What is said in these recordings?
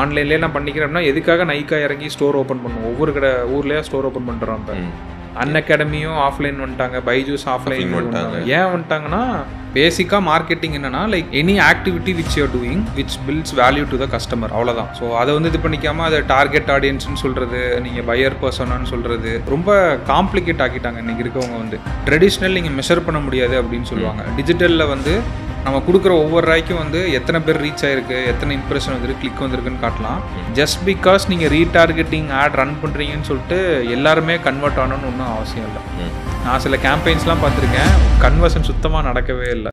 ஆன்லைன்லேயே நான் பண்ணிக்கிறேன் அப்படின்னா எதுக்காக நைக்கா இறங்கி ஸ்டோர் ஓப்பன் பண்ணும்? ஒவ்வொரு கடை ஊர்லேயே ஸ்டோர் ஓப்பன் பண்ணுறோம் இப்போ. அன் அகாடமியும் ஆஃப்லைன் வந்துட்டாங்க பைஜூஸ் ஆஃப்லைன் வந்துட்டாங்க. ஏன் வந்துட்டாங்கன்னா பேசிக்காக மார்க்கெட்டிங் என்னன்னா like any activity which you're doing which builds value to the customer அவ்வளோதான் ஸோ அதை வந்து இது பண்ணிக்காம அதை டார்கெட் ஆடியன்ஸ்னு சொல்கிறது நீங்கள் பையர் பர்சனான்னு சொல்கிறது ரொம்ப காம்ப்ளிகேட் ஆக்கிட்டாங்க இன்னைக்கு இருக்கவங்க வந்து. ட்ரெடிஷ்னல் நீங்கள் மெஷர் பண்ண முடியாது அப்படின்னு சொல்லுவாங்க. டிஜிட்டலில் வந்து நம்ம கொடுக்குற ஒவ்வொரு ராய்க்கும் வந்து எத்தனை பேர் ரீச் ஆயிருக்கு எத்தனை இம்ப்ரெஷன் வந்துருக்கு கிளிக் வந்திருக்குன்னு காட்டலாம். ஜஸ்ட் பிகாஸ் நீங்கள் ரீடார்கெட்டிங் ஆட் ரன் பண்ணுறீங்கன்னு சொல்லிட்டு எல்லாருமே கன்வெர்ட் ஆகணும்னு ஒன்றும் அவசியம் இல்லை. நான் சில கேம்பெயின்ஸ்லாம் பார்த்துருக்கேன். கன்வர்ஷன் சுத்தமாக நடக்கவே இல்லை.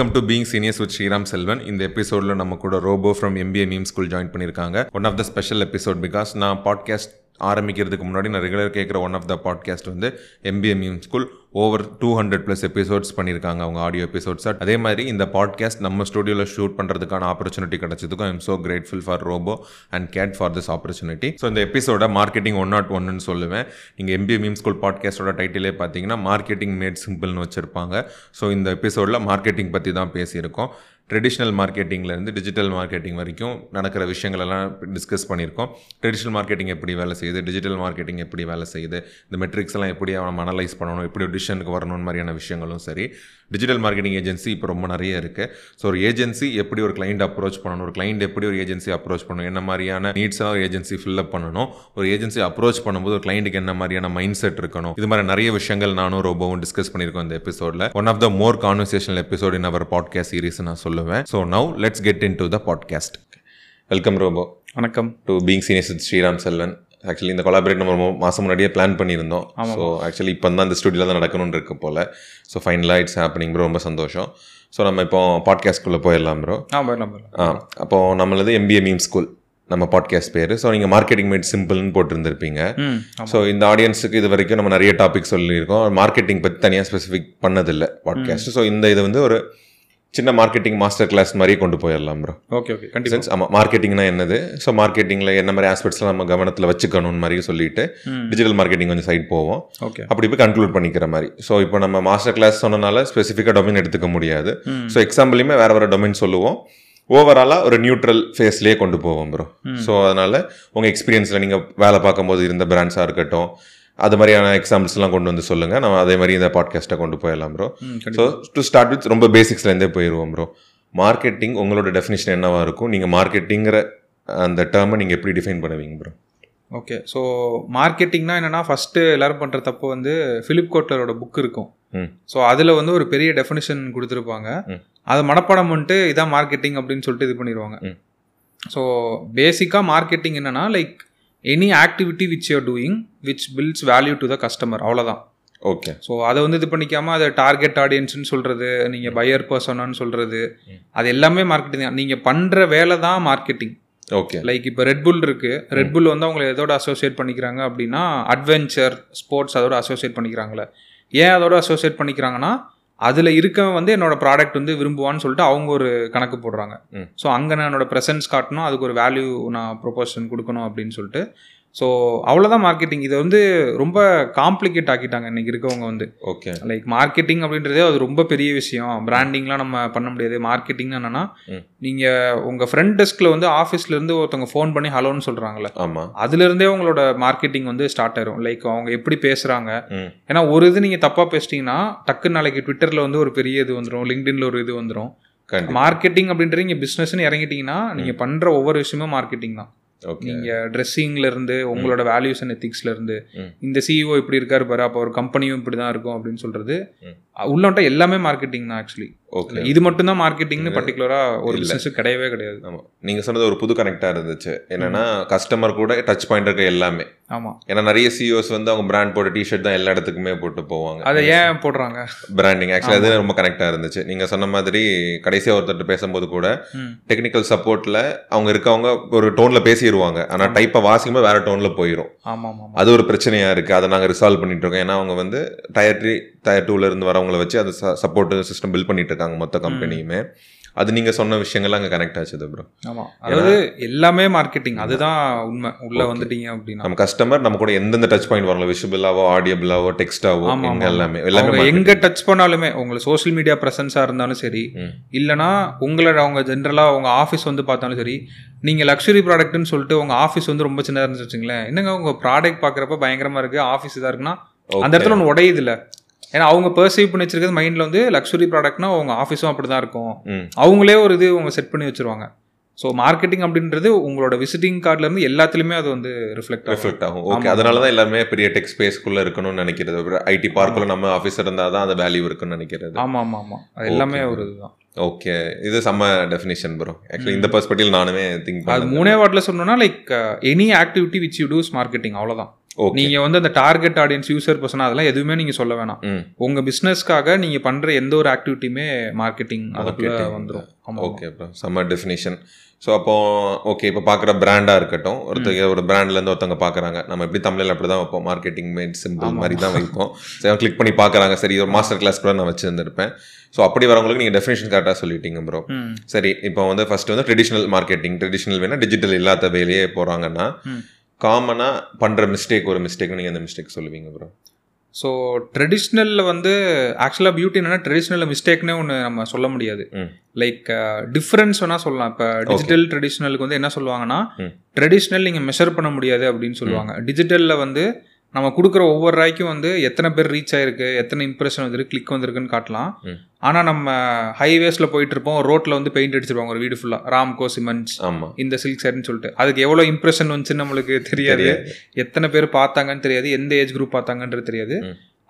Welcome to being seniors with Sriram Selvan இந்த எபிசோடில் நம்ம கூட Robo from MBA Meme School join பண்ணியிருக்காங்க. One of the special episode because நான் பாட்காஸ்ட் ஆரம்பிக்கிறதுக்கு முன்னாடி நான் ரெகுலர் கேட்குற ஒன் ஆஃப் த பாட்காஸ்ட் வந்து MBA Meme School over two hundred plus episodes பண்ணியிருக்காங்க அவங்க ஆடியோ எபிசோட்ஸ் அதே மாதிரி இந்த பாட்காஸ்ட் நம்ம ஸ்டுடியோவில் ஷூட் பண்ணுறதுக்கான opportunity கிடைச்சதுக்கும் I'm so grateful for Robo and Kate for this opportunity so இந்த எபிசோட மார்க்கெட்டிங் ஒன் நாட் ஒன்னு சொல்லுவேன். நீங்கள் எம்பிஏ மீம் ஸ்கூல் பாட்காஸ்டோட டைட்டிலே பார்த்தீங்கன்னா மார்க்கெட்டிங் மேட் சிம்பிள்னு வச்சுருப்பாங்க. ஸோ இந்த எபிசோடில் மார்க்கெட்டிங் பற்றி தான் பேசியிருக்கோம். ட்ரெடிஷ்னல் மார்க்கெட்டிங்லேருந்து டிஜிட்டல் மார்க்கெட்டிங் வரைக்கும் நடக்கிற விஷயங்களெல்லாம் டிஸ்கஸ் பண்ணியிருக்கோம். ட்ரெடிஷ்னல் மார்க்கெட்டிங் எப்படி வேலை செய்யுது? டிஜிட்டல் மார்க்கெட்டிங் எப்படி வேலை செய்யுது? இந்த மெட்ரிக்ஸ் எல்லாம் எப்படி அவன் அனலைஸ் பண்ணணும்? எப்படி ஒரு டிசிஷனுக்கு வரணும் மாதிரியான விஷயங்களும் சரி. டிஜிட்டல் மார்க்கெட்டிங் ஏஜென்சி இப்போ ரொம்ப நிறைய இருக்குது ஸோ ஒரு ஏஜென்சி எப்படி ஒரு கிளைண்ட் அப்ரோச் பண்ணணும்? ஒரு கிளைண்ட் எப்படி ஒரு ஏஜென்சி அப்ரோச் பண்ணணும்? என்ன மாதிரியான நீட்ஸாக ஒரு ஏஜென்சி ஃபில்அப் பண்ணணும்? ஒரு ஏஜென்சி அப்ரோச் பண்ணும்போது ஒரு கிளைண்ட்டுக்கு என்ன மாதிரியான மைண்ட் செட் இருக்கணும்? இது மாதிரி நிறைய விஷயங்கள் நானும் ரொம்பவும் டிஸ்கஸ் பண்ணியிருக்கோம் இந்த எபிசோடில் one of the more conversational episode in our podcast series நான் சொல்லுவேன் so now let's get into the podcast welcome Robo வணக்கம். To being seniors with Sriram Selvan actually இந்த கொலாபரேட் நம்ம மாதம் முன்னாடியே பிளான் பண்ணியிருந்தோம். ஸோ ஆக்சுவலி இப்போ தான் இந்த ஸ்டுடியோவில் தான் நடக்கணும்னு இருக்கு போல். ஸோ ஃபைனலாக இட்ஸ் ஹேப்பனிங் ப்ரோ ரொம்ப சந்தோஷம். ஸோ நம்ம இப்போ பாட்காஸ்ட்குள்ளே போயிடலாம் ப்ரோ ஆ அப்போது நம்மளது எம்பிஏ மீம் ஸ்கூல் நம்ம பாட்காஸ்ட் பேர். ஸோ நீங்கள் மார்க்கெட்டிங் மேட் சிம்பிள்னு போட்டிருந்திருப்பீங்க. ஸோ இந்த ஆடியன்ஸுக்கு இது வரைக்கும் நம்ம நிறைய டாபிக் சொல்லியிருக்கோம். மார்க்கெட்டிங் பற்றி தனியாக ஸ்பெசிஃபிக் பண்ணதில்லை பாட்காஸ்ட் ஸோ இந்த இது வந்து ஒரு சின்ன மார்க்கெட்டிங் மாஸ்டர் கிளாஸ் மாதிரியே கொண்டு போயிடலாம் ப்ரோ ஓகே ஓகே கண்டிப்பாக ஆமாம் மார்க்கெட்டிங்னா என்னது? ஸோ மார்க்கெட்டிங்கில் என்ன மாதிரி ஆஸ்பெக்ட்ஸ்லாம் நம்ம கவனத்தில் வச்சுக்கணும்னு மாதிரி சொல்லிட்டு டிஜிட்டல் மார்க்கெட்டிங் கொஞ்சம் சைட் போவோம். ஓகே அப்படி போய் கன்க்ளூட் பண்ணிக்கிற மாதிரி. ஸோ இப்போ நம்ம மாஸ்டர் கிளாஸ் சொன்னனால ஸ்பெசிஃபிக்காக டொமைன் எடுத்துக்க முடியாது. ஸோ எக்ஸாம்பிளுமே வேறு வேறு டொமைன் சொல்லுவோம். ஓவராலாக ஒரு நியூட்ரல் ஃபேஸ்லேயே கொண்டு போவோம் ப்ரோ ஸோ அதனால் உங்கள் எக்ஸ்பீரியன்ஸில் நீங்கள் வேலை பார்க்கும்போது இருந்த பிராண்ட்ஸாக இருக்கட்டும் அது மாதிரியான எக்ஸாம்பிள்ஸ்லாம் கொண்டு வந்து சொல்லுங்கள் நம்ம அதே மாதிரி இந்த பாட்காஸ்ட்டை கொண்டு போயிடலாம் bro so to start with ரொம்ப பேசிக்ஸ்லேருந்தே போயிடுவோம் ப்ரோ மார்க்கெட்டிங் உங்களோட டெஃபினேஷன் என்னவா இருக்கும்? நீங்கள் மார்க்கெட்டிங்கிற அந்த டேர்மை நீங்கள் எப்படி டிஃபைன் பண்ணுவீங்க ப்ரோ ஓகே ஸோ மார்க்கெட்டிங்னா என்னன்னா ஃபஸ்ட்டு எல்லாரும் பண்ணுற தப்பு வந்து ஃபிலிப் கோட்லரோட புக் இருக்கும். ம். ஸோ அதில் வந்து ஒரு பெரிய டெஃபினிஷன் கொடுத்துருப்பாங்க. அதை மனப்பாடம் பண்ணிட்டு இதான் மார்க்கெட்டிங் அப்படின்னு சொல்லிட்டு இது பண்ணிடுவாங்க. ஸோ பேசிக்காக மார்க்கெட்டிங் என்னன்னா like any activity which you're doing which builds value to the customer அவ்வளோதான் ஓகே ஸோ அதை வந்து இது பண்ணிக்காம அதை டார்கெட் ஆடியன்ஸ்னு சொல்கிறது நீங்கள் பையர் பர்சனான்னு சொல்கிறது. அது எல்லாமே மார்க்கெட்டிங் தான். நீங்கள் பண்ணுற வேலை தான் மார்க்கெட்டிங் ஓகே லைக் இப்போ ரெட்புல் இருக்கு. ரெட்புல் வந்து அவங்களை எதோட அசோசியேட் பண்ணிக்கிறாங்க அப்படின்னா அட்வென்ச்சர் ஸ்போர்ட்ஸ் அதோட அசோசியேட் பண்ணிக்கிறாங்களே. ஏன் அதோட அசோசியேட் பண்ணிக்கிறாங்கன்னா அதில் இருக்கவன் வந்து என்னோட ப்ராடக்ட் வந்து விரும்புவான்னு சொல்லிட்டு அவங்க ஒரு கணக்கு போடுறாங்க. ஸோ அங்கே நான் என்னோட ப்ரெசன்ஸ் காட்டணும் அதுக்கு ஒரு வேல்யூ நான் ப்ரொபோஷன் கொடுக்கணும் அப்படின்னு சொல்லிட்டு ஸோ அவ்வளோதான் மார்க்கெட்டிங் இதை வந்து ரொம்ப காம்ப்ளிகேட் ஆக்கிட்டாங்க இன்னைக்கு இருக்கவங்க வந்து. ஓகே லைக் மார்க்கெட்டிங் அப்படின்றதே அது ரொம்ப பெரிய விஷயம். பிராண்டிங்லாம் நம்ம பண்ண முடியாது. மார்க்கெட்டிங் என்னன்னா. நீங்கள் உங்கள் ஃப்ரண்ட் டெஸ்கில் வந்து ஆஃபீஸ்ல இருந்து ஒருத்தவங்க ஃபோன் பண்ணி ஹலோன்னு சொல்கிறாங்களே ஆமாம் அதுலேருந்தே உங்களோட மார்க்கெட்டிங் வந்து ஸ்டார்ட் ஆயிரும். லைக் அவங்க எப்படி பேசுகிறாங்க ஏன்னா ஒரு இது நீங்கள் தப்பாக பேசிட்டீங்கன்னா டக்குன்னு நாளைக்கு ட்விட்டரில் வந்து ஒரு பெரிய இது வந்துடும் லிங்க்டின்ல ஒரு இது வந்துடும் மார்க்கெட்டிங் அப்படின்றது நீங்கள் பிஸ்னஸ்னு இறங்கிட்டீங்கன்னா நீங்கள் பண்ணுற ஒவ்வொரு விஷயமும் மார்க்கெட்டிங் தான். நீங்கள் ட்ரெஸ்ஸிங்ல இருந்து உங்களோட வேல்யூஸ் அண்ட் எத்திக்ஸ்ல இருந்து ம். இந்த சிஇஓ இப்படி இருக்காரு பாரு அப்போ ஒரு கம்பெனியும் இப்படி தான் இருக்கும் அப்படின்னு சொல்றது ம். உள்ளாட்ட எல்லாமே மார்க்கெட்டிங் தான் ஆக்சுவலி ஓகே இது மட்டும் தான் மார்க்கெட்டிங்னு பர்டிகுலரா ஒரு. பிசினஸ் கிடையவே கிடையாது. ஆமாம் நீங்கள் சொன்னது ஒரு புது கனெக்டாக இருந்துச்சு. என்னன்னா கஸ்டமர் கூட டச் பாயிண்ட் இருக்க எல்லாமே. ஆமா. ஏன்னா நிறைய சிஓஸ் வந்து அவங்க பிராண்ட் போட்ட டிஷர்ட் தான் எல்லா இடத்துக்குமே போட்டு போவாங்க. அதை ஏன் போடுறாங்க? பிராண்டிங் ஆக்சுவலி அது ரொம்ப கனெக்டாக இருந்துச்சு. நீங்கள் சொன்ன மாதிரி கடைசியாக ஒருத்தர்கிட்ட பேசும்போது கூட. டெக்னிக்கல் சப்போர்ட்டில் அவங்க இருக்கவங்க ஒரு டோனில் பேசிடுவாங்க ஆனால் டைப்பை வாசிக்கும்போது வேற டோனில் போயிடும் ஆமா ஆமா ஆமா. அது ஒரு பிரச்சனையாக இருக்குது அதை நாங்கள் ரிசால்வ் பண்ணிட்டு இருக்கோம். ஏன்னா அவங்க வந்து டயர் த்ரீ டயர் டூல இருந்து வரவங்கள வச்சு அது சப்போர்ட் சிஸ்டம் பில்ட் பண்ணிட்டு இருக்காங்க மொத்த கம்பெனியுமே அது நீங்கள் சொன்ன விஷயங்கள்லாம் அங்கே கனெக்ட் ஆச்சுது ப்ரோ ஆமா. அதாவது எல்லாமே மார்க்கெட்டிங் அதுதான் உண்மை. உள்ள வந்துட்டீங்க அப்படின்னா. நம்ம கஸ்டமர் நம்ம கூட எந்தெந்த டச் பாயிண்ட் வரல விஷுவலாவோ ஆடியபிளாவோ டெக்ஸ்டாவோ. எல்லாமே. எல்லாமே எங்க டச் பண்ணாலுமே உங்களுக்கு சோஷியல் மீடியா பிரசன்ஸா இருந்தாலும் சரி. இல்லனா உங்களோட அவங்க ஜென்ரலா உங்க ஆஃபீஸ் வந்து பார்த்தாலும் சரி நீங்க லக்ஸுரி ப்ராடக்ட்னு சொல்லிட்டு உங்க ஆஃபீஸ் வந்து ரொம்ப சின்னதா இருந்துச்சு வச்சுங்களேன் என்னங்க உங்க ப்ராடக்ட் பாக்குறப்ப பயங்கரமா இருக்கு ஆஃபீஸ் இதா இருக்குன்னா அந்த இடத்துல ஒன்று உடையுது இல்ல ஏன்னா அவங்க பெர்சீவ் பண்ணி வச்சிருக்கிறது மைண்ட்ல வந்து லக்ஸுரி ப்ராடக்ட்னா உங்க ஆஃபீஸும் அப்படிதான் இருக்கும். ம். அவங்களே ஒரு இது அவங்க செட் பண்ணி வச்சிருவாங்க. ஸோ மார்க்கெட்டிங் அப்படின்றது உங்களோட விசிட்டிங் கார்டுல இருந்து எல்லாத்துலயுமே அது வந்து ரிஃப்ளெக்ட் ரிஃப்ளெக்ட் ஆகும். ஓகே. அதனால தான் எல்லாருமே பெரிய டெக் ஸ்பேஸ்க்குள்ள இருக்கணும்னு நினைக்கிறது. ஐடி பார்க்குள்ள நம்ம ஆஃபீஸ் இருந்தால் தான் அந்த வேல்யூ இருக்குன்னு நினைக்கிறது. ஆமா ஆமா ஆமா. அது எல்லாமே Okay. ஒரு இதுதான். ஓகே இது செம்ம டெஃபினிஷன் ப்ரோ ஆக்சுவலி இந்த பெர்ஸ்பெக்டிவ் நானுமே திங்க் அது மூணே வார்டில் சொன்னோம்னா like any activity which you does marketing அவ்வளவுதான். ஓகே நீங்க வந்து அந்த டார்கெட் ஆடியன்ஸ் யூசர் பர்சன் அதெல்லாம் எதுவுமே நீங்க சொல்ல வேணாம். உங்க பிசினஸ்க்காக நீங்க பண்ற எந்த ஒரு ஆக்டிவிட்டியுமே மார்க்கெட்டிங் அதுக்குள்ள ஆமா ஓகே ப்ரோ செம்ம டெஃபினிஷன் ஸோ அப்போ ஓகே இப்போ பார்க்குற பிராண்டாக இருக்கட்டும் ஒருத்தங்க ஒரு பிராண்ட்லேருந்து ஒருத்தவங்க பார்க்குறாங்க நம்ம எப்படி தமிழில் அப்படி தான் வைப்போம்? மார்க்கெட்டிங் மேட் சிம்பிள் மாதிரி தான் வைப்போம். சரி கிளிக் பண்ணி பார்க்குறாங்க சரி ஒரு மாஸ்டர் கிளாஸ் கூட நான் வச்சுருந்துருப்பேன். ஸோ அப்படி வரவங்களுக்கு நீங்கள் டெஃபினேஷன் கரெக்டாக சொல்லிட்டீங்க ப்ரோ சரி இப்போ வந்து ஃபர்ஸ்ட் வந்து ட்ரெடிஷ்னல் மார்க்கெட்டிங் ட்ரெடிஷ்னல் வேணா டிஜிட்டல் இல்லாத வேலையே போகிறாங்கன்னா. காமனாக பண்ணுற மிஸ்டேக் ஒரு மிஸ்டேக் நீங்கள் அந்த மிஸ்டேக் சொல்லுவீங்க ப்ரோ ஸோ ட்ரெடிஷ்னலில் வந்து ஆக்சுவலாக பியூட்டி என்னன்னா ட்ரெடிஷ்னலில் மிஸ்டேக்னே ஒன்று நம்ம சொல்ல முடியாது. லைக் டிஃப்ரென்ஸ் வேணால் சொல்லலாம். இப்போ டிஜிட்டல் ட்ரெடிஷ்னலுக்கு வந்து என்ன சொல்லுவாங்கன்னா. ட்ரெடிஷ்னல் நீங்கள் மெஷர் பண்ண முடியாது அப்படின்னு சொல்லுவாங்க. டிஜிட்டலில் வந்து நம்ம கொடுக்குற ஒவ்வொரு ராய்க்கும் வந்து எத்தனை பேர் ரீச் ஆயிருக்கு எத்தனை இம்ப்ரெஷன் வந்துருக்கு கிளிக் வந்திருக்குன்னு காட்டலாம். ஆனால் நம்ம ஹைவேஸில் போயிட்டு இருப்போம் ரோட்டில் வந்து பெயிண்ட் அடிச்சிருப்பாங்க ஒரு வீடு ஃபுல்லாக ராம்கோ சிமெண்ட்ஸ் இந்த சில்க் சைடுன்னு சொல்லிட்டு. அதுக்கு எவ்வளோ இம்ப்ரெஷன் வந்துச்சுன்னு நம்மளுக்கு தெரியாது. எத்தனை பேர் பார்த்தாங்கன்னு தெரியாது. எந்த ஏஜ் குரூப் பார்த்தாங்கன்றது தெரியாது.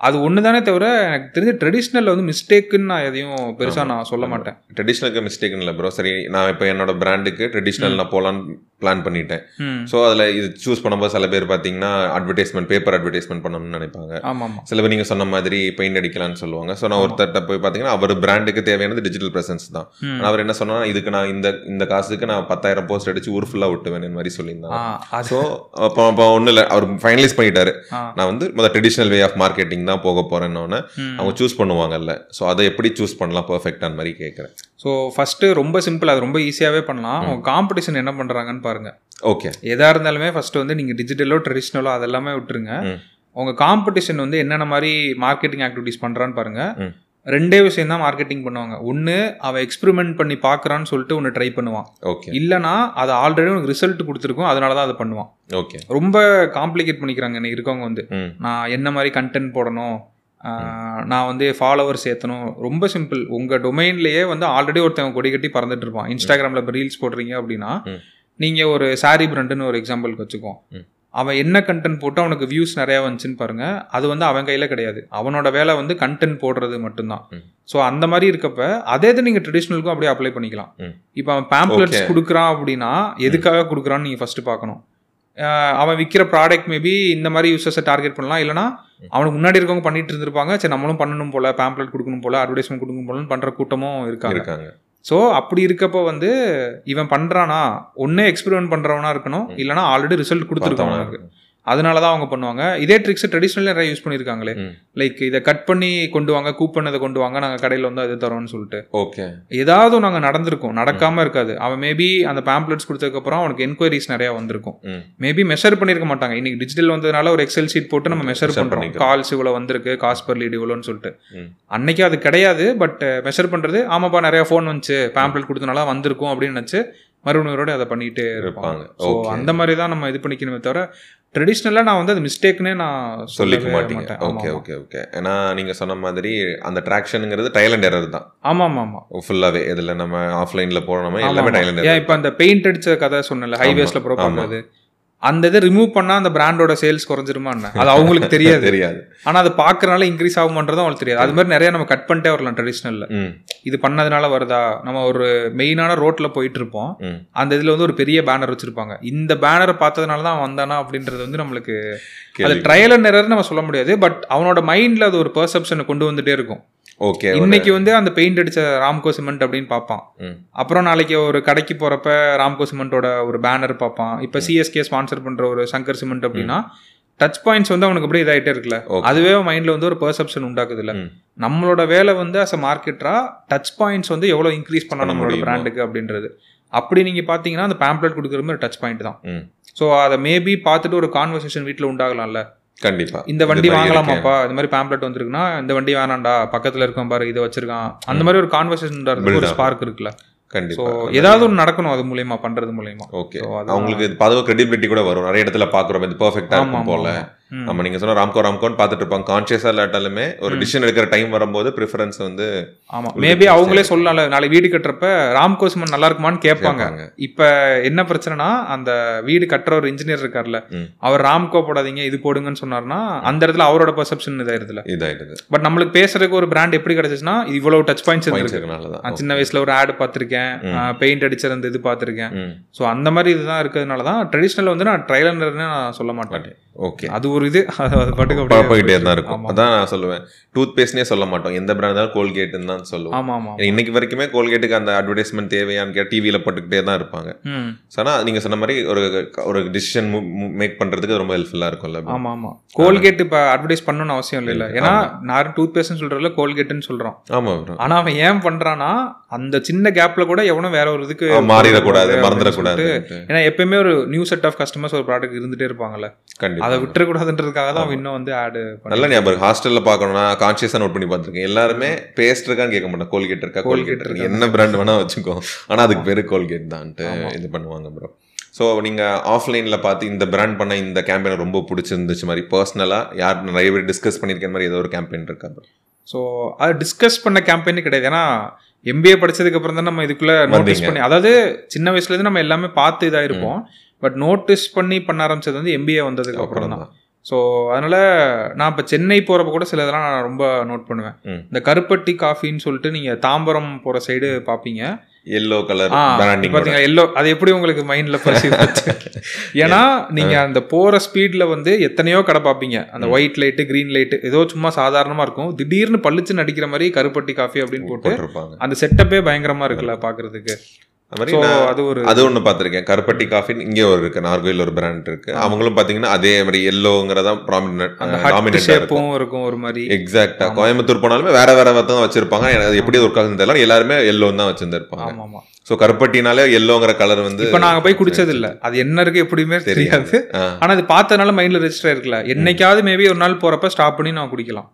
அது ஒன்று தானே தவிர எனக்கு தெரிஞ்ச ட்ரெடிஷ்னலில் வந்து மிஸ்டேக்குன்னு நான் எதையும் பெருசாக நான் சொல்ல மாட்டேன். ட்ரெடிஷ்னலுக்கு மிஸ்டேக் இல்லை ப்ரோ சரி நான் இப்போ என்னோட பிராண்டுக்கு ட்ரெடிஷ்னல் நான் போகலான்னு பிளான் பண்ணிட்டேன். ஸோ அதில் இது சூஸ் பண்ணும்போது சில பேர் பார்த்தீங்கன்னா அட்வர்டைஸ்மெண்ட் பேப்பர் அட்வர்டைஸ்மெண்ட் பண்ணணும்னு நினைப்பாங்க. ஆமாம். சில பேர் நீங்கள் சொன்ன மாதிரி பெயிண்ட் அடிக்கலாம்னு சொல்லுவாங்க. ஸோ நான் ஒருத்தர்கிட்ட போய் பார்த்தீங்கன்னா அவர் பிராண்டுக்கு தேவையானது டிஜிட்டல் பிரசன்ஸ் தான். அவர் என்ன சொன்னா இதுக்கு நான் இந்த இந்த காசுக்கு நான் பத்தாயிரம் போஸ்ட் அடிச்சு ஊர் ஃபுல்லாக விட்டுவேன் மாதிரி ஆ சொல்லியிருந்தாங்க ஸோ அப்போ அப்போ ஒன்றும் இல்லை. அவர் ஃபைனலைஸ் பண்ணிட்டாரு. நான் வந்து முதல் ட்ரெடிஷ்னல் வே ஆஃப் மார்க்கெட்டிங் தான் போக போறேன்னொன்னே ம். அவங்க சூஸ் பண்ணுவாங்கல்ல. ஸோ அதை எப்படி சூஸ் பண்ணலாம்? பர்ஃபெக்டான மாதிரி கேட்குறேன் ஸோ ஃபஸ்ட்டு ரொம்ப சிம்பிள் அது ரொம்ப ஈஸியாகவே பண்ணலாம். உங்கள் காம்படிஷன் என்ன பண்ணுறாங்கன்னு பாருங்கள் ஓகே எதாக இருந்தாலுமே ஃபஸ்ட்டு வந்து நீங்கள் டிஜிட்டலோ ட்ரெடிஷ்னலோ அதெல்லாமே விட்டுருங்க. உங்கள் காம்படிஷன் வந்து என்னென்ன மாதிரி மார்க்கெட்டிங் ஆக்டிவிட்டீஸ் பண்ணுறான்னு பாருங்கள். ரெண்டே விஷயம் தான் மார்க்கெட்டிங் பண்ணுவாங்க. ஒன்று அவன் எக்ஸ்பெரிமெண்ட் பண்ணி பார்க்குறான்னு சொல்லிட்டு ஒன்று ட்ரை பண்ணுவான். ஓகே இல்லைனா அது ஆல்ரெடி உனக்கு ரிசல்ட் கொடுத்துருக்கும் அதனால தான் அதை பண்ணுவான். ஓகே ரொம்ப காம்ப்ளிகேட் பண்ணிக்கிறாங்க இன்னைக்கு இருக்கவங்க வந்து. நான் என்ன மாதிரி கண்டென்ட் போடணும் நான் வந்து ஃபாலோவர்ஸ் ஏற்றணும் ரொம்ப சிம்பிள் உங்கள் டொமைன்லேயே வந்து ஆல்ரெடி ஒருத்தவங்க கொடி கட்டி பறந்துட்டு இருப்பான். இன்ஸ்டாகிராமில் இப்போ ரீல்ஸ் போடுறீங்க அப்படின்னா. நீங்கள் ஒரு சாரி பிராண்டுன்னு ஒரு எக்ஸாம்பிளுக்கு வச்சுக்கோ. ம். அவன் என்ன கண்டென்ட் போட்டு அவனுக்கு வியூஸ் நிறையா வந்துச்சுன்னு பாருங்க. அது வந்து அவன் கையில் கிடையாது. அவனோட வேலை வந்து கண்டென்ட் போடுறது மட்டும்தான். ஸோ அந்த மாதிரி இருக்கப்ப அதே இது நீங்கள் ட்ரெடிஷ்னலுக்கும் அப்படியே அப்ளை பண்ணிக்கலாம். இப்போ அவன் பேம்ப்ளெட்ஸ். கொடுக்குறான் அப்படின்னா எதுக்காக கொடுக்குறான்னு நீங்கள் ஃபஸ்ட்டு பார்க்கணும். அவன் விற்கிற ப்ராடக்ட் மேபி இந்த மாதிரி யூசர்ஸை டார்கெட் பண்ணலாம். இல்லைனா அவனுக்கு முன்னாடி இருக்கவங்க பண்ணிட்டு இருந்திருப்பாங்க. சரி நம்மளும் பண்ணணும் போல பேம்ப்ளெட் கொடுக்கணும் போல அட்வர்டைஸ்மெண்ட் கொடுக்கணும் போலன்னு பண்ற கூட்டமும் இருக்காங்க. ஸோ அப்படி இருக்கப்போ வந்து இவன் பண்றானா? ஒன்னே எக்ஸ்பெரிமெண்ட் பண்றவனா இருக்கணும். இல்லைனா ஆல்ரெடி ரிசல்ட் கொடுத்துருக்கவனா இருக்கு அதனால தான் அவங்க பண்ணுவாங்க. இதே ட்ரிக்ஸ் ட்ரெடிஷ்னல் நிறைய யூஸ் பண்ணியிருக்காங்களே. லைக் இதை கட் பண்ணி கொண்டு வாங்க கூப்பன் இதை கொண்டு வாங்க நாங்கள் கடையில் வந்து அது தரோம்னு சொல்லிட்டு. ஓகே ஏதாவது நாங்கள் நடந்திருக்கோம். நடக்காம இருக்காது. அவன் மேபி அந்த பேம்ப்ளெட்ஸ் கொடுத்ததுக்கப்புறம் அவனுக்கு என்கொயரிஸ் நிறைய வந்திருக்கும். மேபி மெஷர் பண்ணியிருக்க மாட்டாங்க. இன்னைக்கு டிஜிட்டல் வந்ததுனால ஒரு எக்ஸல் ஷீட் போட்டு நம்ம மெஷர் பண்ணிக்கிறோம். கால்ஸ் இவ்வளோ வந்திருக்கு காசு பர் லீடு இவ்வளோன்னு சொல்லிட்டு. அன்னைக்கு அது கிடையாது பட் மெஷர் பண்றது ஆமாப்பா நிறைய ஃபோன் வந்துச்சு பேம்ப்ளெட் கொடுத்தனால வந்திருக்கும் அப்படின்னு நினச்சி மறுபடியும் அதை பண்ணிட்டே இருப்பாங்க. ஸோ அந்த மாதிரி தான் நம்ம இது பண்ணிக்கணுமே தவிர ட்ரெடிஷ்னலாக நான் வந்து அது மிஸ்டேக்னே நான் சொல்லிக்க மாட்டீங்க. மாட்டேன். ஓகே ஓகே ஓகே ஏன்னா நீங்க சொன்ன மாதிரி அந்த ட்ராக்ஷனுங்கிறது ட்ரையல் அண்ட் எரர் தான். ஆமா ஆமா ஆமா. ஃபுல்லாவே இதுல நம்ம ஆஃப்லைன்ல போனோமே எல்லாமே. ட்ரையல் அண்ட் இப்போ அந்த பெயிண்ட் அடிச்ச கதை சொன்னல ஹைவேஸ்ல ப்ரோ ஆமா. அந்த இதை ரிமூவ் பண்ணா அந்த பிராண்டோட சேல்ஸ் குறைஞ்சிருமா என்ன? அது அவங்களுக்கு தெரியாது. தெரியாது. ஆனா அது பார்க்கறனால இன்க்ரீஸ் ஆகுமன்றது அவங்களுக்கு தெரியாது. அது மாதிரி நிறைய நம்ம கட் பண்ணிட்டே வரலாம் ட்ரெடிஷ்னல்ல இது பண்ணதுனால வருதா? நம்ம ஒரு மெயினான ரோட்ல போயிட்டு இருப்போம். அந்த இதுல வந்து ஒரு பெரிய பேனர் வச்சிருப்பாங்க. இந்த பேனரை பார்த்ததுனால தான் வந்தானா அப்படின்றது வந்து நம்மளுக்கு அது ட்ரையல் எரர் நம்ம சொல்ல முடியாது. பட் அவனோட மைண்ட்ல அது ஒரு பெர்செப்ஷனை கொண்டு வந்துட்டே இருக்கும். ஓகே இன்னைக்கு வந்து அந்த பெயிண்ட் அடிச்ச ராம்கோ சிமெண்ட் அப்படின்னு பார்ப்பான். அப்புறம் நாளைக்கு ஒரு கடைக்கு போறப்ப ராம்கோ சிமெண்டோட ஒரு பேனர் பார்ப்பான். இப்போ சிஎஸ்கே ஸ்பான்சர் பண்ற ஒரு சங்கர் சிமெண்ட் அப்படின்னா டச் பாயிண்ட்ஸ் வந்து அவனுக்கு அப்படியே இதாயிட்டே இருக்குல்ல. அதுவே மைண்ட்ல வந்து ஒரு பெர்செப்ஷன் உண்டாக்குது இல்ல. நம்மளோட வேலை வந்து அஸ் அ மார்க்கெட்டரா டச் பாயிண்ட்ஸ் வந்து எவ்வளவு இன்க்ரீஸ் பண்ண பண்ண நம்மளோட? பிராண்டுக்கு அப்படின்றது. அப்படி நீங்க பாத்தீங்கன்னா அந்த பேம்ப்ளெட் கொடுக்குற மாதிரி டச் பாயிண்ட் தான். ஸோ அதை மேபி பார்த்துட்டு ஒரு கான்வர்சேஷன் வீட்டில் உண்டாகலாம்ல. கண்டிப்பா. இந்த வண்டி வாங்கலாமாப்பா இந்த மாதிரி பேம்ப்ளெட் வந்திருக்குன்னா இந்த வண்டி வேணாம்டா பக்கத்துல இருக்கான் பாரு இதை வச்சிருக்கான். அந்த மாதிரி ஒரு கான்வர்சேஷன் ஒரு. ஸ்பார்க் இருக்குல்ல. கண்டிப்பா. ஏதாவது ஒன்று நடக்கணும் அது மூலியமா பண்றது மூலியமா. ஓகே. அவங்களுக்கு இது பதவ கிரெடிபிலிட்டி கூட வரும். நிறைய இடத்துல பாக்குறோம் இது இருக்கும் ஆமா, போல. நம்ம நீங்க சொன்ன ராம்கோ ராம்கோன்னு பார்த்துட்டு இருப்பாங்க கான்சியஸா இல்லாட்டாலுமே ஒரு டிசிஷன் எடுக்கிற டைம் வரும்போது ப்ரிஃபரன்ஸ் வந்து ஆமா. மேபி. அவங்களே சொல்லலாம்ல. நாளைக்கு வீடு கட்டுறப்ப ராம்கோ சிமெண்ட் நல்லா இருக்குமான்னு கேட்பாங்க. இப்ப என்ன பிரச்சனைனா அந்த வீடு கட்டுற ஒரு இன்ஜினியர் இருக்கார்ல. அவர் ராம்கோ போடாதீங்க இது போடுங்கன்னு சொன்னார்னா அந்த இடத்துல அவரோட பெர்செப்ஷன் இதாயிருதுல. இதாயிடுது பட் நம்மளுக்கு பேசுறதுக்கு ஒரு பிராண்ட் எப்படி கிடைச்சிச்சுன்னா இவ்வளவு டச் பாயிண்ட்ஸ் நான் சின்ன வயசுல ஒரு ஆடு பார்த்திருக்கேன். பெயிண்ட் அடிச்ச அந்த இது பார்த்திருக்கேன். ஸோ அந்த மாதிரி இதுதான் இருக்கிறதுனால தான் ட்ரெடிஷ்னல் வந்து நான் ட்ரைலர்னு நான் சொல்ல மாட்டேன். ஓகே அது ஒரு இது அது அது பாட்டுக்கு பா- அப்படியே போயிட்டே தான் இருக்கும். அதான் நான் சொல்லுவேன். டூத் பேஸ்ட்னே சொல்ல மாட்டோம். எந்த பிராண்ட் இருந்தாலும் கோல்கேட்னு தான் சொல்லுவோம். ஆமா ஆமா இன்னைக்கு வரைக்குமே கோல்கேட்டுக்கு அந்த அட்வர்டைஸ்மெண்ட் தேவையான்னு கேட்டு டிவியில போட்டுக்கிட்டே தான் இருப்பாங்க. ஆனால் நீங்கள் சொன்ன மாதிரி ஒரு ஒரு டிசிஷன் மேக் பண்றதுக்கு ரொம்ப ஹெல்ப்ஃபுல்லாக இருக்கும்ல ஆமா ஆமா. கோல்கேட் இப்ப அட்வர்டைஸ் பண்ணணும்னு அவசியம் இல்லை. ஏன்னா நான் டூத் பேஸ்ட்னு சொல்றதுல கோல்கேட்னு சொல்றோம். ஆமா bro. ஆனா அவன் ஏன் பண்றானா அந்த சின்ன கேப்ல கூட எவனும் வேற ஒரு இதுக்கு மாறிடக்கூடாது மறந்துடக்கூடாது ஏன்னா எப்பயுமே ஒரு நியூ செட் ஆஃப் கஸ்டமர்ஸ் ஒரு ப்ராடக்ட் இருந்துட்டே இருப்பாங்கல்ல. அதை விட்டுறக்கூடாதுன்றதுக்காக தான் இன்னும் வந்து ஆடு நல்ல ஞாபகம் ஹாஸ்டல்ல பார்க்கணும்னா கான்சியஸா நோட் பண்ணி பார்த்துருக்கேன். எல்லாருமே பேஸ்ட் இருக்கான்னு கேட்க மாட்டேன் கோல்கேட் இருக்கா? கோல்கேட் இருக்கு. என்ன பிராண்ட் வேணா வச்சுக்கோ. ஆனா அதுக்கு பேரு கோல்கேட் தான்ட்டு இது பண்ணுவாங்க ப்ரோ ஸோ நீங்க ஆஃப்லைன்ல பார்த்து இந்த பிராண்ட் பண்ண இந்த கேம்பெயின் ரொம்ப பிடிச்சிருந்துச்சு மாதிரி பர்சனலா யார் நிறைய பேர் டிஸ்கஸ் பண்ணிருக்க மாதிரி ஏதோ ஒரு கேம்பெயின் இருக்கா bro? ஸோ அது டிஸ்கஸ் பண்ண கேம்பெயின் கிடையாது. ஏன்னா எம்பிஏ படிச்சதுக்கு அப்புறம் தான் நம்ம இதுக்குள்ள நோட்டீஸ். பண்ணி அதாவது சின்ன வயசுல இருந்து நம்ம எல்லாமே பார்த்து இதா இருப்போம் பட் நோட்டீஸ் பண்ணி பண்ண ஆரம்பிச்சது வந்து எம்பிஏ வந்ததுக்கு அப்புறம் தான். ஸோ அதனால நான் இப்போ சென்னை போறப்ப கூட சில இதெல்லாம் நான் ரொம்ப நோட் பண்ணுவேன். இந்த கருப்பட்டி காஃபின்னு சொல்லிட்டு நீங்க தாம்பரம் போற சைடு பாப்பீங்க. எல்லோ கலர் பாத்தீங்களா எல்லோ அது எப்படி உங்களுக்கு மைண்ட்ல பரிசீல் ஏன்னா நீங்க அந்த போற ஸ்பீட்ல வந்து எத்தனையோ கடை பாப்பீங்க. அந்த ஒயிட் லைட் கிரீன் லைட் ஏதோ சும்மா சாதாரணமா இருக்கும். திடீர்னு பளிச்சுன்னு அடிக்கிற மாதிரி கருப்பட்டி காஃபி அப்படின்னு போட்டு அந்த செட்டப்பே பயங்கரமா இருக்குல்ல பாக்குறதுக்கு. அது ஒரு அது ஒன்று பார்த்துருக்கேன். கருப்பட்டி காஃபின்னு இங்கே ஒரு இருக்கு நார்கோயில் ஒரு பிராண்ட் இருக்கு. அவங்களும் பார்த்தீங்கன்னா அதே மாதிரி எல்லோங்கிறதா இருக்கும். ஷேப்பும் இருக்கும் ஒரு மாதிரி. எக்ஸாக்டா கோயம்புத்தூர் போனாலுமே வேற வேற தான் வச்சிருப்பாங்க. அது எப்படி ஆகுதுன்னு தெரியல. எல்லாருமே எல்லோ தான் வச்சிருந்திருப்பாங்க. ஆமா ஆமா. ஸோ கருப்பட்டினாலே எல்லோங்கிற கலர் வந்து இப்ப நாங்க போய் குடிச்சது இல்ல அது என்ன இருக்கு எப்படியுமே தெரியாது. ஆ. ஆனா அது பார்த்ததுனால மைண்ட்ல ரெஜிஸ்டர் இருக்குல்ல என்னைக்காவது மேபி ஒரு நாள் போறப்ப ஸ்டாப் பண்ணி நான் குடிக்கலாம்.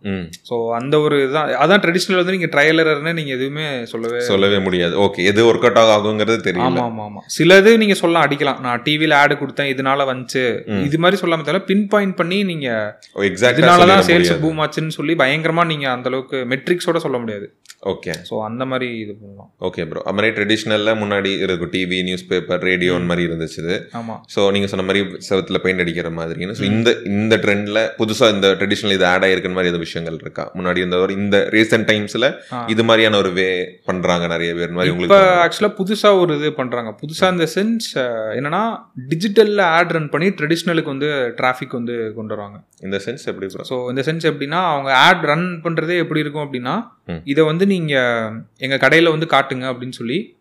ஸோ அந்த ஒரு இதுதான் அதான் ட்ரெடிஷ்னல் வந்து நீங்க ட்ரையலர்னு நீங்க எதுவுமே சொல்லவே சொல்லவே முடியாது. ஓகே எது ஒர்க் அவுட் ஆகுங்கிறது தெரியல. ஆமா ஆமா ஆமா. சிலது நீங்க சொல்லலாம் அடிக்கலாம். நான் டிவில ஆடு கொடுத்தேன் இதனால வந்துச்சு. இது மாதிரி சொல்லாம தவிர பின் பாயிண்ட் பண்ணி நீங்க எக்ஸாக்டா சேல்ஸ் பூம் ஆச்சுன்னு சொல்லி பயங்கரமா நீங்க அந்த அளவுக்கு மெட்ரிக்ஸோட சொல்ல முடியாது. ஓகே ஸோ அந்த மாதிரி இது பண்ணலாம். ஓகே ப்ரோ அது மாதிரி ட்ரெடிஷ்னல்ல முன்னாடி இருக்கும் டிவி நியூஸ் பேப்பர் ரேடியோ அந்த மாதிரி இருந்துச்சு ஆமா. ஸோ நீங்கள் சொன்ன மாதிரி செவத்துல பெயிண்ட் அடிக்கிற மாதிரின்னு ஸோ இந்த இந்த ட்ரெண்ட்ல புதுசாக இந்த ட்ரெடிஷ்னல் இது ஆட் ஆயிருக்கிற மாதிரி எதுவும் விஷயங்கள் இருக்கா? முன்னாடி இருந்த ஒரு இந்த ரீசெண்ட் டைம்ஸ்ல. இது மாதிரியான ஒரு வே பண்றாங்க நிறைய பேர் மாதிரி உங்களுக்கு ஆக்சுவலா புதுசா ஒரு இது பண்றாங்க புதுசா இந்த சென்ஸ் என்னன்னா டிஜிட்டல்ல ஆட் ரன் பண்ணி ட்ரெடிஷ்னலுக்கு வந்து டிராஃபிக் வந்து கொண்டு வருவாங்க இந்த சென்ஸ் எப்படி? ஸோ இந்த சென்ஸ் எப்படின்னா அவங்க ஆட் ரன் பண்றதே எப்படி இருக்கும் அப்படின்னா. இதை வந்து நீங்க எங்க கடையில வந்து காட்டுங்க அப்படின்னு சொல்லி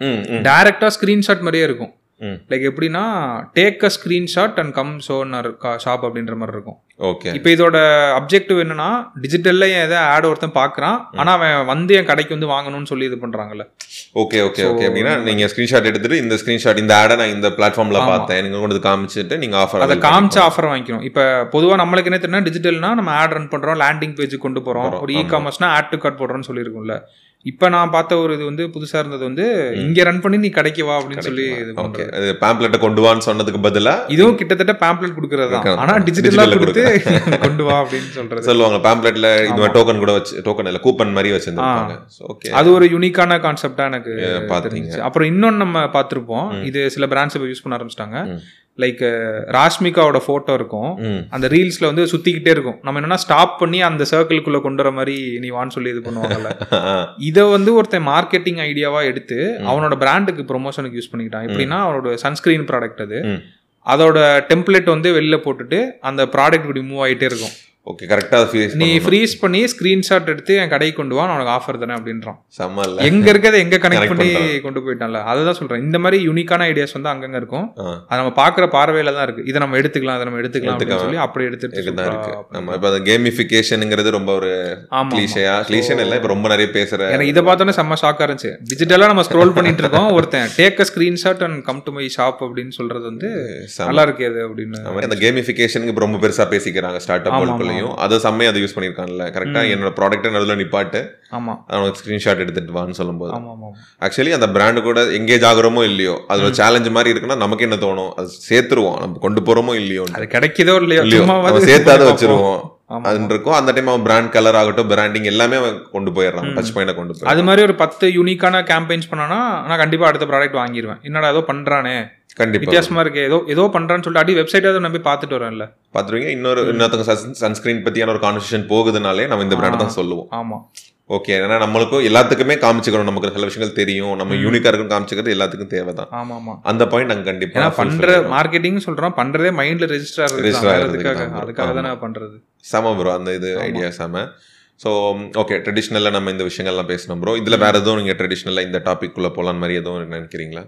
ம் ம் டைரக்டா ஸ்கிரீன்ஷாட் மாதிரியே இருக்கும். லைக் எப்படின்னா take a screenshot and come ஷோனர் shop அப்படின்ற மாதிரி இருக்கும். ஓகே இப்போ இதோட அப்ஜெக்டிவ் என்னன்னா டிஜிட்டல்ல ஏதோ ஆட் ஒருத்தன் பார்க்கறான் ஆனா அவன் வந்து என் கடைக்கு வந்து வாங்கணும்னு சொல்லி இது பண்றாங்கல்ல. ஓகே ஓகே ஓகே அப்படின்னா நீங்க ஸ்கிரீன்ஷாட் எடுத்துட்டு இந்த ஸ்கிரீன்ஷாட் இந்த ஆடை நான் இந்த பிளாட்ஃபார்ம்ல பார்த்தேன். நீங்க கொண்டு காமிச்சிட்டு நீங்க ஆஃபர் அதை காமிச்சு ஆஃபர் வாங்கிக்கணும். இப்போ பொதுவாக நம்மளுக்கு என்ன தெரியும் டிஜிட்டல்னா நம்ம ஆட் ரன் பண்றோம் லேண்டிங் பேஜ் கொண்டு போறோம், ஒரு இ காமர்ஸ்னா ஆட் டு கார்ட் போடுறோம்னு சொல்லியிருக்கும்ல. இப்போ நான் பார்த்த ஒரு இது வந்து புதுசா இருந்தது வந்து இங்க ரன் பண்ணி நீ கடைக்கு வா அப்படின்னு சொல்லி இது ஓகே. பேம்ப்ளெட்டை கொண்டு வான்னு சொன்னதுக்கு பதிலா இதுவும் கிட்டத்தட்ட பேம்ப்ளெட் கொடுக்கறது தான். Okay. ஆனா டிஜிட்டலா Digital-ல கொடுத்து கொண்டு வா அப்படின்னு சொல்றது. சொல்லுவாங்க பேம்ப்ளெட்ல இது மாதிரி டோக்கன் கூட வச்சு டோக்கன் இல்ல கூப்பன் மாதிரி வச்சிருந்திருப்பாங்க. ஓகே அது ஒரு யூனிக்கான கான்செப்டா எனக்கு பாத்தீங்க தெரிஞ்சுச்சு. அப்புறம் இன்னொன்னு நம்ம பார்த்திருப்போம். இது சில பிராண்ட்ஸ் இப்போ யூஸ் பண்ண ஆரம்பிச்சிட்டாங்க. லைக் ராஷ்மிகாவோட போட்டோ இருக்கும். அந்த ரீல்ஸ்ல வந்து சுத்திக்கிட்டே இருக்கும். நம்ம என்னன்னா ஸ்டாப் பண்ணி அந்த சர்க்கிள்குள்ள கொண்டு வர மாதிரி நீ வான்னு சொல்லி இது பண்ணுவாங்கல்ல. இதை வந்து ஒருத்தன் மார்க்கெட்டிங் ஐடியாவா எடுத்து அவனோட பிராண்டுக்கு ப்ரொமோஷனுக்கு யூஸ் பண்ணிக்கிட்டான். எப்படின்னா அவனோட சன்ஸ்கிரீன் ப்ராடக்ட் அது. அதோட டெம்ப்ளேட் வந்து வெளில போட்டுட்டு அந்த ப்ராடக்ட் இப்படி மூவ் ஆயிட்டே இருக்கும். ஓகே கரெக்டாக ஃபீஸ் நீ ஃப்ரீஸ் பண்ணி ஸ்கிரீன்ஷாட் எடுத்து என் கடைக்கு கொண்டு வா உனக்கு ஆஃபர் தானே அப்படின்றான். செம்ம இல்ல. எங்க இருக்கிறத எங்க கனெக்ட் பண்ணி. கொண்டு போயிட்டான்ல. அதுதான் சொல்றேன். இந்த மாதிரி யூனிக்கான ஐடியாஸ் வந்து அங்கங்க இருக்கும். அது நம்ம பாக்குற பார்வையில தான் இருக்கு. இதை நம்ம எடுத்துக்கலாம் இதை நம்ம எடுத்துக்கலாம். சொல்லி அப்படி எடுத்துட்டு இதுதான் இருக்கு. நம்ம இப்போ அந்த கேமிஃபிகேஷனுங்கிறது ரொம்ப ஒரு கிளீஷையா கிளீஷன் இல்லை இப்போ ரொம்ப நிறைய பேசுற எனக்கு இதை பார்த்தோன்னே செம்ம ஷாக்கா இருந்துச்சு. டிஜிட்டலா நம்ம ஸ்க்ரோல் பண்ணிட்டு இருக்கோம். ஒருத்தன் take a screenshot and come to my shop அப்படின்னு சொல்றது வந்து. நல்லா இருக்கு அது அப்படின்னு. அந்த கேமிஃபிகேஷனுக்கு ரொம்ப பெருசா பேசிக்கிறாங்க ஸ்டார்ட் அப் வேர்ல்டுக்குள்ளேயும் அதை செம்மையா அதை யூஸ் பண்ணியிருக்காங்கல்ல கரெக்டா என்னோட ப்ராடக்ட்டை நடுவில் நிப்பாட்டு. ஆமா. அவனுக்கு ஸ்க்ரீன்ஷாட் எடுத்துட்டு வான்னு சொல்லும்போது. ஆக்சுவலி அந்த பிராண்டு கூட எங்கேஜ் ஆகுறோமோ இல்லையோ அது ஒரு சேலஞ்ச் மாதிரி இருக்குன்னா நமக்கு என்ன தோணும்? அது சேர்த்துருவோம். நம்ம கொண்டு போறோமோ இல்லையோ அது கிடைக்குதோ இல்லையோ இல்லையோ சேர்த்தாத. வச்சிருவோம். அது இருக்கும். அந்த டைம் அவன் பிராண்ட் கலர் ஆகட்டும் பிராண்டிங் எல்லாமே அவன் கொண்டு போயிடுறான். டச் பாயிண்ட கொண்டு போய் அது மாதிரி ஒரு பத்து யூனிக்கான கேம்பெயின்ஸ் பண்ணானா நான் கண்டிப்பா அடுத்த ப்ராடக்ட் வாங்கிடுவேன் என்னடா ஏதோ பண்றானே. கண்டிப்பா வித்தியாசமா இருக்கு. ஏதோ ஏதோ பண்றான்னு சொல்லிட்டு அடி வெப்சைட் நான் போய் பார்த்துட்டு வரேன்ல பாத்துருவீங்க இன்னொரு இன்னொருத்தவங்க சன்ஸ்கிரீன் பத்தியான ஒரு கான்வர்சேஷன் போகுதுனாலே நம்ம இந்த பிராண்ட் தான் சொல்லுவோம். ஆமா. ஓகே ஏன்னா நம்மளுக்கும் எல்லாத்துக்குமே காமிச்சுக்கணும். நமக்கு சில விஷயங்கள் தெரியும். நம்ம யூனிக்கா இருக்கும் காமிச்சுக்கிறது எல்லாத்துக்கும் தேவைதான். ஆமா ஆமா அந்த பாயிண்ட் நாங்க கண்டிப்பா ஏன்னா பண்ற. மார்க்கெட்டிங் சொல்றோம். பண்றதே மைண்ட்ல ரெஜிஸ்டர் Register ஆகுது ஆகுறதுக்கு அதுக்காக தான். தானே பண்றது. செம ப்ரோ அந்த இது ஐடியா செம. ஸோ ஓகே ட்ரெடிஷ்னலாக நம்ம இந்த விஷயங்கள்லாம் பேசணும் ப்ரோ இதில் வேற எதுவும் நீங்கள் ட்ரெடிஷ்னலாக இந்த டாபிக் குள்ள போகலான்னு மாதிரி எதுவும் நினைக்கிறீங்களா?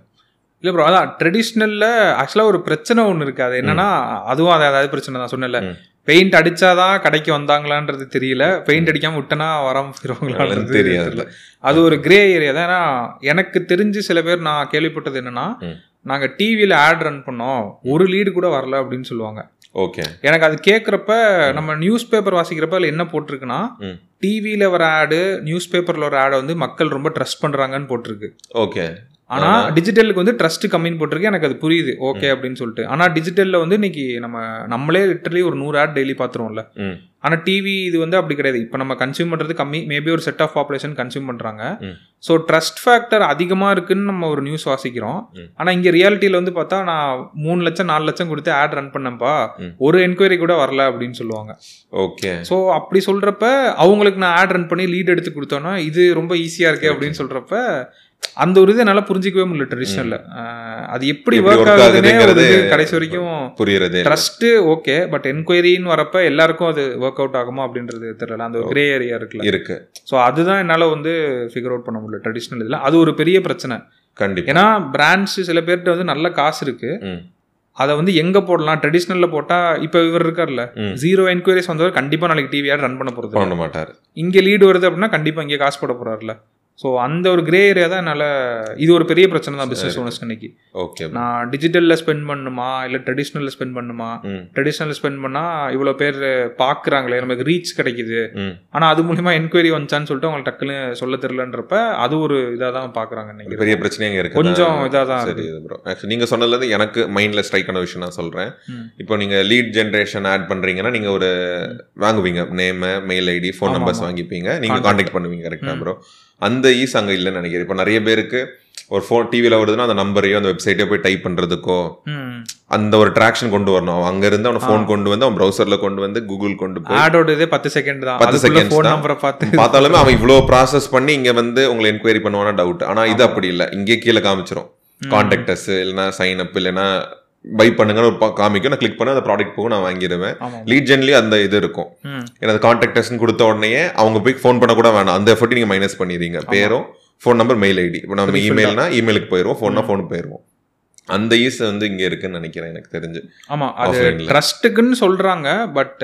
இல்ல ப்ரோ அதான் ட்ரெடிஷ்னல்ல ஆக்சுவலா ஒரு பிரச்சனை ஒண்ணு இருக்கு. அது என்னன்னா அதுவும் அது அதாவது பிரச்சனை தான் சொன்னல. பெயிண்ட் அடிச்சாதான் கடைக்கு வந்தாங்களான்றது தெரியல. பெயிண்ட் அடிக்காம விட்டனா வராம தெரியாது. அது ஒரு கிரே ஏரியா தான் ஏன்னா எனக்கு தெரிஞ்சு சில பேர் நான் கேள்விப்பட்டது என்னன்னா ம். நாங்க டிவியில ஆட் ரன் பண்ணோம். ஒரு லீடு கூட வரல அப்படின்னு சொல்லுவாங்க. ஓகே. எனக்கு அது கேட்குறப்ப நம்ம நியூஸ் பேப்பர் வாசிக்கிறப்ப அதில் என்ன போட்டிருக்குன்னா. டிவியில வர ஆடு நியூஸ் பேப்பர்ல வர ஆடை வந்து மக்கள் ரொம்ப ட்ரஸ்ட் பண்றாங்கன்னு போட்டிருக்கு. ஓகே. ஆனா டிஜிட்டலுக்கு வந்து ட்ரஸ்ட் கம்மின்னு போட்டிருக்கு. எனக்கு அது புரியுது. ஓகே அப்படின்னு சொல்லிட்டு. ஆனா டிஜிட்டல்ல வந்து இன்னைக்கு நம்ம நம்மளே லிட்டரலி ஒரு நூறு ஆட் டெய்லி பாத்துருவோம்ல ஆனா டிவி இது வந்து அப்படி கிடையாது. இப்போ நம்ம கன்சியூம் பண்றது கம்மி. மேபி ஒரு செட் ஆஃப் பாப்புலேஷன் கன்சியூம் பண்றாங்க. ஸோ ட்ரஸ்ட் ஃபேக்டர் அதிகமா இருக்குன்னு நம்ம ஒரு நியூஸ் வாசிக்கிறோம். ஆனா இங்க ரியாலிட்டியில வந்து பார்த்தா நான் மூணு லட்சம் நாலு லட்சம் கொடுத்து ஆட் ரன் பண்ணேன்ப்பா. ம். ஒரு என்கொயரி கூட வரல அப்படின்னு சொல்லுவாங்க. ஓகே ஸோ அப்படி சொல்றப்ப அவங்களுக்கு நான் ஆட் ரன் பண்ணி லீட் எடுத்து கொடுத்தோன்னா இது ரொம்ப ஈஸியா இருக்கே அப்படின்னு சொல்றப்ப அந்த ஒரு இதை என்னால புரிஞ்சிக்கவே முடியல ட்ரெடிஷ்னல்ல அது எப்படி ஒர்க் ஆகுதுன்னே ஒரு கடைசி வரைக்கும் புரியுறதே இல்ல. ட்ரஸ்ட் ஓகே பட் என்கொயரின்னு வரப்ப எல்லாருக்கும் அது ஒர்க் அவுட் ஆகுமா அப்படின்றது தெரியல. அந்த ஒரு கிரே ஏரியா இருக்குல்ல. இருக்கு. ஸோ அதுதான் என்னால வந்து ஃபிகர் அவுட் பண்ண முடியல ட்ரெடிஷ்னல் இதில். அது ஒரு பெரிய பிரச்சனை. கண்டிப்பா. ஏன்னா பிராண்ட்ஸ் சில பேர்கிட்ட வந்து நல்ல காசு இருக்கு. அதை வந்து எங்க போடலாம்? ட்ரெடிஷ்னல்ல போட்டா இப்போ இவர் இருக்கார்ல ம். ஜீரோ என்கொயரிஸ் வந்தவர் கண்டிப்பா நாளைக்கு டிவி ரன் பண்ண போறது. பண்ண மாட்டாரு. இங்க லீடு வருது அப்படின்னா கண்டிப்பா இங்கே காசு போட போறாருல ஸோ அந்த ஒரு கிரே ஏரியா தான் என்னால இது ஒரு பெரிய பிரச்சனை தான் பிசினஸ் ஓனர்ஸ் இன்னைக்கு. ஓகே நான் டிஜிட்டல்ல ஸ்பெண்ட் பண்ணுமா இல்ல ட்ரெடிஷ்னல்ல ஸ்பெண்ட் பண்ணுமா? ம். ட்ரெடிஷ்னல் ஸ்பெண்ட் பண்ணா இவ்வளவு பேர் பாக்குறாங்களே நமக்கு ரீச் கிடைக்குது. ம். ஆனா அது மூலியமா என்கொயரி வந்துச்சான்னு சொல்லிட்டு அவங்களுக்கு டக்குன்னு சொல்ல தெரியலன்றப்ப அது ஒரு இதா தான் பாக்குறாங்க ஒரு இன்னைக்கு பெரிய பிரச்சனைங்க இருக்கு. கொஞ்சம் இதா தான் சரி ப்ரோ ஆக்சுவலி நீங்க சொன்னதுல இருந்து எனக்கு மைண்ட்ல ஸ்ட்ரைக் ஆன விஷயம் நான் சொல்றேன். ம். இப்போ நீங்க லீட் ஜென்ரேஷன் ஆட் பண்றீங்கன்னா நீங்க ஒரு வாங்குவீங்க. Name mail ID phone numbers. வாங்கிப்பீங்க. நீங்க Contact. காண்டாக்ட் பண்ணுவீங்க கரெக்டா ம். ப்ரோ அந்த ஈஸ் அங்க இல்லைன்னு நினைக்கிறேன். இப்போ நிறைய பேருக்கு ஒரு ஃபோன் டிவியில் வருதுன்னா அந்த நம்பரையோ அந்த வெப்சைட்டோ போய் டைப் பண்றதுக்கோ ம். அந்த ஒரு ட்ராக்ஷன் கொண்டு வரணும். அவன் அங்க இருந்து அவன் ஃபோன் கொண்டு வந்து அவன் ப்ரௌசர்ல கொண்டு வந்து கூகுள் கொண்டு போய் ஆடோட இதே பத்து செகண்ட் தான். பத்து seconds ஃபோன். நம்பரை பார்த்து பார்த்தாலுமே அவன் இவ்வளோ ப்ராசஸ் பண்ணி இங்க வந்து உங்களை என்கொயரி பண்ணுவானா டவுட் ஆனா இது அப்படி இல்லை. இங்கே கீழே காமிச்சிரும். கான்டாக்டஸ் இல்லைன்னா சைன் அப் இல்லைன்னா பை பண்ணுங்கன்னு ஒரு காமிக்கும். நான் கிளிக் பண்ண அந்த ப்ராடக்ட் போகும் நான் வாங்கிடுவேன். லீட் ஜென்லி அந்த இது இருக்கும். அந்த கான்டாக்டர்ஸ்னு கொடுத்த உடனே அவங்க போய் ஃபோன் பண்ண கூட வேணாம். அந்த எஃபர்ட் நீங்க மைனஸ் பண்ணிடுறீங்க. பேரும் ஃபோன் நம்பர் மெயில் ஐடி இப்போ நம்ம இமெயில்னா இமெயிலுக்கு போயிடுவோம் ஃபோன்னா ஃபோனுக்கு போயிடுவோம் அந்த ஈஸ் வந்து இங்க இருக்குன்னு நினைக்கிறேன் எனக்கு தெரிஞ்சு. ஆமா அது. ட்ரஸ்ட்டுக்குன்னு சொல்றாங்க பட்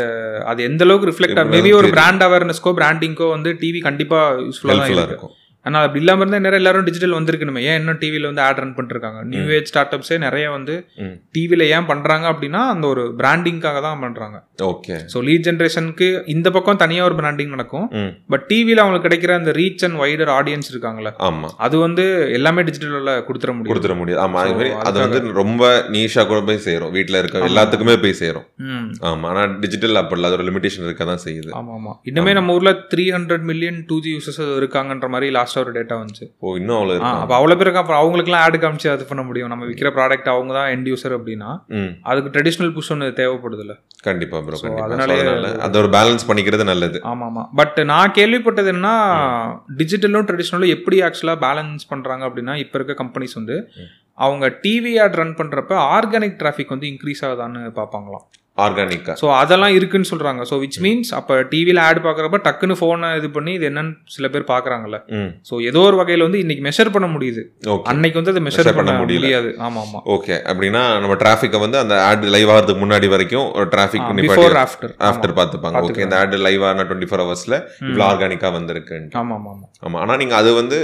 அது எந்த அளவுக்கு ரிஃப்ளெக்ட் மேபி ஒரு. பிராண்ட் அவேர்னஸ்க்கோ பிராண்டிங்கோ வந்து டிவி கண்டிப்பா யூஸ்ஃபுல்லா தான் ஹெல்ப்ஃபுல்லா இருக்கு. இருக்கும். ஆனா அப்படி இல்லாம இருந்தா நிறைய எல்லாரும் டிஜிட்டல் வந்திருக்கணுமே. ஏன் இன்னும் டிவில வந்து ஆட் ரன் பண்ணிருக்காங்க? நியூ ஏஜ் ஸ்டார்ட் அப்ஸே நிறைய வந்து ம். டிவில ஏன் பண்றாங்க அப்படின்னா அந்த ஒரு பிராண்டிங்காக தான் பண்றாங்க. ஓகே. ஸோ லீட் ஜென்ரேஷனுக்கு இந்த பக்கம் தனியா ஒரு பிராண்டிங் நடக்கும். பட் டிவில அவங்களுக்கு கிடைக்கிற அந்த ரீச் அண்ட் வைடர் ஆடியன்ஸ் இருக்காங்கல்ல ஆமா. அது வந்து எல்லாமே டிஜிட்டல்ல கொடுத்துட முடியும். கொடுத்துட முடியாது. ஆமா அது மாதிரி அது வந்து ரொம்ப நீஷா கூட போய் சேரும். வீட்ல இருக்க எல்லாத்துக்குமே போய் சேரும். ம். ஆமா ஆனா டிஜிட்டல் அப்படி இல்ல. அதோட லிமிடேஷன் இருக்க தான் செய்யுது. ஆமா ஆமா. இன்னுமே நம்ம ஊர்ல three hundred million two G users இருக்காங்கன்ற மாதிரி லாஸ்ட் ஒரு டேட்டா வந்துச்சு. ஓ இன்னும் இருக்கும் அப்ப அவ்வளவு பேருக்கு அப்புறம் அவங்களுக்குலாம் ஆடு காமிச்சு அது பண்ண முடியும். நம்ம விற்கிற ப்ராடக்ட் அவங்க தான் எண்ட் யூசர் அப்படின்னா அதுக்கு ட்ரெடிஷ்னல் புஷ் ஒன்று தேவைப்படுது இல்ல கண்டிப்பா. ப்ரோ அதனாலே அதை ஒரு பேலன்ஸ் பண்ணிக்கிறது நல்லது. ஆமா ஆமா பட் நான் கேள்விப்பட்டது என்ன டிஜிட்டலும் ட்ரெடிஷ்னலும் எப்படி ஆக்சுவலா பேலன்ஸ் பண்றாங்க அப்படின்னா இப்ப இருக்க கம்பெனிஸ் வந்து அவங்க டிவி ஆட் ரன் பண்றப்ப ஆர்கானிக் டிராஃபிக் வந்து இன்க்ரீஸ் ஆகுதான்னு பார்ப்பாங்களாம். ஆர்கானிக்கா ஸோ அதெல்லாம் இருக்குன்னு சொல்றாங்க. ஸோ விச் மீன்ஸ் அப்போ டிவியில் ஆட் பார்க்குறப்ப டக்குன்னு ஃபோனை இது பண்ணி இது என்னன்னு சில பேர் பார்க்குறாங்கல்ல ஸோ ஏதோ ஒரு வகையில் வந்து இன்னைக்கு மெஷர் பண்ண முடியுது. அன்னைக்கு வந்து அதை மெஷர் பண்ண. முடியாது. ஆமா ஆமா. ஓகே அப்படின்னா நம்ம டிராஃபிக்கை வந்து அந்த ஆட் லைவ் ஆகிறதுக்கு முன்னாடி வரைக்கும் ஒரு டிராஃபிக் பிஃபோர் ஆஃப்டர் ஆஃப்டர் பார்த்துப்பாங்க. ஓகே இந்த ஆட் லைவ் ஆன டுவெண்ட்டி ஃபோர் ஹவர்ஸ்ல இவ்வளோ ஆர்கானிக்கா வந்திருக்குன்ட்டு. ஆமா ஆமா ஆமா. ஆமா. ஆனா நீங்க அது வந்து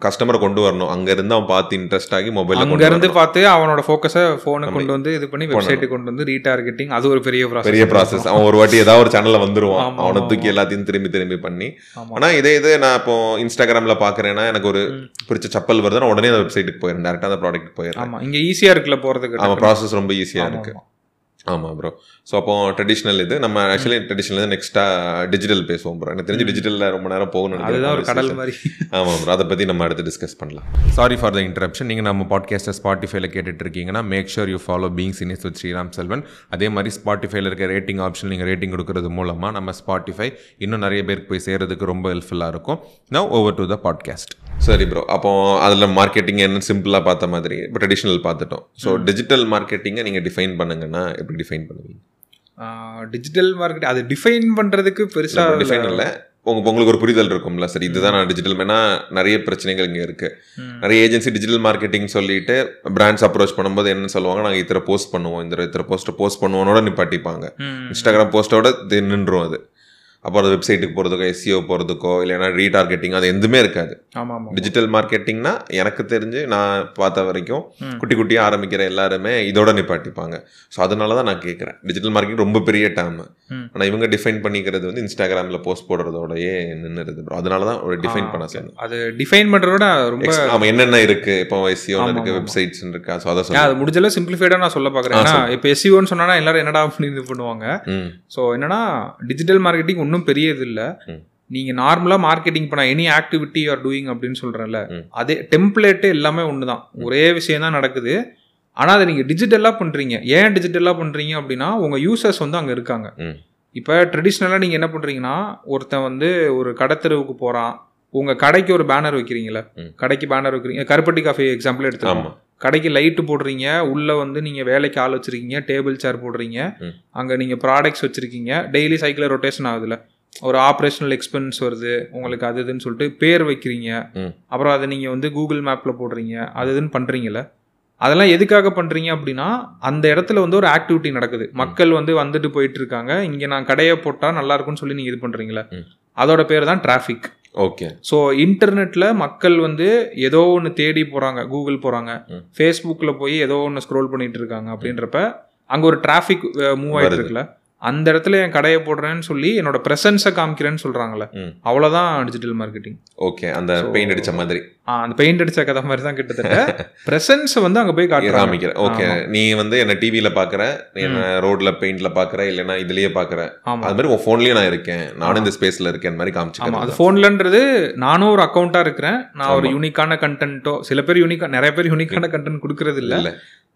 கஸ்டமரை கொண்டு வரணும். அங்க இருந்து அவன் பார்த்து இன்ட்ரெஸ்ட் ஆகி மொபைல்ல அங்க இருந்து. பார்த்து அவனோட ஃபோக்கஸை ஃபோனை கொண்டு வந்து இது பண்ணி வெப்சைட்டுக்கு கொண்டு வந்து ரீடார்கெட்டிங் அது ஒரு பெரிய ப்ராசஸ் பெரிய ப்ராசஸ் அவன் ஒரு வாட்டி ஏதாவது ஒரு சேனல்ல வந்துருவான். ஆமா, அவனை ஆமா, தூக்கி எல்லாத்தையும் திரும்பி திரும்பி பண்ணி. ஆமா. ஆனா இதே இது நான் இப்போ இன்ஸ்டாகிராம்ல பாக்குறேன்னா எனக்கு ஒரு பிடிச்ச செப்பல் வருது நான் உடனே அந்த வெப்சைட்டுக்கு போயிடுறேன் டேரக்டா அந்த ப்ராடக்ட் போயிடுறேன். ஆமா இங்க ஈஸியா இருக்குல்ல போறதுக்கு அவன் ப்ராசஸ் ரொம்ப ஈஸியா ஆமா, இருக்கு. ஆமா. ஆமா ப்ரோ ஸோ அப்போ ட்ரெடிஷ்னல் இது. நம்ம ஆக்சுவலி ட்ரெடிஷ்னல் நெக்ஸ்டா டிஜிட்டல் பேசுவோம் ப்ரோ எனக்கு தெரிஞ்சு டிஜிட்டல்ல ரொம்ப நேரம் போகணும் அதுதான் ஒரு கடல் மாதிரி. ஆமாம் ப்ரோ அதை பற்றி நம்ம அடுத்து டிஸ்கஸ் பண்ணலாம். சாரி ஃபார் த இன்டரப்ஷன் நீங்கள் நம்ம பாட்காஸ்ட்டை ஸ்பாட்டிஃபைல கேட்டுட்டு இருக்கீங்கன்னா make sure you follow being cynics with Sriram Selvan அதே மாதிரி ஸ்பாட்டிஃபைல இருக்க ரேட்டிங் ஆப்ஷன் நீங்கள் ரேட்டிங் கொடுக்கறது மூலமாக நம்ம ஸ்பாட்டிஃபை இன்னும் நிறைய பேருக்கு போய் சேர்றதுக்கு ரொம்ப ஹெல்ப்ஃபுல்லாக இருக்கும். Now over to the podcast சரி ப்ரோ அப்போ அதில் மார்க்கெட்டிங் என்ன சிம்பிளாக பார்த்த மாதிரி இப்போ ட்ரெடிஷ்னல் பார்த்துட்டோம். ஸோ டிஜிட்டல் மார்க்கெட்டிங்கை நீங்கள் டிஃபைன் பண்ணுங்கன்னா எப்படி டிஃபைன் பண்ணுவீங்க? டிஜிட்டல் மார்க்கெட் அது டிஃபைன் பண்றதுக்கு பெருசா டிஃபைன் இல்லை. உங்க உங்களுக்கு ஒரு புரிதல் இருக்கும்ல. சரி இதுதான் நான் டிஜிட்டல் மேனா நிறைய பிரச்சனைகள் இங்கே இருக்கு. நிறைய ஏஜென்சி டிஜிட்டல் மார்க்கெட்டிங் சொல்லிட்டு பிராண்ட்ஸ் அப்ரோச் பண்ணும்போது என்ன சொல்லுவாங்க நாங்கள் இத்தனை போஸ்ட் பண்ணுவோம் இந்த இத்தனை போஸ்ட்டை போஸ்ட் பண்ணுவோனோட நிப்பாட்டிப்பாங்க. இன்ஸ்டாகிராம் போஸ்ட்டோட நின்றும் அது. அப்போ அது வெப்சைட்டுக்கு போகிறதுக்கோ எஸ்சிஓ போகிறதுக்கோ இல்லைன்னா ரீடார்கெட்டிங் அது எதுவுமே இருக்காது. டிஜிட்டல் மார்க்கெட்டிங்னா எனக்கு தெரிஞ்சு நான் பார்த்த வரைக்கும். குட்டி குட்டியாக ஆரம்பிக்கிற எல்லாருமே இதோட நிப்பாட்டிப்பாங்க. ஸோ அதனால தான் நான் கேட்குறேன். டிஜிட்டல் மார்க்கெட்டிங் ரொம்ப பெரிய டேம். ஆனால் இவங்க டிஃபைன் பண்ணிக்கிறது வந்து இன்ஸ்டாகிராமில் போஸ்ட் போடுறதோடயே நின்றுது ப்ரோ அதனால தான் ஒரு டிஃபைன் பண்ண சொன்னேன். அது டிஃபைன் பண்றதோட ரொம்ப Ex- ஆமா என்னென்ன இருக்கு? இப்போ எஸ்சிஓ இருக்கு. வெப்சைட்ஸ் இருக்கா? ஸோ அதை அது முடிஞ்சளவு சிம்பிளிஃபைடா நான் சொல்ல சொல்லு. இப்போ எஸ்சிஓன்னு சொன்னா எல்லாரும் என்னடா பண்ணி இது பண்ணுவாங்க? ஸோ என்னன்னா டிஜிட்டல் மார்க்கெட்டிங் ஒன்றும் பெரிய இது இல்லை ம். நீங்க நார்மலா மார்க்கெட்டிங் பண்ண எனி ஆக்டிவிட்டி ஆர் டூயிங் அப்படின்னு சொல்றேன்ல ம். அதே டெம்ப்ளேட்டு எல்லாமே ஒன்று தான் ஒரே விஷயம் தான் நடக்குது. ஆனால் அதை நீங்கள் டிஜிட்டலாக பண்ணுறீங்க ஏன் டிஜிட்டலாக பண்ணுறீங்க அப்படின்னா உங்கள் யூசர்ஸ் வந்து அங்கே இருக்காங்க. இப்போ ட்ரெடிஷ்னலாக நீங்கள் என்ன பண்ணுறீங்கன்னா ஒருத்தன் வந்து ஒரு கடைத்தெருவுக்கு போகிறான் உங்கள் கடைக்கு ஒரு பேனர் வைக்கிறீங்களே. கடைக்கு பேனர் வைக்கிறீங்க. கருப்பட்டி காஃபி எக்ஸாம்பிள் எடுத்துக்கோங்க ஆமா. கடைக்கு லைட்டு போடுறீங்க உள்ள வந்து நீங்க வேலைக்கு ஆள் வச்சிருக்கீங்க டேபிள் சேர் போடுறீங்க. அங்க நீங்க ப்ராடக்ட்ஸ் வச்சிருக்கீங்க டெய்லி சைக்கிள் ரொட்டேஷன் ஆகுதுல. ஒரு ஆப்ரேஷனல் எக்ஸ்பென்ஸ் வருது உங்களுக்கு அது இதுன்னு சொல்லிட்டு பேர் வைக்கிறீங்க. அப்புறம் அதை நீங்க வந்து கூகுள் மேப்ல போடுறீங்க அது இதுன்னு பண்றீங்கல்ல. அதெல்லாம் எதுக்காக பண்றீங்க அப்படின்னா அந்த இடத்துல வந்து ஒரு ஆக்டிவிட்டி நடக்குது. மக்கள் வந்து வந்துட்டு போயிட்டு இருக்காங்க இங்க நான் கடையை போட்டா நல்லா இருக்கும்னு சொல்லி நீங்க இது பண்றீங்களா ம். அதோட பேர் தான் டிராஃபிக் ஓகே ஸோ இன்டர்நெட்டில் மக்கள் வந்து ஏதோ ஒன்று தேடி போகிறாங்க கூகுள் போகிறாங்க. ஃபேஸ்புக்கில் போய் ஏதோ ஒன்று ஸ்க்ரோல் பண்ணிட்டு இருக்காங்க அப்படின்றப்ப அங்கே ஒரு டிராஃபிக் மூவ் ஆகிட்டு. இருக்குல்ல அந்த இடத்துல என் கடையை போடுறேன்னு சொல்லி என்னோட ப்ரெசன்ஸை காமிக்கிறேன்னு சொல்கிறாங்களே. அவ்வளோதான் டிஜிட்டல் மார்க்கெட்டிங் ஓகே அந்த பெயிண்ட் அடிச்ச மாதிரி. அந்த பெயிண்ட் அடிச்ச கதை மாதிரி தான் கிட்டத்தட்ட. ப்ரெசன்ஸை வந்து அங்கே போய் காட்டுறாங்க. காமிக்கிறேன் ஓகே. நீ வந்து என்ன டிவில பாக்குற நீ என்ன ரோட்ல பெயிண்ட்ல பாக்குற இல்லைன்னா இதுலயே ஆமாம் அது மாதிரி உன் போன்லயே நான் இருக்கேன். நானும் இந்த ஸ்பேஸ்ல இருக்கேன் மாதிரி ஆமாம் அது காமிச்சிக்கிறேன் ஃபோன்லன்றது நானும் ஒரு அக்கௌண்ட்டாக இருக்கிறேன். நான் ஒரு. யூனிக்கான கண்டென்ட்டோ சில பேர் யூனிக்கா நிறைய பேர் யூனிக்கான கண்டென்ட் கொடுக்கறது இல்ல.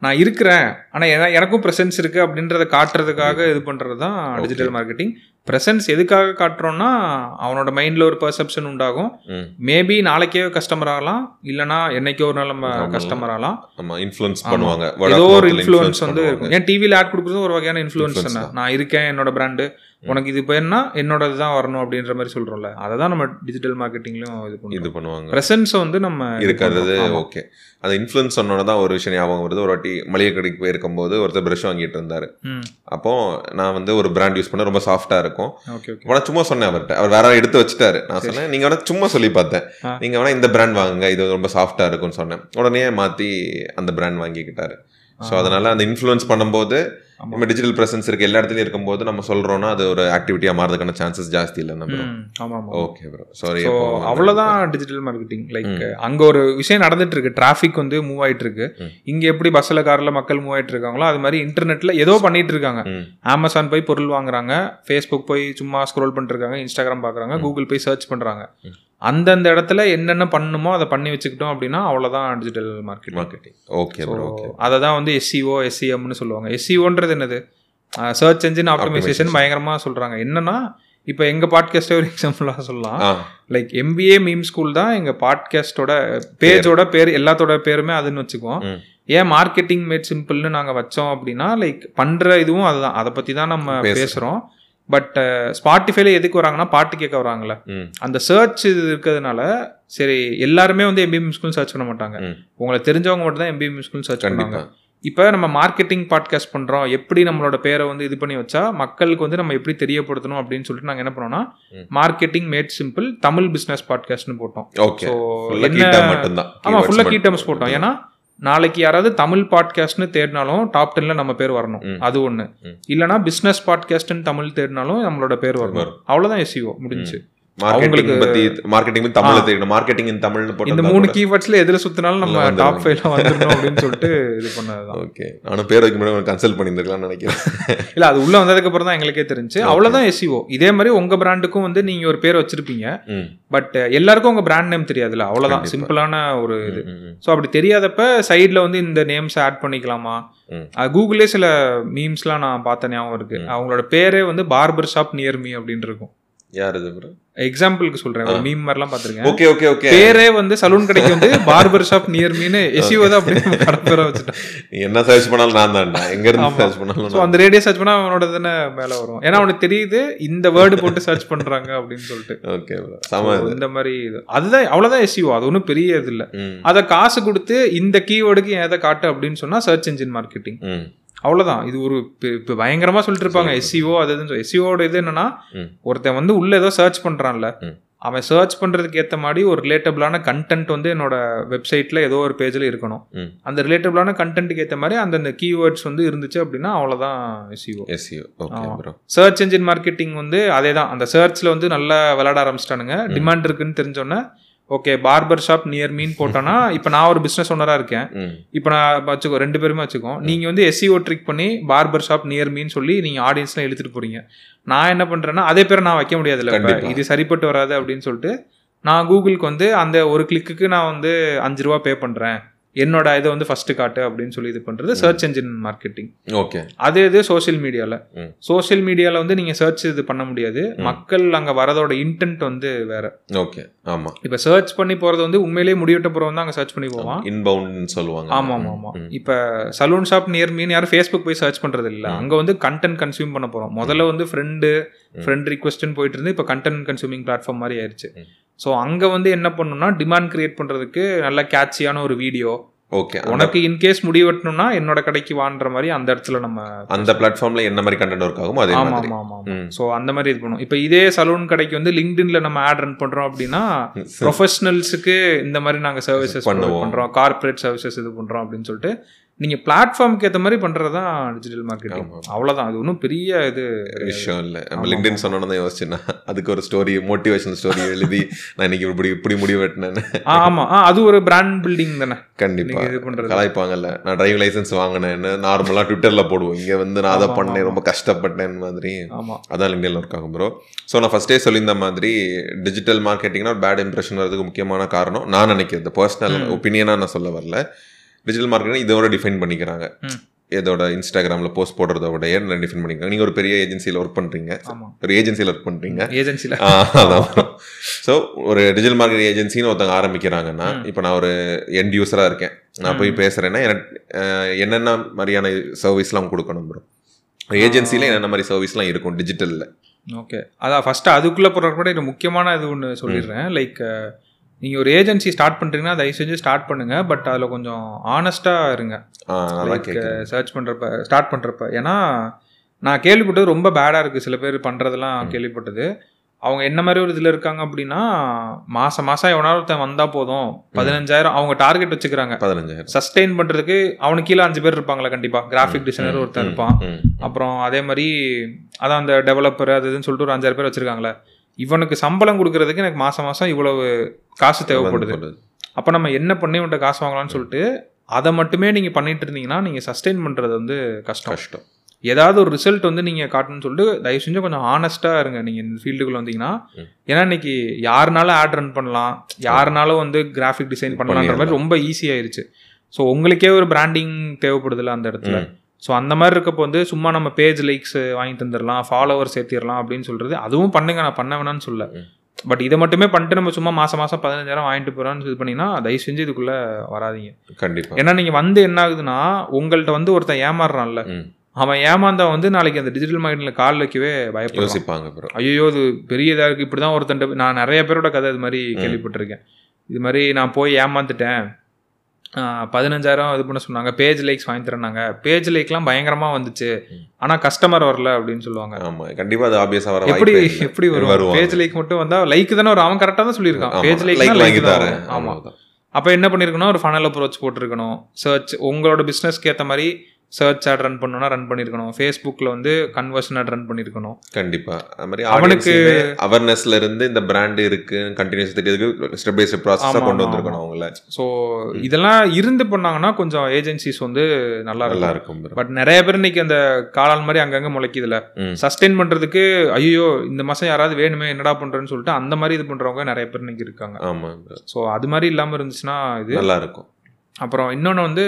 நான் இருக்கிறேன். ஆனால் என எனக்கும் ப்ரெசன்ஸ் இருக்கு அப்படின்றத காட்டுறதுக்காக இது பண்ணுறது தான் டிஜிட்டல் மார்க்கெட்டிங் ப்ரெசன்ஸ் எதுக்காக காட்டுறோம்னா அவனோட மைண்டில் ஒரு பர்செப்ஷன் உண்டாகும். மேபி நாளைக்கே கஸ்டமர் ஆகலாம். இல்லைனா என்னைக்கோ ஒரு நாள் நம்ம. கஸ்டமர் ஆகலாம். ஆமா. இன்ஃப்ளூயன்ஸ். பண்ணுவாங்க ஏதோ ஒரு இன்ஃப்ளூயன்ஸ் வந்து ஏன் டிவியில் ஆட் கொடுக்குறது ஒரு வகையான இன்ஃப்ளூயன்ஸ். நான் இருக்கேன் என்னோட பிராண்டு உனக்கு இது பேர்னா என்னோடது தான் வரணும் அப்படின்ற மாதிரி சொல்கிறோம்ல அதை தான் நம்ம டிஜிட்டல் மார்க்கெட்டிங்லையும் இது இது பண்ணுறோம் பண்ணுவாங்க. ப்ரெசன்ஸை வந்து நம்ம இது இருக்கிறது. ஓகே அந்த இன்ஃப்ளூயன்ஸ் சொன்னோட தான் ஒரு விஷயம் ஞாபகம் வருது. ஒரு வாட்டி மளிகை கடைக்கு போயிருக்கும்போது ஒருத்தர் ப்ரஷ் வாங்கிட்டு இருந்தாரு. அப்போ நான் வந்து ஒரு பிராண்ட் யூஸ் பண்ண ரொம்ப சாஃப்டா இருக்கும். உடனே சும்மா சொன்னேன் அவர்கிட்ட. அவர் வேற எடுத்து வச்சுட்டாரு. நான் சொன்னேன் நீங்க வேணா சும்மா சொல்லி பார்த்தேன். ஆ. நீங்க வேணா இந்த பிராண்ட் வாங்குங்க. இது ரொம்ப சாஃப்டா இருக்கும்னு சொன்னேன். உடனே மாத்தி அந்த பிராண்ட் வாங்கிக்கிட்டாரு. ஸோ அதனால அந்த இன்ஃப்ளூயன்ஸ் பண்ணும்போது. நம்ம டிஜிட்டல் பிரசன்ஸ் இருக்கு எல்லா இடத்துலயும் இருக்கும்போது நம்ம சொல்றோம்னா அது ஒரு ஆக்டிவிட்டியா மாறதுக்கான சான்சஸ் ஜாஸ்தி இல்லை நம்ம ஆமாம் ஓகே ப்ரோ சாரி ஸோ அவ்வளோதான் டிஜிட்டல் மார்க்கெட்டிங் லைக் அங்கே ஒரு விஷயம் நடந்துட்டு இருக்கு டிராஃபிக் வந்து மூவ் ஆயிட்டு இருக்கு. இங்கே எப்படி பஸ்ஸில் காரில் மக்கள் மூவ் ஆயிட்டு இருக்காங்களோ அது மாதிரி இன்டர்நெட்டில் ஏதோ பண்ணிட்டு இருக்காங்க அமேசான் போய் பொருள் வாங்குறாங்க. ஃபேஸ்புக் போய் சும்மா ஸ்க்ரோல் பண்ணிட்டு இருக்காங்க இன்ஸ்டாகிராம் பார்க்குறாங்க கூகுள் போய் சர்ச் பண்ணுறாங்க ம். அந்தந்த இடத்துல என்னென்ன பண்ணணுமோ அதை பண்ணி வச்சுக்கிட்டோம் அப்படின்னா அவ்வளோதான் டிஜிட்டல் மார்க்கெட்டிங் மார்க்கெட்டிங் ஓகே அதை தான் வந்து எஸ்சிஓ எஸ்சிஎம்னு சொல்லுவாங்க. எஸ்சிஓன்றது என்னது? சர்ச் என்ஜின் ஆப்டிமைசேஷன் பயங்கரமாக சொல்கிறாங்க என்னன்னா இப்போ எங்கள் பாட்காஸ்ட்டே ஒரு எக்ஸாம்பிளாக சொல்லலாம். லைக் எம்பிஏ மீம் ஸ்கூல் தான் எங்கள் பாட்காஸ்டோட பேஜோட பேர். எல்லாத்தோட பேருமே அதுன்னு வச்சுக்குவோம். ஏன் மார்க்கெட்டிங் மேட் சிம்பிள்னு நாங்கள் வச்சோம் அப்படின்னா லைக் பண்ணுற இதுவும் அதுதான். அதை பற்றி தான் நம்ம பேசுறோம். பேசுகிறோம் பட் ஸ்பாட்டிஃபைல எதுக்கு வராங்கன்னா பாட்டு கேட்க வராங்கல்ல. ம். அந்த சர்ச் இது இருக்கிறதுனால சரி எல்லாருமே வந்து எம்பிஎம் ஸ்கூல் சர்ச் பண்ண மாட்டாங்க. உங்களை தெரிஞ்சவங்க மட்டும் தான் எம்பிஎம் ஸ்கூல் சர்ச் பண்ணுவாங்க. இப்போ நம்ம மார்க்கெட்டிங் பாட்காஸ்ட் பண்ணுறோம் எப்படி நம்மளோட பேரை வந்து இது பண்ணி வச்சா மக்களுக்கு வந்து நம்ம எப்படி தெரியப்படுத்தணும் அப்படின்னு சொல்லிட்டு நாங்கள் என்ன பண்ணோம்னா. Marketing made simple Tamil business பாட்காஸ்ட்னு போட்டோம். ஸோ என்ன ஆமாம் ஃபுல்லாக கீ. டேர்ம்ஸ் போட்டோம். ஏன்னா நாளைக்கு யாராவது தமிழ் பாட்காஸ்ட்னு தேடினாலும் டாப் டென்ல நம்ம பேர் வரணும். அது ஒன்று. இல்லைனா பிஸ்னஸ் பாட்காஸ்ட்னு தமிழ் தேடினாலும் நம்மளோட பேர் வரணும். அவ்வளோதான் எஸ்இஓ முடிஞ்சு மார்க்கெட்டிங் பத்தி மார்க்கெட்டிங் பத்தி தமிழ்ல. தெரியணும் மார்க்கெட்டிங் இன் தமிழ்னு இந்த போட்டு மூணு கீவேர்ட்ஸ்ல எதுல சுத்தினாலும் நம்ம. டாப் ஃபைவ்ல வந்துடணும் அப்படின்னு சொல்லிட்டு இது பண்ணதுதான். ஓகே. நானும் பேர் வைக்க முன்னாடி கன்சல்ட் பண்ணியிருந்துருக்கலாம்னு நினைக்கிறேன். இல்ல அது உள்ள வந்ததுக்கு அப்புறம் தான் எங்களுக்கே தெரிஞ்சு. அவ்வளவுதான் எஸ்இஓ இதே மாதிரி உங்க பிராண்டுக்கும் வந்து நீங்க ஒரு பேர் வச்சிருப்பீங்க. பட் எல்லாருக்கும் உங்க பிராண்ட் நேம் தெரியாதுல்ல. அவ்வளவுதான். சிம்பிளான ஒரு இது. ஸோ அப்படி தெரியாதப்ப சைடில் வந்து இந்த நேம்ஸ் ஆட் பண்ணிக்கலாமா. கூகுளே சில மீம்ஸ்லாம் நான் பார்த்த ஞாபகம் இருக்கு. அவங்களோட பேரே வந்து பார்பர் ஷாப் நியர் மீ அப்படின்னு இருக்கும். யார் இது bro? எக்ஸாம்பிளுக்கு சொல்றேன் ஒரு மீம் மாதிரிலாம் பார்த்துருக்கேன். Okay okay okay. பேரே வந்து சலூன் கடைக்கு வந்து பார்பர் ஷாப் நியர் மீன்னு எஸ்இஓ தான் அப்படியே கடை பேரை வச்சுட்டேன். நீ என்ன சர்ச் பண்ணாலும் நான் தான்டா எங்க இருந்து. சர்ச் பண்ணாலும் ஸோ அந்த ரேடியோ சர்ச் பண்ணா அவனோட தானே மேலே வரும். ஏன்னா அவனுக்கு தெரியுது இந்த வேர்டு போட்டு சர்ச் பண்றாங்க அப்படின்னு சொல்லிட்டு. ஓகே So, இந்த மாதிரி இது. அதுதான் அவ்வளோதான் எஸ்இஓ அது ஒன்றும் பெரிய இது இல்லை. அதை காசு கொடுத்து இந்த கீவேர்டுக்கு எதை காட்டு அப்படின்னு சொன்னா சர்ச் என்ஜின் மார்க்கெட்டிங் ம், அவ்வளவுதான். இது ஒரு இப்ப- இப்ப பயங்கரமா சொல்லிட்டு இருப்பாங்க எஸ்சிஓ அது இதுன்னு எஸ்சிஓட இது என்னன்னா. ஒருத்தன் வந்து உள்ள ஏதோ சர்ச் பண்றான்ல. ம். அவன் சர்ச் பண்றதுக்கு ஏத்த மாதிரி ஒரு ரிலேட்டபிளான கண்டென்ட் வந்து என்னோட வெப்சைட்ல ஏதோ ஒரு பேஜ்ல இருக்கணும். அந்த ரிலேட்டபிளான கண்டென்ட்டுக்கு ஏத்த மாதிரி அந்தந்த கீவேர்ட்ஸ் வந்து இருந்துச்சு அப்படின்னா அவ்வளவுதான் SEO. Bro search engine marketing வந்து அதே தான் அந்த சர்ச்ல வந்து நல்லா விளையாட ஆரம்பிச்சிட்டானுங்க. டிமாண்ட் இருக்குன்னு தெரிஞ்சோன்னே okay barber shop near me போட்டோன்னா இப்போ நான் ஒரு பிஸ்னஸ் ஓனராக இருக்கேன். இப்போ நான் வச்சுக்கோ ரெண்டு பேருமே வச்சுக்கோ நீங்க வந்து எஸ்சிஓ ட்ரிக் பண்ணி பார்பர் ஷாப் நியர் மீன் சொல்லி நீங்க ஆடியன்ஸ்லாம் இழுத்துட்டு போறீங்க. நான் என்ன பண்றேன்னா அதே பேரை நான் வைக்க. கண்டிப்பா. இது சரிப்பட்டு வராது அப்படின்னு சொல்லிட்டு நான் கூகுளுக்கு வந்து அந்த ஒரு கிளிக்குக்கு நான் வந்து அஞ்சு ரூபா பே பண்றேன். என்னோட இதை வந்து ஃபர்ஸ்ட் காட்டு அப்படின்னு சொல்லி இது பண்றது சர்ச் என்ஜின் மார்க்கெட்டிங் ஓகே. அதே இது சோஷியல் மீடியால ம். சோஷியல் மீடியால வந்து நீங்க சர்ச் இது பண்ண முடியாது. மக்கள் அங்க வரதோட இன்டென்ட் வந்து வேற. ஓகே. ஆமா. இப்ப சர்ச் பண்ணி போறது வந்து உண்மையிலேயே முடிவிட்ட போறவன் தான் அங்க சர்ச் பண்ணி போவான் இன்பவுண்ட்னு சொல்லுவாங்க. ஆமா ஆமா ஆமா. இப்ப சலூன் ஷாப் நியர் மீன் யாரும் ஃபேஸ்புக் போய் சர்ச் பண்றது இல்ல. அங்க வந்து கண்டென்ட் கன்சியூம் பண்ண போறோம். முதல்ல வந்து ஃப்ரெண்டு ஃப்ரெண்ட் ரிக்வஸ்ட்னு போயிட்டு இருந்து இப்ப கண்டென்ட் கன்சூமிங் பிளாட்ஃபார்ம் மாதிரி ஆயிருச்சு. ம். ஸோ அங்க வந்து என்ன பண்ணணும்னா டிமாண்ட் கிரியேட் பண்றதுக்கு நல்ல கேட்சியான ஒரு வீடியோ ஓகே உனக்கு இன்கேஸ் முடி வெட்டணும்னா என்னோட கடைக்கு வான்ற மாதிரி அந்த இடத்துல நம்ம அந்த பிளாட்ஃபார்ம்ல என்ன மாதிரி கண்டென்ட் ஒர்க் ஆகுமோ அதே ஆமா மாதிரி. ஆமா ஆமா. ஸோ அந்த மாதிரி இது பண்ணும். இப்போ இதே சலூன் கடைக்கு வந்து லிங்க்டின்ல நம்ம ஆட் ரன் பண்றோம் அப்படின்னா ப்ரொஃபஷனல்ஸுக்கு இந்த மாதிரி நாங்க சர்வீசஸ் பண்ணுவோம். பண்றோம். கார்ப்பரேட் சர்வீசஸ் இது பண்றோம் அப்படின்னு சொல்லிட்டு நீங்க பிளாட்ஃபார்முக்கு ஏத்த மாதிரி பண்றது தான் டிஜிட்டல் மார்க்கெட்டிங் ஆமா. அவ்வளவுதான். அது ஒன்றும் பெரிய இது விஷயம் இல்லை. நம்ம லிங்க்டின் சொன்னோன்னு தான் யோசிச்சேன் நான். அதுக்கு ஒரு ஸ்டோரி மோட்டிவேஷன் ஸ்டோரி எழுதி நான் இன்னைக்கு இப்படி இப்படி முடிவு வெட்டினேன்னு. ஆ, ஆமா. ஆ, அது ஒரு பிராண்ட் பில்டிங் தானே. கண்டிப்பா. நீங்க இது பண்றது. கலாய்ப்பாங்கல்ல. நான் டிரைவிங் லைசன்ஸ் வாங்கினேன்னு நார்மலா ட்விட்டர்ல போடுவோம். இங்க வந்து நான் அதை பண்ணேன். ரொம்ப கஷ்டப்பட்டேன் மாதிரி. ஆமா. அதான் லிங்க்டின்ல ஒர்க் ஆகும் ப்ரோ ஸோ நான் ஃபர்ஸ்டே சொல்லியிருந்த மாதிரி டிஜிட்டல் மார்க்கெட்டிங்னா ஒரு பேட் இம்ப்ரெஷன் வரதுக்கு முக்கியமான காரணம் நான் நினைக்கிறது. பர்சனல் ஒப்பீனியனாக நான் சொல்ல வரல. டிஜிட்டல் மார்க்கெட்டிங் இதோட டிஃபைன் பண்ணிக்கிறாங்க. இதோட இன்ஸ்டாகிராமில் போஸ்ட் போடுறத விட ஏன் டிஃபைன் பண்ணிக்கிறாங்க? நீங்கள் ஒரு பெரிய ஏஜென்சியில் ஒர்க் பண்ணுறீங்க ஒரு ஏஜென்சியில் ஒர்க் பண்ணுறீங்க ஏஜென்சில அதான். ஸோ ஒரு டிஜிட்டல் மார்க்கெட்டிங் ஏஜென்சின்னு ஒருத்தவங்க ஆரம்பிக்கிறாங்கன்னா இப்போ நான் ஒரு எண்ட் யூஸராக இருக்கேன். நான் போய் பேசுகிறேன்னா என்னென்ன மாதிரியான சர்வீஸ்லாம் கொடுக்கணும் ப்ரோ ஏஜென்சியில் என்னென்ன மாதிரி சர்வீஸ்லாம் இருக்கும் டிஜிட்டலில் ஓகே அதான் ஃபர்ஸ்ட் அதுக்குள்ள போறது கூட முக்கியமான இது ஒன்று சொல்லிடுறேன். லைக் நீங்க ஒரு ஏஜென்சி ஸ்டார்ட் பண்றீங்கன்னா தயவு செஞ்சு ஸ்டார்ட் பண்ணுங்க. பட் அதுல கொஞ்சம் ஆனஸ்டா இருங்க. சர்ச் பண்றப்ப ஸ்டார்ட் பண்றப்ப. ஏன்னா நான் கேள்விப்பட்டது ரொம்ப பேடா இருக்கு. சில பேர் பண்றதெல்லாம் கேள்விப்பட்டது. அவங்க என்ன மாதிரி ஒரு இதுல இருக்காங்க அப்படின்னா மாசம் மாசம் எவனாலும் ஒருத்தன் வந்தா போதும். பதினஞ்சாயிரம் அவங்க டார்கெட் வச்சுக்கிறாங்க. பதினஞ்சாயிரம். சஸ்டெயின் பண்றதுக்கு அவனுக்கு கீழே அஞ்சு பேர் இருப்பாங்களா கண்டிப்பா. கிராஃபிக் டிசைனர் ஒருத்தன் இருப்பான். அப்புறம் அதே மாதிரி அதான் அந்த டெவலப்பர் அது இதுன்னு சொல்லிட்டு ஒரு அஞ்சாறு பேர் வச்சிருக்காங்களே. இவனுக்கு சம்பளம் கொடுக்கறதுக்கு எனக்கு மாசம் மாசம் இவ்வளவு காசு தேவைப்படுது. அப்போ நம்ம என்ன பண்ணி இவன்ட்ட காசு வாங்கலாம்னு சொல்லிட்டு அதை மட்டுமே நீங்கள் பண்ணிட்டு இருந்தீங்கன்னா நீங்கள் சஸ்டெயின் பண்ணுறது வந்து கஷ்டம். கஷ்டம். ஏதாவது ஒரு ரிசல்ட் வந்து நீங்கள் காட்டணும்னு சொல்லிட்டு தயவு செஞ்சு கொஞ்சம் ஆனஸ்ட்டாக இருங்க. நீங்கள் இந்த ஃபீல்டுக்குள்ள வந்தீங்கன்னா. ஏன்னா இன்னைக்கு யாருனாலும் ஆட் ரன் பண்ணலாம். யாருனாலும் வந்து கிராஃபிக் டிசைன் பண்ணலான்ற மாதிரி ரொம்ப ஈஸி ஆயிருச்சு. ஸோ உங்களுக்கே ஒரு பிராண்டிங் தேவைப்படுதுல்ல அந்த இடத்துல. ஸோ அந்த மாதிரி இருக்கப்போ வந்து சும்மா நம்ம பேஜ் லைக்ஸ் வாங்கி தந்துடலாம் ஃபாலோவர் சேர்த்திடலாம் அப்படின்னு சொல்றது அதுவும் பண்ணுங்க. நான் பண்ண வேணாம்னு சொல்ல. பட் இதை மட்டுமே பண்ணிட்டு நம்ம சும்மா மாசம் மாசம் பதினஞ்சாயிரம் வாங்கிட்டு போறோம்னு இது பண்ணீங்கன்னா தயவு செஞ்சு இதுக்குள்ள வராதீங்க. கண்டிப்பா. ஏன்னா நீங்க வந்து என்ன ஆகுதுன்னா உங்கள்ட்ட வந்து ஒருத்தன் ஏமாறுறான்ல. அவன் ஏமாந்தா வந்து நாளைக்கு அந்த டிஜிட்டல் மார்க்கெட்ல கால் வைக்கவே பயப்படுவான். யோசிப்பாங்க ஐயோ இது பெரிய இதாக இருக்குது இப்படி தான் ஒருத்தன் நான் நிறைய பேரோட கதை இது மாதிரி கேள்விப்பட்டிருக்கேன். இது மாதிரி நான் போய் ஏமாந்துட்டேன். பதினஞ்சாயிரம் இது பண்ண சொன்னாங்க. பேஜ் லைக்ஸ் வாங்கி தரேன்னாங்க. பேஜ் லைக்லாம் பயங்கரமாக வந்துச்சு. ஆனால் கஸ்டமர் வரல அப்படின்னு சொல்லுவாங்க. ஆமா கண்டிப்பா அது ஆப்வியஸா வர எப்படி. எப்படி வரும். பேஜ் லைக் மட்டும் வந்தா லைக் தானே வரும். அவன் கரெக்டாக தான் சொல்லியிருக்கான். பேஜ் like லைக் வாங்கி தரேன். ஆமா. ஆமா அப்போ என்ன பண்ணிருக்கணும்? ஒரு ஃபனல் அப்ரோச் போட்டிருக்கணும். சர்ச் உங்களோட பிஸ்னஸ்க்கு ஏற்ற மாதிரி சர்ச் ஆட் ரன் பண்ணணும்னா ரன் பண்ணியிருக்கணும் ஃபேஸ்புக்கில் வந்து கன்வர்ஷன் ஆட் ரன் பண்ணியிருக்கணும் கண்டிப்பா. அது மாதிரி அவனுக்கு- அவேர்னஸ்ல இருந்து இந்த பிராண்ட் இருக்கு கண்டினியூஸ் தெரியறதுக்கு ஸ்டெப் பை ஸ்டெப் ப்ராசஸா ஆமா, கொண்டு வந்திருக்கணும் அவங்கள. ஸோ இதெல்லாம் இருந்து பண்ணாங்கன்னா கொஞ்சம் ஏஜென்சிஸ் வந்து நல்லா நல்லா இருக்கும். பட் நிறைய பேர் இன்னைக்கு அந்த காளான் மாதிரி அங்கங்க முளைக்குதுல. சஸ்டெயின் பண்றதுக்கு ஐயோ இந்த மாசம் யாராவது வேணுமே என்னடா பண்றேன்னு சொல்லிட்டு அந்த மாதிரி இது பண்றவங்க நிறைய பேர் இன்னைக்கு இருக்காங்க. ஆமா bro. ஸோ அது மாதிரி இல்லாம இருந்துச்சுன்னா இது. நல்லா இருக்கும் அப்புறம் இன்னொன்று வந்து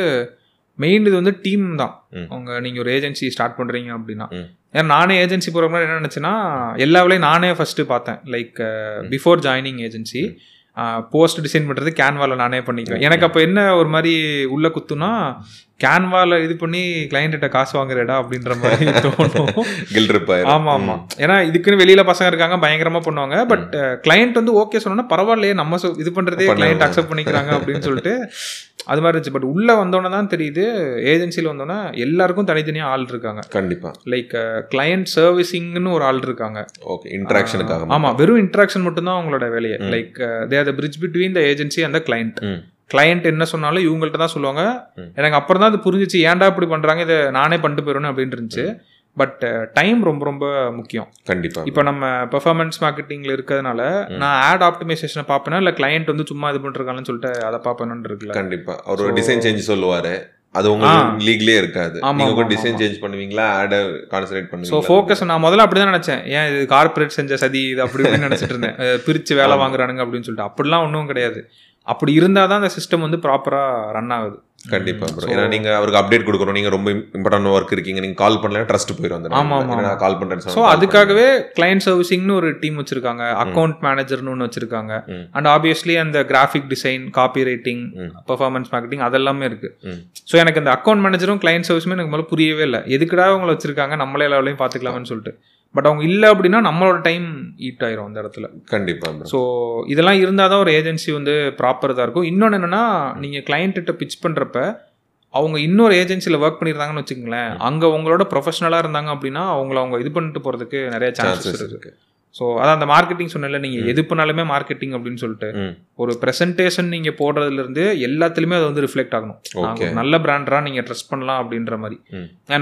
மெயின் இது வந்து டீம் தான். ம். உங்க நீங்க ஒரு ஏஜென்சி ஸ்டார்ட் பண்றீங்க அப்படின்னா. ஏன்னா நானே ஏஜென்சி போகிற முன்னாடி என்ன நினச்சேன்னா எல்லா வேலையும் நானே ஃபர்ஸ்ட் பார்த்தேன். Like before joining agency post design பண்ணுறது கேன்வாவில் நானே பண்ணிக்குவேன். எனக்கு அப்போ என்ன ஒரு மாதிரி உள்ள குத்துனா கேன்வாவில் இது பண்ணி கிளைண்ட்ட காசு வாங்குறேடா அப்படின்ற மாதிரி தோணும். கில் இருப்பாரு ஆமா ஆமா ஏன்னா இதுக்குன்னு வெளியில பசங்க இருக்காங்க பயங்கரமா பண்ணுவாங்க. பட் கிளையண்ட் வந்து ஓகே சொன்னா பரவாயில்லையே நம்ம இது பண்றதே பண்ணலாம். கிளையண்ட் அக்செப்ட் பண்ணிக்கிறாங்க அப்படின்னு சொல்லிட்டு அது மாதிரி இருந்துச்சு. பட் உள்ள வந்தோடனே தான் தெரியுது ஏஜென்சியில் வந்தோடனே எல்லாருக்கும் தனித்தனியா ஆள் இருக்காங்க. கண்டிப்பா. லைக் கிளையண்ட் சர்வீசிங்னு ஒரு ஆள் இருக்காங்க. ஓகே இன்டராக்ஷனுக்காக ஆமா வெறும் இன்ட்ராக்ஷன் மட்டும் தான் அவங்களோட வேலையை. Like they are the bridge between the agency அந்த கிளைண்ட். கிளையண்ட் என்ன சொன்னாலும் இவங்கள்ட்ட தான் சொல்லுவாங்க. எனக்கு அப்புறம் தான் அது புரிஞ்சிச்சு. ஏன்டா இப்படி பண்றாங்க? இதை நானே பண்ணிட்டு போயிடணும் அப்படின்னு இருந்துச்சு. பட் டைம் ரொம்ப ரொம்ப முக்கியம். கண்டிப்பா. இப்போ நம்ம பெர்ஃபார்மன்ஸ் மார்க்கெட்டிங்ல இருக்கிறதுனால நான் ஆட் ஆப்டிமைசேஷனை பார்ப்பேனா? இல்லை கிளையண்ட் வந்து சும்மா இது பண்ணிருக்காங்கன்னு சொல்லிட்டு அதை பார்ப்பேன்னு இருக்குல்ல? கண்டிப்பா. அவர் ஒரு டிசைன் சேஞ்ச் சொல்லுவாரு. அது உங்களுக்கு லீக்லயே இருக்காது. நீங்க டிசைன் சேஞ்ச் பண்ணுவீங்களா? ஆட கான்சென்ட்ரேட் ஸோ பண்ணுவீங்களா ஃபோக்கஸ் நான் முதல்ல அப்படி தான் நினச்சேன். ஏன் இது கார்ப்பரேட் செஞ்ச சதி இது அப்படி நினச்சிட்டு இருந்தேன். பிரிச்சு வேலை வாங்குறானுங்க அப்படின்னு சொல்லிட்டு. அப்படிலாம் ஒன்றும் கிடையாது. அப்படி இருந்தால் தான் அந்த சிஸ்டம் வந்து ப்ராப்பராக ரன் ஆகுது. கண்டிப்பா ப்ரோ ஏன்னா நீங்க அவருக்கு அப்டேட் கொடுக்கணும். நீங்க ரொம்ப இம்பார்ட்டன்ட் ஒர்க் இருக்கீங்க. நீங்க கால் பண்ணல ட்ரஸ்ட் போயிடும் அந்த ஆமா, ஆமா. கால் சொன்னா call அதுக்காகவே கிளைண்ட் சர்வீசிங்னு ஒரு டீம் வச்சிருக்காங்க. அக்கௌண்ட் மேனேஜர்னு ஒன்று வச்சிருக்காங்க. அண்ட் ஆப்வியஸ்லி அந்த graphic design copy writing. Performance marketing அதெல்லாமே இருக்கு. ஸோ எனக்கு அந்த அக்கௌண்ட் மேனேஜரும் கிளைண்ட் சர்வீஸுமே எனக்கு முதல்ல புரியவே இல்லை. எதுக்குடா அவங்கள வச்சிருக்காங்க? நம்மளே எல்லா வேலையும் பார்த்துக்கலாம்னு சொல்லிட்டு. பட் அவங்க இல்லை அப்படின்னா நம்மளோட டைம் ஈட் ஆயிரும் அந்த இடத்துல. கண்டிப்பா ப்ரோ ஸோ இதெல்லாம் இருந்தால் தான் ஒரு ஏஜென்சி வந்து ப்ராப்பர் தான் இருக்கும். இன்னொன்று என்னென்னா நீங்கள் கிளைண்ட்டிட்ட பிச் பண்ணுறப்ப அவங்க இன்னொரு ஏஜென்சியில் ஒர்க் பண்ணியிருந்தாங்கன்னு வச்சுக்கோங்களேன் அங்கே உங்களோட ப்ரொஃபஷனலாக இருந்தாங்க அப்படின்னா அவங்கள அவங்க இது பண்ணிட்டு போகிறதுக்கு நிறைய சான்சஸ் சான்சஸ் இருக்கு. இருக்கு. ஸோ அதான் அந்த மார்க்கெட்டிங் சொன்னல நீங்கள் எது பண்ணாலுமே மார்க்கெட்டிங் அப்படின்னு சொல்லிட்டு. ஒரு ப்ரெசன்டேஷன் நீங்கள் போடுறதுலேருந்து எல்லாத்துலேயுமே அது வந்து ரிஃப்ளெக்ட் ஆகணும். நல்ல பிராண்டரா நீங்கள் ட்ரஸ்ட் பண்ணலாம் அப்படின்ற மாதிரி.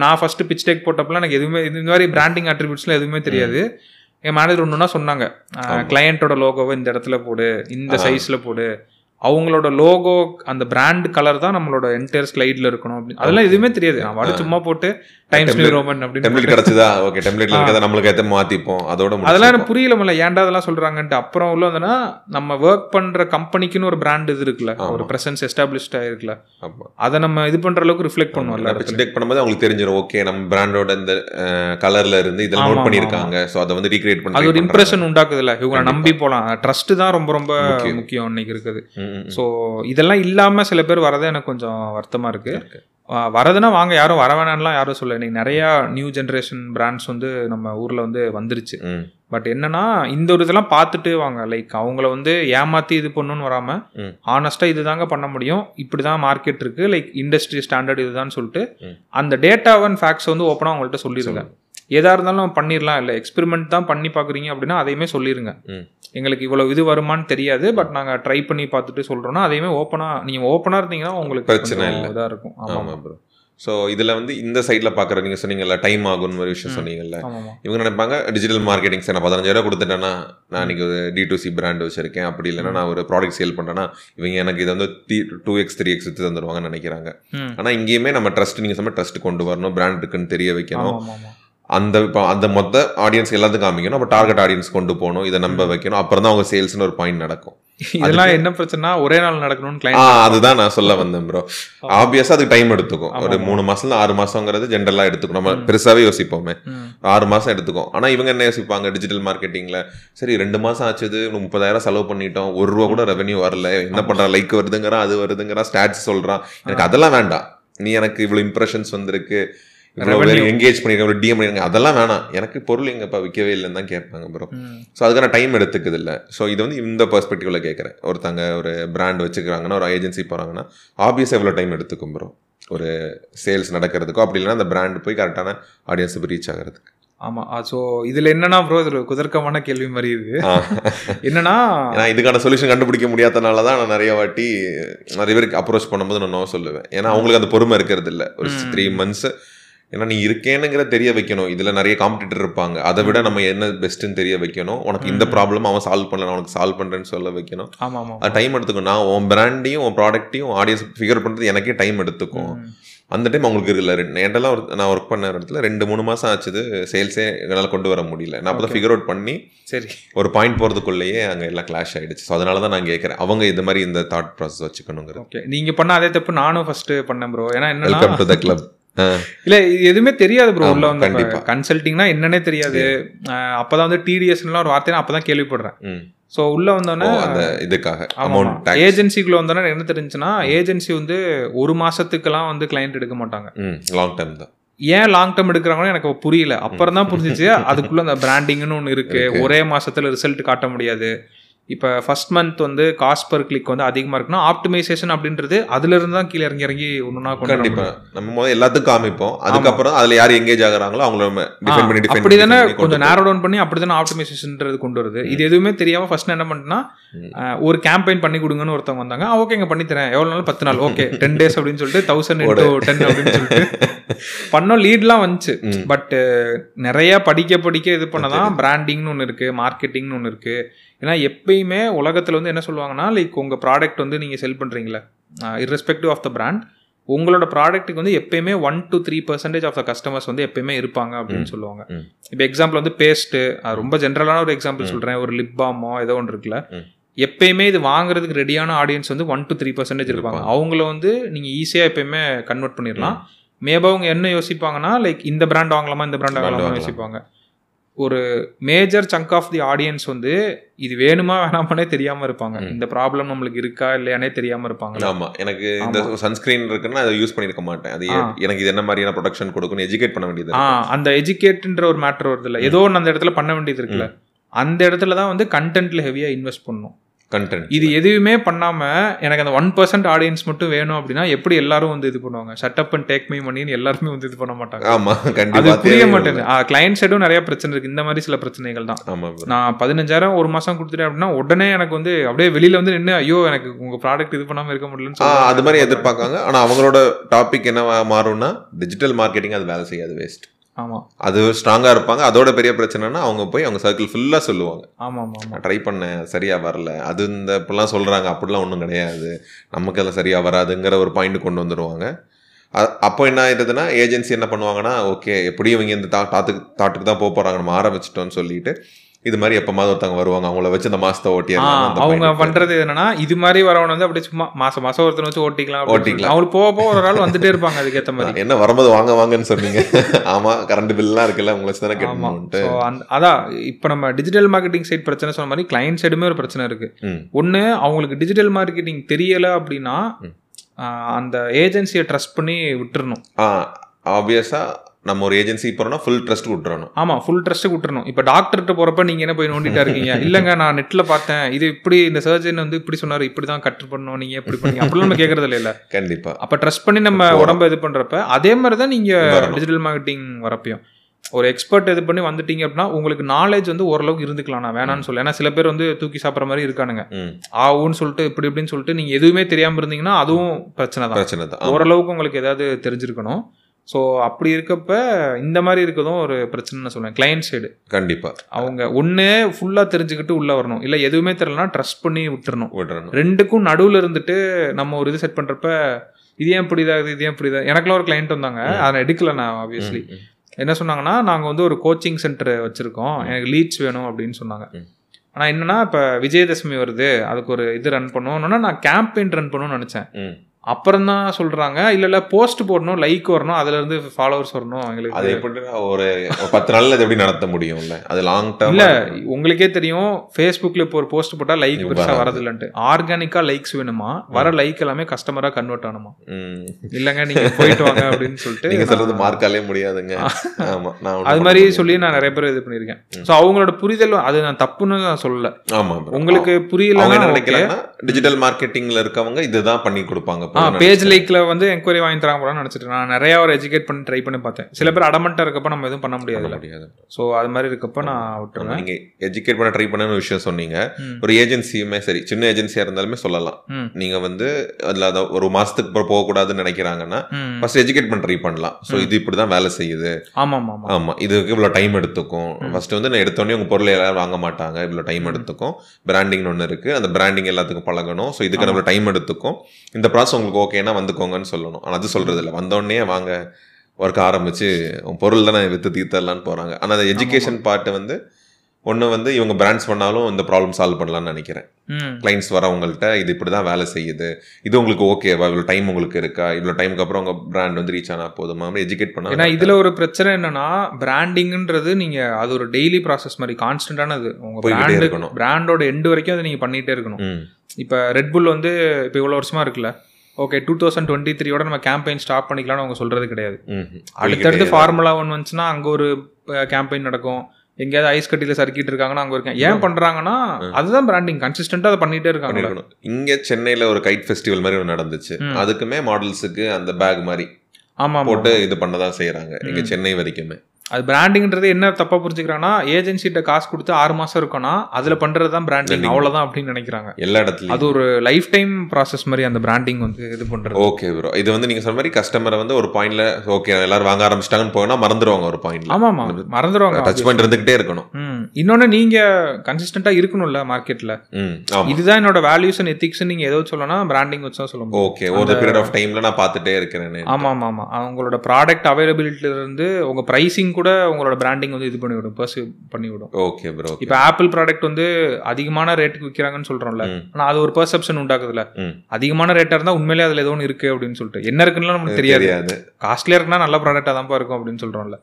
நான் ஃபர்ஸ்ட் பிச் டேக் போட்டப்பலாம் எனக்கு எதுவுமே இந்த மாதிரி பிராண்டிங் அட்ரிபியூட்ஸ்லாம் எதுவுமே தெரியாது. என் மேனேஜர் ஒன்றுனா சொன்னாங்க. கிளையண்ட்டோட லோகோவை இந்த இடத்துல போடு இந்த. சைஸில் போடு. அவங்களோட லோகோ அந்த பிராண்ட் கலர் தான் நம்மளோட என்டையர் ஸ்லைடில் இருக்கணும் அப்படின்னு. அதெல்லாம் எதுவுமே தெரியாது. நான் வாடி சும்மா போட்டு டைம்ஸ் நியூ ரோமன் அப்படின்னு டெம்ப்ளேட் கிடைச்சதா? ஓகே டெம்ப்ளேட்ல இருக்கிறத நம்மளுக்கு ஏத்த மாத்திப்போம். அதோட அதெல்லாம். எனக்கு புரியல முடியல ஏன்டா அதெல்லாம் சொல்றாங்கன்ட்டு. அப்புறம் உள்ள வந்தனா நம்ம ஒர்க் பண்ற கம்பெனிக்குன்னு ஒரு பிராண்ட் இது இருக்குல்ல. ஒரு பிரசன்ஸ் எஸ்டாப்ளிஷ்ட் ஆயிருக்குல்ல. ஆமா. அதை நம்ம இது பண்ற அளவுக்கு ரிஃப்ளெக்ட் பண்ணுவோம் எல்லா பிச் இடத்துலயும். டெக் பண்ணும்போது அவங்களுக்கு தெரிஞ்சிடும் ஓகே நம்ம பிராண்டோட இந்த கலர்ல இருந்து இதில் ஆமா, நோட் ஆமா, பண்ணியிருக்காங்க ஸோ அதை வந்து ரீக்ரியேட் பண்ணி அது ஒரு இம்ப்ரெஷன் உண்டாக்குதுல்ல. இவங்க. நம்பி போலாம். ட்ரஸ்ட் தான் ரொம்ப ரொம்ப முக்கியம். முக்கியம் இன்னைக்கு இருக்குது. ஸோ இதெல்லாம் இல்லாம சில பேர் வரதே எனக்கு கொஞ்சம் வருத்தமா இருக்கு. வரதுன்னா வாங்க யாரும் வர வேணாம்லாம் யாரும் சொல்ல இன்னைக்கு நிறைய நியூ ஜென்ரேஷன் பிராண்ட்ஸ் வந்து நம்ம ஊர்ல வந்து வந்துருச்சு. பட் என்னன்னா இந்த ஒரு இதெல்லாம் பார்த்துட்டு வாங்க. லைக் அவங்கள வந்து ஏமாத்தி இது பண்ணணும்னு வராம ம். ஆனஸ்டா இதுதாங்க பண்ண முடியும். இப்படிதான் மார்க்கெட் இருக்கு. லைக் இண்டஸ்ட்ரி ஸ்டாண்டர்ட் இதுதான் சொல்லிட்டு. அந்த டேட்டாவன் ஃபேக்ட்ஸ் வந்து ஓப்பனா அவங்கள்ட்ட சொல்லிருங்க. எதா இருந்தாலும் பண்ணிடலாம் இல்லை எக்ஸ்பெரிமெண்ட் தான் பண்ணி பார்க்குறீங்க அப்படின்னா அதையுமே சொல்லிருங்க. ம். எங்களுக்கு இவ்வளவு இது வருமான்னு தெரியாது. பட் நாங்க ட்ரை பண்ணி பார்த்துட்டு சொல்றோம்னா அதையுமே ஓப்பனா நீங்க ஓப்பனா இருந்தீங்கன்னா உங்களுக்கு பிரச்சனை இல்ல. இதா இருக்கும். ஆமா ஆமா ப்ரோ ஸோ இதுல வந்து இந்த சைட்ல பாக்குற நீங்க சொன்னீங்கல்ல டைம் ஆகும்னு ஒரு விஷயம் சொன்னீங்கல்ல. இவங்க நினைப்பாங்க டிஜிட்டல் மார்க்கெட்டிங் சார் நான் பதினஞ்சாயிரம் கொடுத்துட்டேன்னா நான் இன்னைக்கு ஒரு டி டு சி பிராண்ட் வச்சிருக்கேன். அப்படி இல்லைன்னா நான் ஒரு ப்ராடக்ட் சேல் பண்றேன்னா இவங்க எனக்கு இதை வந்து டூ எக்ஸ் த்ரீ எக்ஸ் வித்து தந்துருவாங்கன்னு நினைக்கிறாங்க. ம். ஆனா இங்கேயுமே நம்ம ட்ரஸ்ட் நீங்க சொன்ன ட்ரஸ்ட் கொண்டு வரணும். பிராண்ட் இருக்குன்னு தெரிய வைக்கணும். அந்த இப்போ அந்த மொத்த ஆடியன்ஸ் எல்லாத்துக்கும் காமிக்கணும். அப்போ டார்கெட் ஆடியன்ஸ் கொண்டு போகணும் இதை நம்ப வைக்கணும். அப்புறம் தான் அவங்க சேல்ஸ்னு ஒரு பாயிண்ட் நடக்கும். இதெல்லாம் என்ன பிரச்சனைனா ஒரே நாள் நடக்கணும்னு அதுதான் நான் சொல்ல வந்தேன் ப்ரோ ஆப்வியஸா அதுக்கு டைம் எடுத்துக்கும். ஒரு மூணு மாசம் ஆறு மாசங்கிறது ஜென்ரலா எடுத்துக்கும். நம்ம பெருசாவே யோசிப்போமே. ஆறு மாசம் எடுத்துக்கும். ஆனா இவங்க என்ன யோசிப்பாங்க டிஜிட்டல் மார்க்கெட்டிங்ல சரி ரெண்டு மாசம் ஆச்சுது முப்பதாயிரம் செலவு பண்ணிட்டோம் ஒரு ரூபா கூட ரெவன்யூ வரல. என்ன பண்றான் லைக் வருதுங்கிறான் அது வருதுங்கிறான் ஸ்டாட்ஸ் சொல்றான். எனக்கு அதெல்லாம் வேண்டாம். நீ எனக்கு இவ்வளவு இம்ப்ரெஷன்ஸ் வந்திருக்கு. எங்கேஜ் பண்ணிருக்காங்க டிஎம் பண்ணிருக்காங்க. அதெல்லாம் வேணாம். எனக்கு பொருள் எங்கப்பா விற்கவே இல்லைன்னு தான் கேட்பாங்க ப்ரோ ஸோ அதுக்கான டைம் எடுத்துக்குது இல்லை. ஸோ இது வந்து இந்த பெர்ஸ்பெக்டிவ்ல கேட்குறேன். ஒருத்தங்க ஒரு பிராண்ட் வச்சுக்கிறாங்கன்னா ஒரு ஏஜென்சி போகிறாங்கன்னா ஆப்வியஸாக எவ்வளோ டைம் எடுத்துக்கும் ப்ரோ ஒரு சேல்ஸ் நடக்கிறதுக்கோ அப்படி இல்லைன்னா அந்த பிராண்ட் போய் கரெக்டான ஆடியன்ஸுக்கு ரீச் ஆகிறதுக்கு. ஆமா. ஸோ இதுல என்னன்னா ப்ரோ இது குதர்க்கமான கேள்வி மாதிரி இருக்கு என்னன்னா ஏன்னா இதுக்கான சொல்யூஷன் கண்டுபிடிக்க முடியாதனால தான் நான் நிறைய வாட்டி நிறைய பேருக்கு அப்ரோச் பண்ணும்போது நான் நோ சொல்லுவேன். ஏன்னா அவங்களுக்கு அந்த பொறுமை இருக்கிறது இல்லை. ஒரு த்ரீ மந்த்ஸ் ஏன்னா நீ இருக்கேனுங்கிற தெரிய வைக்கணும். இதுல நிறைய காம்படிட்டர் இருப்பாங்க. அதை விட நம்ம என்ன பெஸ்ட்னு தெரிய வைக்கணும். உனக்கு இந்த ப்ராப்ளம் அவன் சால்வ் பண்ணல நான் உனக்கு சால்வ் பண்றேன்னு சொல்ல வைக்கணும். ஆமா ஆமா அது டைம் எடுத்துக்கும். நான் உன் பிராண்டையும் உன் ப்ராடக்ட்டையும் ஆடியன்ஸ் ஃபிகர் பண்ணுறது எனக்கே டைம் எடுத்துக்கும். அந்த டைம் அவங்களுக்கு இருக்குல்ல. ரெண்டு என்கிட்டலாம் ஒரு நான் ஒர்க் பண்ண இடத்துல ரெண்டு மூணு மாதம் ஆச்சுது. சேல்ஸே என்னால் கொண்டு வர முடியல. நான் அப்போ தான் ஃபிகர் அவுட் பண்ணி சரி. ஒரு பாயிண்ட் போகிறதுக்குள்ளேயே அங்கே எல்லாம் கிளாஷ் ஆயிடுச்சு. ஸோ அதனால தான் நான் கேட்குறேன் அவங்க இந்த மாதிரி இந்த தாட் ப்ராசஸ் வச்சுக்கணுங்கிறது. ஓகே நீங்க பண்ண அதே தப்பு நானும் ஃபர்ஸ்ட் பண்ணேன் ப்ரோ ஏன்னா என்னன்னா வெல்கம் டு த கிளப் இல்ல எதுவுமே தெரியாது ப்ரோ உள்ள வந்து கண்டிப்பா. கன்சல்டிங்னா என்னன்னே தெரியாது. அப்பதான் வந்து டிடிஎஸ்லாம் ஒரு வார்த்தை நான் அப்பதான் கேள்விப்படுறேன். ஸோ உள்ள அந்த இதுக்காக அமௌண்ட் ஏஜென்சிக்குள்ள எனக்கு என்ன தெரிஞ்சுன்னா ஏஜென்சி வந்து ஒரு மாசத்துக்கெல்லாம் வந்து கிளைண்ட் எடுக்க மாட்டாங்க. லாங் டேர்ம் தான். ஏன் லாங் டேர்ம் எடுக்கிறாங்கன்னு எனக்கு புரியல. அப்புறம் தான் புரிஞ்சிச்சு. அதுக்குள்ள அந்த பிராண்டிங்னு ஒன்று இருக்கு. ஒரே மாசத்துல ரிசல்ட் காட்ட முடியாது. இப்போ ஃபர்ஸ்ட் மந்த் வந்து காஸ்ட் பர் கிளிக் வந்து அதிகமாக இருக்குன்னா ஆப்டிமைசேஷன் அப்படின்றது அதுல இருந்து தான் கீழே இறங்கி இறங்கி ஒன்றுனா கொண்டு வர கண்டிப்பா. நம்ம முதல்ல எல்லாத்துக்கும் காமிப்போம். அதுக்கப்புறம் அதுல யார் எங்கேஜ் ஆகுறாங்களோ அவங்கள டிஃபைன் பண்ணி அப்படி தானே கொஞ்சம் நேரோ டவுன் பண்ணி அப்படி தானே ஆப்டிமைசேஷன்ன்றது கொண்டு வருது. இது எதுவுமே தெரியாம ஃபர்ஸ்ட் என்ன. அஹ், ஒரு கேம்பெயின் பண்ணி கொடுங்கன்னு ஒருத்தவங்க வந்தாங்க. ஓகேங்க பண்ணி தரேன். எவ்வளவு நாள்? பத்து நாள். ஓகே டென் டேஸ் அப்படின்னு சொல்லிட்டு தௌசண்ட் இன்டூ டென் அப்படின்னு சொல்லிட்டு. பண்ணோம் லீட்லாம் வந்துச்சு. பட் நிறைய படிக்க படிக்க இது பண்ணதான் பிராண்டிங்னு ஒன்று இருக்கு மார்க்கெட்டிங்னு ஒன்று இருக்கு. ஏன்னா எப்பயுமே உலகத்துல வந்து என்ன சொல்லுவாங்கன்னா லைக் உங்க ப்ராடக்ட் வந்து நீங்க செல் பண்றீங்களே irrespective ஆஃப் த பிராண்ட் உங்களோட ப்ராடக்ட்டுக்கு வந்து எப்பயுமே one two three percentage of the customers வந்து எப்பயுமே இருப்பாங்க அப்படின்னு சொல்லுவாங்க. இப்போ எக்ஸாம்பிள் வந்து பேஸ்ட்டு ரொம்ப ஜென்ரலான ஒரு எக்ஸாம்பிள் சொல்கிறேன் ஒரு லிப் பாமோ ஏதோ ஒன்று இருக்குல்ல. எப்பயுமே இது வாங்குறதுக்கு ரெடியான ஆடியன்ஸ் வந்து ஒன் டு த்ரீ பர்சன்டேஜ் இருப்பாங்க. அவங்கள வந்து நீங்கள் ஈஸியாக எப்பயுமே கன்வெர்ட் பண்ணிடலாம். மேபா அவங்க என்ன யோசிப்பாங்கன்னா லைக் இந்த பிராண்ட் வாங்கலாமா இந்த பிராண்ட் வாங்கலாம். யோசிப்பாங்க. ஒரு major chunk of the audience வந்து இது வேணுமா வேணாமானே தெரியாம இருப்பாங்க. இந்த ப்ராப்ளம் நம்மளுக்கு இருக்கா இல்லையானே தெரியாம இருப்பாங்க ஆமா எனக்கு இந்த சன்ஸ்கிரீன் இருக்குன்னா அதை யூஸ் பண்ணிருக்க மாட்டேன். அது எனக்கு இது என்ன மாதிரியான ப்ரொடக்ஷன் கொடுக்கணும் எஜுகேட் பண்ண வேண்டியது அந்த எஜுகேட்ன்ற ஒரு மேட்டர் வருது இல்ல ஏதோ ஒன்று அந்த இடத்துல பண்ண வேண்டியது இருக்குல்ல. அந்த இடத்துல தான் வந்து கண்டென்ட்ல ஹெவியா இன்வெஸ்ட் பண்ணணும். கண்டென்ட் இது எதுவுமே பண்ணாம எனக்கு அந்த ஒன் பர்சன்ட் ஆடியன்ஸ் மட்டும் வேணும் அப்படின்னா எப்படி எல்லாரும் வந்து இது பண்ணுவாங்க? ஷட்டப் அண்ட் டேக் மீ மணின்னு எல்லாருமே வந்து இது பண்ண மாட்டாங்க. ஆமா அது புரிய மாட்டேங்குது. கிளைண்ட் சைடும் நிறைய பிரச்சனை இருக்கு. இந்த மாதிரி சில பிரச்சனைகள் தான். நான் பதினஞ்சாயிரம் ஒரு மாசம் கொடுத்துட்டேன் அப்படின்னா உடனே எனக்கு வந்து அப்படியே வெளியில வந்து நின்று ஐயோ எனக்கு உங்க ப்ராடக்ட் இது பண்ணாம இருக்க முடியலன்னு. அது மாதிரி எதிர்பார்க்காங்க. ஆனா அவங்களோட டாபிக் என்ன மாறும்னா டிஜிட்டல் மார்க்கெட்டிங் அது வேலை செய்யாது வேஸ்ட் அது ஸ்ட்ராங்கா இருப்பாங்க. அதோட பெரிய பிரச்சனைனா அவங்க போய் அவங்க சர்க்கிள் ஃபுல்லா சொல்லுவாங்க. ஆமா ஆமா ஆமா. நான் ட்ரை பண்ணேன். சரியா வரல. அது இந்த இப்படிலாம் சொல்றாங்க. அப்படிலாம் ஒன்றும் கிடையாது. நமக்கு அதெல்லாம் சரியா வராதுங்கிற ஒரு பாயிண்ட் கொண்டு வந்துருவாங்க. அ- அப்போ என்ன ஆயிடுதுன்னா ஏஜென்சி என்ன பண்ணுவாங்கன்னா ஓகே எப்படியும் இவங்க இந்த தா தாத்துக்கு தாட்டுக்கு தான் போக போறாங்க. நம்ம ஆரம்பிச்சிட்டோம்னு சொல்லிட்டு இது மாதிரி எப்பமாவது ஒருத்தவங்க வருவாங்க அவங்கள வச்சு இந்த மாசத்தை அந்த அவங்க. பண்றது என்னன்னா இது மாதிரி வரவன வந்து அப்படியே சும்மா மாசம் மாசம் ஒருத்தனை வச்சு ஓட்டிக்கலாம் ஓட்டிக்கலாம். அவங்களுக்கு போக போக ஒரு நாள் வந்துட்டே இருப்பாங்க அதுக்கேத்த மாதிரி. என்ன வரும்போது வாங்க வாங்கன்னு சொன்னீங்க. ஆமா கரண்ட் பில்லாம் இருக்குல்ல உங்களை வச்சு தானே அந்த அதான் இப்போ நம்ம டிஜிட்டல் மார்க்கெட்டிங் சைட் பிரச்சனை சொன்ன மாதிரி கிளைண்ட் சைடுமே ஒரு பிரச்சனை இருக்கு. ஒன்று அவங்களுக்கு டிஜிட்டல் மார்க்கெட்டிங் தெரியல அப்படின்னா அந்த ஏஜென்சியை ட்ரஸ்ட் பண்ணி விட்டுறணும். ஆ ஆப்வியஸா நம்ம ஒரு ஏஜென்சி போறோம்னா ஃபுல் ட்ரஸ்ட் விட்டுறணும் ஆமா ஃபுல் ட்ரஸ்ட் விட்டுறணும் இப்போ டாக்டர்கிட்ட போறப்ப நீங்க என்ன போய் நோண்டிட்டா இருக்கீங்க? இல்லங்க நான் நெட்ல பார்த்தேன். இது இப்படி இந்த சர்ஜன் வந்து இப்படி சொன்னாரு இப்படி தான் கட் பண்ணணும் நீங்க எப்படி பண்ணீங்க? அப்படிலாம் நம்ம கேட்கறது இல்ல கண்டிப்பா. அப்ப ட்ரஸ்ட் பண்ணி நம்ம. உடம்ப இது பண்றப்ப அதே மாதிரி தான் நீங்க வரணும். டிஜிட்டல் மார்க்கெட்டிங் வரப்பையும். ஒரு எக்ஸ்பர்ட் இது பண்ணி வந்துட்டீங்க அப்படின்னா உங்களுக்கு நாலேஜ் வந்து ஓரளவுக்கு இருந்துக்கலாம். நான் வேணாம்னு சொல்ல ஏன்னா சில பேர் வந்து தூக்கி சாப்பிட்ற மாதிரி இருக்கானுங்க. ஆவுன்னு சொல்லிட்டு இப்படி இப்படின்னு சொல்லிட்டு நீங்க எதுவுமே தெரியாம இருந்தீங்கன்னா அதுவும் பிரச்சனை தான் பிரச்சனை தான். ஓரளவுக்கு உங்களுக்கு ஏதாவது தெரிஞ்சிருக்கணும். ஸோ அப்படி இருக்கப்ப இந்த மாதிரி இருக்கதும் ஒரு பிரச்சனைன்னு சொல்லுவேன். கிளைண்ட் சைடு கண்டிப்பா. அவங்க ஒன்று ஃபுல்லாக தெரிஞ்சுக்கிட்டு உள்ள வரணும். இல்லை எதுவுமே தெரியலனா ட்ரஸ்ட் பண்ணி விட்டுறணும். விட்டுறணும். ரெண்டுக்கும் நடுவில் இருந்துட்டு நம்ம ஒரு இது செட் பண்ணுறப்ப இது ஏன் இப்படி இதாகுது இது ஏன் இப்படி இதாக எனக்குலாம் ஒரு கிளைண்ட் வந்தாங்க. அதை எடுக்கல நான் ஆப்வியஸ்லி. என்ன சொன்னாங்கன்னா நாங்கள் வந்து ஒரு கோச்சிங் சென்டர் வச்சுருக்கோம். எனக்கு லீட்ஸ் வேணும் அப்படின்னு சொன்னாங்க. ஆனால் என்னன்னா இப்போ விஜயதசமி வருது. அதுக்கு ஒரு இது ரன் பண்ணுவோம்னா நான் கேம்பெயின் ரன் பண்ணணும்னு நினச்சேன். அப்புறம் தான் சொல்கிறாங்க இல்லை இல்லை போஸ்ட் போடணும் லைக் வரணும் அதுலேருந்து ஃபாலோவர்ஸ் வரணும் அது எங்களுக்கு எப்படி ஒரு பத்து நாள்ல அது எப்படி நடத்த முடியும்ல? அது லாங் டேர்ம் இல்ல உங்களுக்கே தெரியும் ஃபேஸ்புக்கில் இப்போ ஒரு போஸ்ட் போட்டால் லைக் இது பெருசாக வராது. வரதில்லைன்ட்டு ஆர்கானிக்காக லைக்ஸ் வேணுமா? வர லைக் எல்லாமே கஸ்டமராக கன்வெர்ட் ஆகணுமா. இல்லைங்க நீங்கள் போயிட்டு வாங்க அப்படின்னு சொல்லிட்டு நீங்க சொல்றது மார்க்காலே முடியாதுங்க. ஆமா அது மாதிரி. சொல்லி நான் நிறைய பேர் இது பண்ணியிருக்கேன். ஸோ அவங்களோட புரிதல் அது நான் தப்புன்னு நான் சொல்லல. ஆமா. உங்களுக்கு okay. நினைக்கிறாங்கன்னா டிஜிட்டல் மார்க்கெட்டிங்ல இருக்கவங்க இதுதான் பண்ணி கொடுப்பாங்க பேஜ் நினைச்சிட்டு. லைக்ல வந்து என்கொயரி வாங்கி தராங்க போலான்னு நினைச்சிட்டு நான் நிறைய ஒரு எஜுகேட் பண்ணி ட்ரை பண்ணி பார்த்தேன். சில பேர் அடமெண்டா இருக்கப்ப நம்ம எதுவும் பண்ண முடியாதுல்ல. முடியாது. ஸோ அது மாதிரி இருக்கப்ப நான் ஆமா, விட்டுருவேன். நீங்க எஜுகேட் பண்ண ட்ரை பண்ண விஷயம் சொன்னீங்க. ஒரு ஏஜென்சியுமே சரி சின்ன ஏஜென்சியா இருந்தாலுமே சொல்லலாம். நீங்க வந்து அதுல அத ஒரு மாசத்துக்கு அப்புறம் போகக்கூடாதுன்னு நினைக்கிறாங்கன்னா. ஃபர்ஸ்ட் எஜுகேட் பண்ண ட்ரை பண்ணலாம். ஸோ இது இப்படிதான் வேலை செய்யுது. ஆமா ஆமா ஆமா ஆமா இதுக்கு இவ்வளவு டைம் எடுத்துக்கும். ஃபர்ஸ்ட் வந்து நான் எடுத்தோடனே உங்க பொருளை எல்லாரும் வாங்க மாட்டாங்க. இவ்வளவு டைம் எடுத்துக்கும். பிராண்டிங்னு ஒன்று இருக்கு. அந்த பிராண்டிங் எல்லாத்துக்கும் பழகணும். ஸோ இதுக்கு நம்ம டைம் எடுத்துக்கும். இந்த ப்ராசஸ் உங்களுக்கு ஓகேனா வந்துக்கோங்கன்னு சொல்லணும். ஆனா அது சொல்றது இல்லை வந்தோடனே வாங்க ஒர்க் ஆரம்பிச்சு உன் பொருள் தானே வித்து தீர்த்தரலான்னு போறாங்க. ஆனா அந்த எஜுகேஷன் பார்ட் வந்து ஒன்று வந்து இவங்க பிராண்ட்ஸ் பண்ணாலும் இந்த ப்ராப்ளம் சால்வ் பண்ணலாம்னு நினைக்கிறேன். கிளைண்ட்ஸ் வரவங்கள்ட்ட இது இப்படி தான் வேலை செய்யுது. இது உங்களுக்கு ஓகேவா இவ்வளோ டைம் உங்களுக்கு இருக்கா? இவ்வளோ டைமுக்கு அப்புறம் உங்க பிராண்ட் வந்து ரீச் ஆனா போதுமா? எஜுகேட் ஏன்னா பண்ணா இதுல ஒரு பிரச்சனை என்னன்னா பிராண்டிங்ன்றது நீங்க அது ஒரு டெய்லி ப்ராசஸ் மாதிரி கான்ஸ்டன்டானது உங்க போய்கிட்டே பிராண்டு இருக்கணும். பிராண்டோட எண்டு வரைக்கும் அதை நீங்க பண்ணிட்டே இருக்கணும். இப்போ ரெட் புல் வந்து இப்போ இவ்வளோ வருஷமா இருக்குல்ல? ஓகே டூ தௌசண்ட் டுவெண்ட்டி த்ரீயோட நம்ம கேம்பெயின் ஸ்டாப் பண்ணிக்கலாம்னு அவங்க சொல்றது கிடையாது. அடுத்தடுத்து ஃபார்முலா ஒன் வந்துச்சுன்னா அங்க ஒரு கேம்பெயின் நடக்கும். எங்கேயாவது ஐஸ் கட்டியில சறுக்கிட்டு இருக்காங்கன்னா அங்க இருக்கேன் ஏன் பண்றாங்கன்னா அதுதான் பிராண்டிங் கன்சிஸ்டண்டா அதை பண்ணிட்டே இருக்காங்க. இங்க சென்னையில ஒரு கைட் ஃபெஸ்டிவல் மாதிரி ஒன்று நடந்துச்சு. அதுக்குமே மாடல்ஸுக்கு அந்த பேக் மாதிரி ஆமா ஆமா போட்டு இது பண்ணதான் செய்யறாங்க இங்க சென்னை வரைக்குமே. அது பிராண்டிங்ன்றது என்ன தப்பா புரிஞ்சுக்கிறாங்கன்னா ஏஜென்சிட்ட காசு கொடுத்து ஆறு மாசம் இருக்கும்னா அதுல பண்றது தான் பிராண்டிங். அவ்வளவுதான் அப்படின்னு நினைக்கிறாங்க. எல்லா இடத்துலயும். அது ஒரு லைஃப் டைம் ப்ராசஸ் மாதிரி அந்த பிராண்டிங் வந்து இது பண்றது. ஓகே ப்ரோ இது வந்து நீங்க சொன்ன மாதிரி கஸ்டமரை வந்து ஒரு பாயிண்ட்ல ஓகே எல்லாரும் வாங்க ஆரம்பிச்சிட்டாங்கன்னு போனா மறந்துடுவாங்க ஒரு பாயிண்ட்ல ஆமா ஆமா மறந்துடுவாங்க டச் பாயிண்ட் இருந்துகிட்டே இருக்கணும். இன்னொன்னு நீங்க கன்சிஸ்டண்டா இருக்கணும்ல மார்க்கெட்ல ம் ஆமா. இதுதான் என்னோட வேல்யூஸ் அண்ட் எத்திக்ஸ் நீங்க ஏதோ சொல்லலாம் பிராண்டிங் வச்சு தான் சொல்ல ஓகே ஒரு பீரியட் ஆஃப் டைம்ல நான் பார்த்துட்டே இருக்கிறேன் ஆமா ஆமா ஆமா அவங்களோட ப்ராடக்ட் அவைலபிலிட்டில இருந்து உங்க பிரைசிங் கூட உங்களோட பிராண்டிங் வந்து இது பண்ணி விடும் பர்சீவ் பண்ணி விடும் ஓகே ப்ரோ இப்போ ஆப்பிள் ப்ராடக்ட் வந்து அதிகமான ரேட்டுக்கு விற்கிறாங்கன்னு சொல்றோம்ல ம். ஆனா அது ஒரு பெர்செப்ஷன் உண்டாக்குதுல. அதிகமான ரேட்டா இருந்தா உண்மையிலே அதுல ஏதோ ஒன்று இருக்கு அப்படின்னு சொல்லிட்டு. என்ன இருக்குன்னு நமக்கு தெரியாது. தெரியாது. காஸ்ட்லியா இருக்குன்னா நல்ல ப்ராடக்டா தான் இருக்கும் அப்படின்னு சொல்றோம்ல.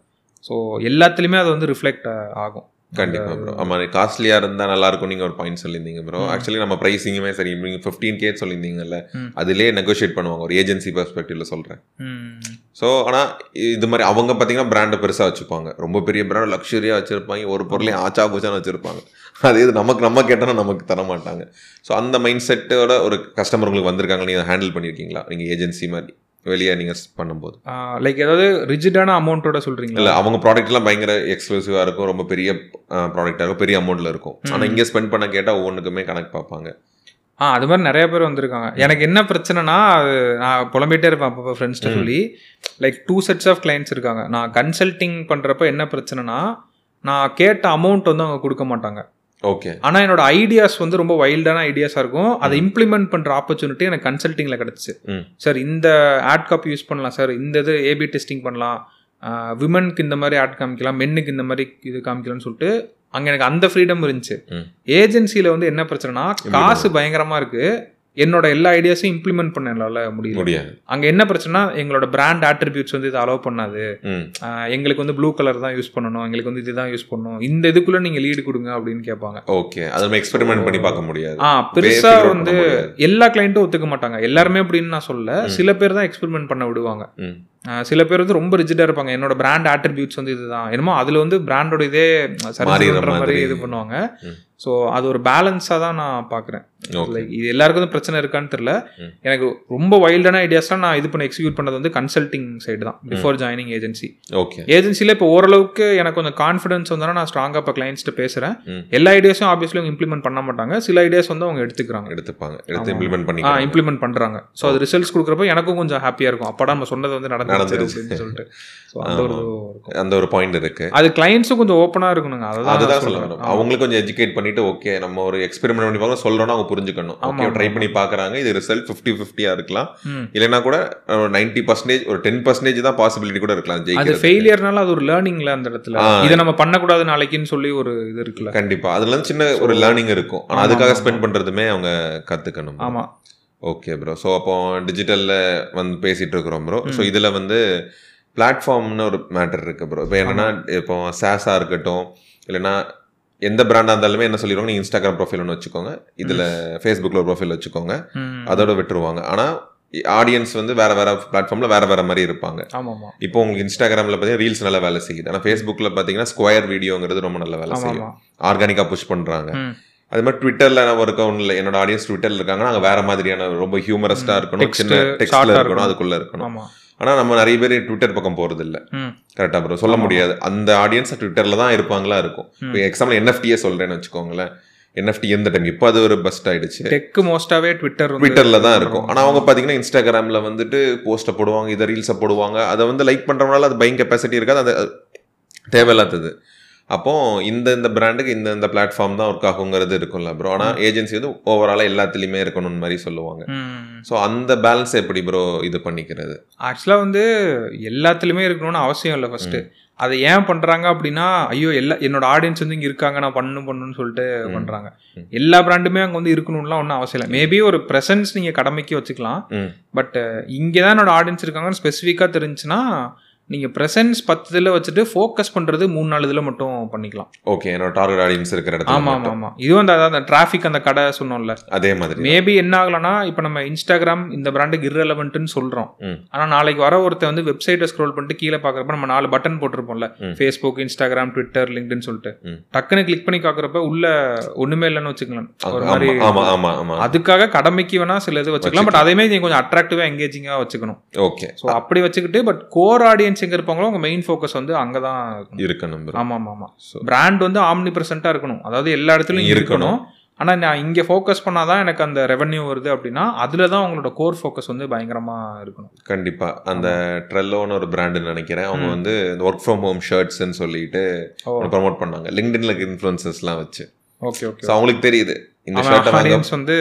ஸோ எல்லாத்துலயுமே அது வந்து ரிஃப்ளெக்ட் ஆகும். கண்டிப்பா ப்ரோ ஆமா காஸ்ட்லியா இருந்தா நல்லா இருக்கும் நீங்க ஒரு பாயிண்ட் சொல்லியிருந்தீங்க ப்ரோ ஆக்சுவலி நம்ம பிரைசிங்குமே சரி நீங்க ஃபிஃப்டீன் கே சொல்லியிருந்தீங்கல்ல ம். அதுலயே நெகோஷியேட் பண்ணுவாங்க ஒரு ஏஜென்சி பெர்ஸ்பெக்டிவ்ல சொல்றேன். ம். ஸோ ஆனா இது மாதிரி அவங்க பாத்தீங்கன்னா பிராண்டை பெருசா வச்சுப்பாங்க. ரொம்ப பெரிய பிராண்ட் லக்ஸரியா வச்சிருப்பாங்க ஒரு பொருளையும் ஆச்சா பூச்சான்னு வச்சிருப்பாங்க. அதே இது நமக்கு நம்ம கேட்டோம்னா நமக்கு தர மாட்டாங்க. ஸோ அந்த மைண்ட் செட்டோட ஒரு கஸ்டமர் உங்களுக்கு வந்திருக்காங்க நீங்க ஹேண்டில் பண்ணியிருக்கீங்களா? நீங்க ஏஜென்சி மாதிரி. வெளியே நீங்க பண்ணும்போது. லைக் ஏதாவது ரிஜிடான அமௌண்ட்டோட சொல்றீங்களா? இல்ல அவங்க ப்ராடக்ட் எல்லாம் பயங்கர எக்ஸ்க்ளூசிவா இருக்கும் ரொம்ப பெரிய ப்ராடக்டா இருக்கும் பெரிய அமௌண்ட்ல இருக்கும். ஆனா இங்க ஸ்பெண்ட் பண்ண கேட்டா ஒவ்வொன்றுக்குமே கணக்கு பார்ப்பாங்க. ஆ அது மாதிரி நிறைய பேர் வந்திருக்காங்க. எனக்கு என்ன பிரச்சனைனா அது நான் புலம்பிட்டே இருப்பேன் அப்பப்போ ஃப்ரெண்ட்ஸ்ட்டு சொல்லி. Like two sets of clients இருக்காங்க. நான் கன்சல்டிங் பண்ணுறப்ப என்ன பிரச்சனைனா நான் கேட்ட அமௌண்ட் வந்து அவங்க கொடுக்க மாட்டாங்க. ஓகே ஆனால் என்னோட ஐடியாஸ் வந்து ரொம்ப வைல்டான ஐடியாஸாக இருக்கும். அதை இம்ப்ளிமெண்ட் பண்ணுற ஆப்பர்ச்சுனிட்டி எனக்கு கன்சல்ட்டிங்கில் கிடச்சிச்சு. சார் இந்த ஆட் காப்பி யூஸ் பண்ணலாம். சார் இந்த இது ஏபி டெஸ்டிங் பண்ணலாம். விமனுக்கு இந்த மாதிரி ஆட் காமிக்கலாம். மென்னுக்கு இந்த மாதிரி இது காமிக்கலாம்னு சொல்லிட்டு அங்கே எனக்கு அந்த ஃப்ரீடம் இருந்துச்சு. ஏஜென்சியில் வந்து என்ன பிரச்சனைனா காசு பயங்கரமாக இருக்கு. என்னோட எல்லா ஐடியாஸையும் இம்ப்ளிமெண்ட் பண்ண என்னால முடியல முடியாது. அங்கே என்ன பிரச்சனைனா எங்களோட பிராண்ட் ஆட்ரிபியூட்ஸ் வந்து இதை அலோவ் பண்ணாது. எங்களுக்கு வந்து ப்ளூ கலர் தான் யூஸ் பண்ணணும் எங்களுக்கு வந்து இதுதான் யூஸ் பண்ணணும். இந்த இதுக்குள்ள நீங்க லீடு கொடுங்க அப்படின்னு கேட்பாங்க. ஓகே அது நம்ம எக்ஸ்பெரிமெண்ட் பண்ணி பார்க்க முடியாது. ஆ பெருசா வந்து. எல்லா கிளைண்ட்டும் ஒத்துக்க மாட்டாங்க. எல்லாருமே அப்படின்னு நான் சொல்ல சில பேர் தான் எக்ஸ்பெரிமெண்ட் பண்ண விடுவாங்க. சில பேர் வந்து ரொம்ப ரிஜிடா இருப்பாங்க. என்னோட பிராண்ட் ஆட்ரிபியூட்ஸ் வந்து இதுதான். என்னமோ அதுல வந்து பிராண்டோட இதே சரி மாறிடுற பண்ற மாதிரி. இது பண்ணுவாங்க. ஸோ அது ஒரு பேலன்ஸாக தான் நான் பார்க்குறேன். லைக் இது எல்லாருக்கும் வந்து பிரச்சனை இருக்கான்னு தெரியல. ம். எனக்கு ரொம்ப வைல்டான ஐடியாஸ்லாம் நான் இது பண்ணி எக்ஸிக்யூட் பண்ணது வந்து கன்சல்டிங் சைடு தான். பிஃபோர் ஜாயினிங் ஏஜென்சி ஓகே ஏஜென்சியில் இப்போ ஓரளவுக்கு எனக்கு கொஞ்சம் கான்ஃபிடன்ஸ் வந்தோன்னா நான் ஸ்ட்ராங்காக இப்போ கிளைண்ட்ஸ்ட்டு பேசுகிறேன். எல்லா ஐடியாஸும் ஆப்வியஸ்லி அவங்க இம்ப்ளிமெண்ட் பண்ண மாட்டாங்க. சில ஐடியாஸ் வந்து அவங்க எடுத்துக்கிறாங்க. எடுத்துப்பாங்க. எடுத்து. இம்ப்ளிமெண்ட் ஆ பண்ணி இம்ப்ளிமெண்ட் பண்ணுறாங்க ஸோ அது ரிசல்ட்ஸ் கொடுக்குறப்போ எனக்கும் கொஞ்சம் ஹாப்பியாக இருக்கும். அப்படா நம்ம சொன்னது வந்து நடந்துருச்சு நடந்துருச்சு. அப்படின்னு சொல்லிட்டு. ஸோ அந்த ஒரு பாயிண்ட் இருக்கு. அது கிளைண்ட்ஸும் கொஞ்சம் ஓப்பனாக இருக்கணுங்க. அதுதான் சொல்ல சொல்றேன். வரும் அவங்களுக்கு கொஞ்சம் எஜுகேட் பண்ணி பண்ணிட்டு ஓகே நம்ம ஒரு எக்ஸ்பெரிமெண்ட் பண்ணி பார்க்க சொல்றோம்னா அவங்க புரிஞ்சுக்கணும். ஓகே ட்ரை பண்ணி பார்க்கறாங்க. இது ரிசல்ட் ஃபிஃப்டி ஃபிஃப்டியா இருக்கலாம். ம். இல்லைன்னா கூட நைன்டி பர்சன்டேஜ் ஒரு டென் பர்சன்டேஜ் தான் பாசிபிலிட்டி கூட இருக்கலாம். அது ஃபெயிலியர்னால அது ஒரு லேர்னிங்ல அந்த இடத்துல. இதை நம்ம பண்ணக்கூடாது நாளைக்குன்னு சொல்லி ஒரு இது இருக்குல்ல. கண்டிப்பா. அதுல சின்ன ஒரு லேர்னிங் இருக்கும். ஆனா அதுக்காக ஸ்பெண்ட் பண்றதுமே அவங்க கத்துக்கணும். ஆமா. ஓகே ப்ரோ ஸோ அப்போ டிஜிட்டல்ல வந்து பேசிட்டு இருக்கிறோம் ப்ரோ ஸோ இதுல வந்து பிளாட்ஃபார்ம்னு ஒரு மேட்டர் இருக்கு ப்ரோ இப்போ என்னன்னா இப்போ சாஸா இருக்கட்டும் இல்லைன்னா எந்த பிராண்டா இருந்தாலுமே என்ன சொல்லிடுவாங்க நீங்க இன்ஸ்டாகிராம் ப்ரொஃபைல் ஒன்று வச்சுக்கோங்க. இதுல ஃபேஸ்புக்ல ஒரு ப்ரொஃபைல் வச்சுக்கோங்க. அதோட விட்டுருவாங்க. ஆனா ஆடியன்ஸ் வந்து வேற வேற பிளாட்ஃபார்ம்ல வேற வேற மாதிரி இருப்பாங்க. இப்போ உங்களுக்கு இன்ஸ்டாகிராம்ல பார்த்தீங்கன்னா ரீல்ஸ் நல்லா வேலை செய்யுது. ஆனா ஃபேஸ்புக்ல பார்த்தீங்கன்னா ஸ்கொயர் வீடியோங்கிறது ரொம்ப நல்ல வேலை செய்யும். ஆர்கானிக்கா புஷ் பண்றாங்க. அது மாதிரி ட்விட்டர்ல நான் ஒரு இல்லை என்னோட ஆடியன்ஸ் ட்விட்டர்ல இருக்காங்கன்னா அங்க வேற மாதிரியான ரொம்ப ஹியூமரஸ்டா இருக்கணும் சின்ன டெக்ஸ்ட்ல இருக்கணும். அதுக்குள்ள இருக்கணும். ஆமா. ஆனா நம்ம நிறைய பேர் ட்விட்டர் பக்கம் போறது இல்ல. கரெக்டா ப்ரோ சொல்ல. முடியாது. அந்த ஆடியன்ஸ் ட்விட்டர்ல தான் இருப்பாங்களா இருக்கும். இப்போ எக்ஸாம்பிள் என்எஃப்டியே சொல்றேன்னு வச்சுக்கோங்களேன். என்எஃப்டி எந்த டைம் இப்போ அது ஒரு பஸ்ட் ஆயிடுச்சு. டெக் மோஸ்டாவே ட்விட்டர் ட்விட்டர்ல தான் இருக்கும். ஆனா அவங்க பாத்தீங்கன்னா இன்ஸ்டாகிராம்ல வந்துட்டு போஸ்ட்டை போடுவாங்க இதை ரீல்ஸை போடுவாங்க. அதை வந்து லைக் பண்றவங்களால அது பைங் கெப்பாசிட்டி இருக்காது. அது தேவையில்லாதது. அப்போ இந்த இந்த பிராண்டுக்கு இந்த இந்த பிளாட்ஃபார்ம் தான் ஒர்க் ஆகுங்கிறது இருக்கும்ல ப்ரோ ஆனா ஏஜென்சி வந்து ஓவராலா எல்லாத்துலயுமே இருக்கணும்னு மாதிரி சொல்லுவாங்க. ஸோ அந்த பேலன்ஸ் எப்படி ப்ரோ இது பண்ணிக்கிறது? ஆக்சுவலாக வந்து எல்லாத்துலேயுமே இருக்கணும்னு அவசியம் இல்லை ஃபர்ஸ்ட் அதை ஏன் பண்றாங்க அப்படின்னா ஐயோ எல்லா என்னோட ஆடியன்ஸ் வந்து இங்க இருக்காங்க நான் பண்ணணும் பண்ணணும்னு சொல்லிட்டு ம். எல்லா பிராண்டுமே அங்க வந்து இருக்கணும்லாம் ஒன்றும் அவசியம் இல்லை. மேபி ஒரு ப்ரெசன்ஸ் நீங்க கடமைக்கு வச்சுக்கலாம். பட் இங்கே தான் என்னோட ஆடியன்ஸ் இருக்காங்கன்னு ஸ்பெசிஃபிக்காக தெரிஞ்சுன்னா நீங்கள் ப்ரெசன்ஸ் பத்து இதில் வச்சுட்டு ஃபோக்கஸ் பண்ணுறது மூணு நாலு இதில் மட்டும் பண்ணிக்கலாம். ஓகே என்னோட டார்கெட் ஆடியன்ஸ் இருக்கிற இடத்துல ஆமாம் ஆமாம். ஆமாம் இதுவும் அந்த அதான் அந்த டிராஃபிக் அந்த கடை சொன்னோம்ல. அதே மாதிரி. மேபி என்ன ஆகலன்னா இப்போ நம்ம இன்ஸ்டாகிராம் இந்த பிராண்டுக்கு irrelevantன்னு சொல்கிறோம். ஆனால் நாளைக்கு வர ஒருத்தன் வந்து வெப்சைட்டை ஸ்க்ரோல் பண்ணிட்டு கீழே பார்க்குறப்ப நம்ம நாலு பட்டன் போட்டிருப்போம்ல. ஃபேஸ்புக் இன்ஸ்டாகிராம் ட்விட்டர் லிங்க்டின் சொல்லிட்டு. டக்குன்னு கிளிக் பண்ணி பார்க்குறப்ப உள்ள ஒண்ணுமே இல்லைன்னு வச்சுக்கலாம் ஒரு மாதிரி அதுக்காக கடமைக்கு வேணா சில இது வச்சுக்கலாம். பட் அதே மாதிரி நீங்க கொஞ்சம் அட்ராக்டிவா எங்கேஜிங்கா வச்சுக்கணும். ஓகே ஸோ அப்படி வச்சுக்கிட்டு பட் கோர் ஆடியன்ஸ் எங்க இருப்பாங்களோ உங்க மெயின் ஃபோக்கஸ் வந்து அங்கதான் இருக்கணும். இருக்கணும் bro. ஆமா ஆமா ஆமா So, பிராண்ட் வந்து ஆம்னி பிரசன்டா இருக்கணும். அதாவது எல்லா இடத்துலயும் இருக்கணும். இருக்கணும். ஆனா நான் இங்க ஃபோக்கஸ் பண்ணாதான் எனக்கு அந்த ரெவென்யூ வருது அப்படின்னா அதுல தான் உங்களோட கோர் ஃபோக்கஸ் வந்து பயங்கரமா இருக்கணும். கண்டிப்பா. அந்த ட்ரெல்லோன்னு ஒரு பிராண்டுன்னு நினைக்கிறேன். அவங்க. வந்து ஒர்க் ஃப்ரம் ஹோம் ஷர்ட்ஸ்ன்னு சொல்லிட்டு ப்ரோமோட் பண்ணாங்க. லிங்க்டின்ல இன்ஃபுளுசஸ்லாம் வச்சு. ஓகே ஓகே ஸோ அவங்களுக்கு தெரியுது. இந்த ஷர்ட்டை வாங்க வந்து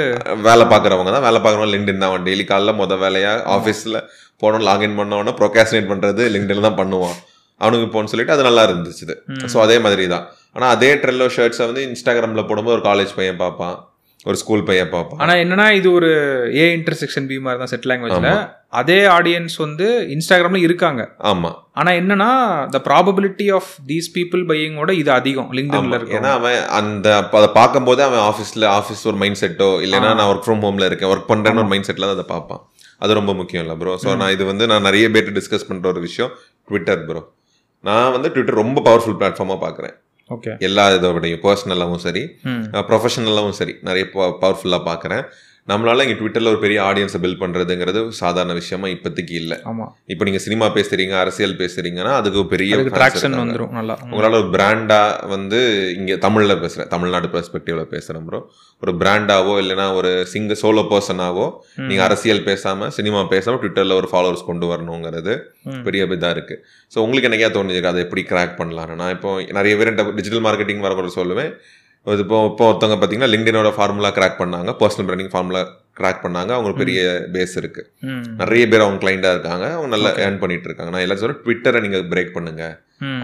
வேலை பார்க்குறவங்க தான். வேலை பார்க்குறவங்க லிங்க்டின் தான். டெய்லி காலைல முத வேலையா ஆஃபீஸில் போனோம் லாகின் பண்ணோன்னா ப்ரொகாசினேட் பண்ணுறது லிங்க்டின் தான் பண்ணுவான். அவனுக்கு போன்னு சொல்லிட்டு அது நல்லா இருந்துச்சு. ஸோ அதே மாதிரி தான் ஆனால் அதே ட்ரெல்லோ ஷர்ட்ஸை வந்து இன்ஸ்டாகிராமில் போடும்போது ஒரு காலேஜ் பையன் பார்ப்பான். ஒரு ஸ்கூல் பையன் பார்ப்பான். ஆனா என்னன்னா இது ஒரு ஏ இன்டர்செக்ஷன் பி மாதிரி தான் செட் லாங்குவேஜ்ல. அதே ஆடியன்ஸ் வந்து இன்ஸ்டாகிராம்ல இருக்காங்க. ஆமா. ஆனா என்னன்னா the probability of these people பையிங்கோட இது அதிகம். லிங்க்டின்ல இருக்கு ஏன்னா அவன் அந்த அதை பார்க்கும்போது அவன் ஆஃபீஸில் ஆஃபீஸ் ஒரு மைண்ட் செட்டோ இல்லைன்னா ஆ. நான் ஒர்க் ஃப்ரம் ஹோம்ல இருக்கேன் ஒர்க் பண்ணுறேன்னு ஒரு மைண்ட் செட்டில் தான் அதை பார்ப்பான். அது ரொம்ப முக்கியம் இல்லை ப்ரோ ஸோ நான் இது வந்து நான் நிறைய பேர்ட்டு டிஸ்கஸ் பண்ணுற ஒரு விஷயம் ட்விட்டர் ப்ரோ நான் வந்து ட்விட்டர் ரொம்ப பவர்ஃபுல் பிளாட்ஃபார்மாக பார்க்குறேன். எல்லா இதோடையும் பர்சனலாகவும் சரி ப்ரொஃபஷனலாகவும் சரி நிறைய பவர்ஃபுல்லாக பார்க்குறேன் நம்மளால இங்கே ட்விட்டரில் ஒரு பெரிய ஆடியன்ஸை பில்ட் பண்ணுறதுங்கிறது சாதாரண விஷயமா இப்போதைக்கு இல்லை இப்போ நீங்கள் சினிமா பேசுறீங்க அரசியல் பேசுறீங்கன்னா அதுக்கு பெரிய ட்ராக்ஷன். வந்துரும் நல்லா. உங்களால ஒரு பிராண்டா வந்து இங்க தமிழ்ல பேசுறேன் தமிழ்நாடு பெர்ஸ்பெக்டிவ்ல பேசுறேன் ப்ரோ ஒரு பிராண்டாவோ இல்லைன்னா ஒரு சிங்க சோலோ பர்சனாவோ ம். நீங்க அரசியல் பேசாம சினிமா பேசாம ட்விட்டர்ல ஒரு ஃபாலோவர்ஸ் கொண்டு வரணுங்கிறது. பெரிய இதா இருக்கு ஸோ உங்களுக்கு என்னைக்கா தோணுது அதை எப்படி கிராக் பண்ணலாம்னு நான் இப்போ நிறைய பேர் டிஜிட்டல் மார்க்கெட்டிங் வரவங்க சொல்லுவேன் இது இப்போ இப்போ ஒருத்தவங்க பார்த்தீங்கன்னா லிங்க்டினோட ஃபார்முலா கிராக் பண்ணாங்க. பர்சனல் பிராண்டிங் ஃபார்முலா கிராக் பண்ணாங்க. அவங்க ஒரு பெரிய பேஸ் இருக்கு. நிறைய பேர் அவங்க கிளைண்டா இருக்காங்க. அவங்க நல்லா ஏர்ன் பண்ணிட்டு இருக்காங்க. நான் எல்லாரும் சொல்றேன் ட்விட்டரை நீங்க பிரேக் பண்ணுங்க.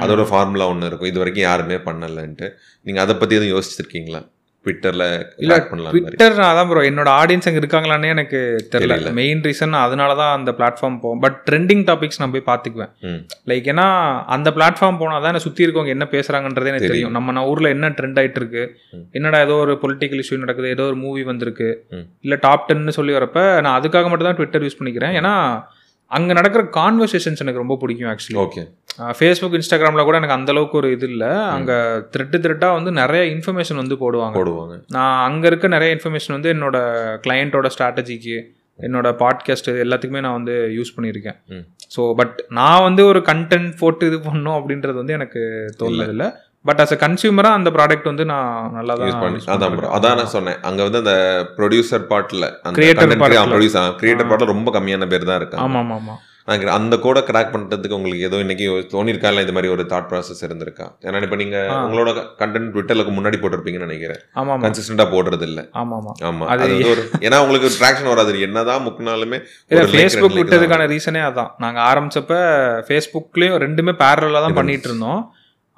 அதோட ஃபார்முலா ஒன்று இருக்கும். இது வரைக்கும் யாருமே பண்ணலன்ட்டு. நீங்க அதை பத்தி எதுவும் யோசிச்சிருக்கீங்களா? ட்விட்டர்ல இல்ல, பண்ணலாம் ட்விட்டர் அதான் ப்ரோ என்னோட ஆடியன்ஸ் அங்க இருக்காங்களான்னே எனக்கு தெரியல. மெயின் ரீசன் அதனால தான் அந்த பிளாட்ஃபார்ம் போகும் பட் ட்ரெண்டிங் டாபிக்ஸ் நான் போய் பார்த்துக்குவேன். லைக் ஏன்னா அந்த பிளாட்ஃபார்ம் போனால் தான் சுற்றி இருக்கவங்க என்ன பேசுறாங்கன்றதே எனக்கு தெரியும். நம்ம நான் ஊரில் என்ன ட்ரெண்ட் ஆயிட்டு இருக்கு. என்னடா ஏதோ ஒரு பொலிட்டிக்கல் இஷ்யூ நடக்குது ஏதோ ஒரு மூவி வந்திருக்கு. இல்லை டாப் டென்னு சொல்லி வரப்ப நான் அதுக்காக மட்டும் தான் ட்விட்டர் யூஸ் பண்ணிக்கிறேன் ஏன்னா அங்கே நடக்கிற கான்வர்சேஷன்ஸ் எனக்கு ரொம்ப பிடிக்கும் ஆக்சுவலி ஓகே ஃபேஸ்புக் இன்ஸ்டாகிராமில் கூட எனக்கு அந்த அளவுக்கு ஒரு இது இல்லை. அங்கே த்ரெட்டு த்ரெட்டாக வந்து நிறைய இன்ஃபர்மேஷன் வந்து போடுவாங்க. போடுவாங்க. நான் அங்கே இருக்க நிறைய இன்ஃபர்மேஷன் வந்து என்னோட கிளையண்ட்டோட ஸ்ட்ராட்டஜிக்கு என்னோட பாட்காஸ்ட் எல்லாத்துக்குமே நான் வந்து யூஸ் பண்ணியிருக்கேன். ஸோ பட் நான் வந்து ஒரு கண்டென்ட் போட்டு இது பண்ணணும் அப்படின்றது வந்து எனக்கு தோணுதில்ல பட் அஸ் அ கன்சியூமராக அந்த ப்ராடக்ட் வந்து நான் நல்லா யூஸ் தான் அதான் ப்ரோ. அதான் நான் சொன்னேன். அங்க வந்து அந்த ப்ரொடியூசர் பார்ட்ல அந்த Creator part ல. ப்ரொடியூசர் கிரியேட்டர் பார்ட்ல ரொம்ப கம்மியான பேர் தான் இருக்காங்க. ஆமாம் ஆமாம் ஆமாம் அந்த கோடை கிராக் பண்ணுறதுக்கு உங்களுக்கு ஏதோ இன்னைக்கு தோணிருக்கா இல்லை இந்த மாதிரி ஒரு தாட் ப்ராசஸ் இருந்திருக்கா? ஏன்னா இப்போ நீங்கள். உங்களோட கண்டென்ட் ட்விட்டருக்கு முன்னாடி போட்டிருப்பீங்கன்னு நினைக்கிறேன். ஆமா ஆமா கன்சிஸ்டண்டாக போடுறது இல்லை ஆமா. ஆமா ஆமா அது- ஒரு ஏன்னா உங்களுக்கு ட்ராக்ஷன் வராது. என்னதான் முக்குனாலுமே ஃபேஸ்புக் விட்டதுக்கான ரீசனே அதான். நாங்க ஆரம்பிச்சப்ப ஃபேஸ்புக்லயும் ரெண்டுமே பேரலா தான் பண்ணிட்டு இருந்தோம்.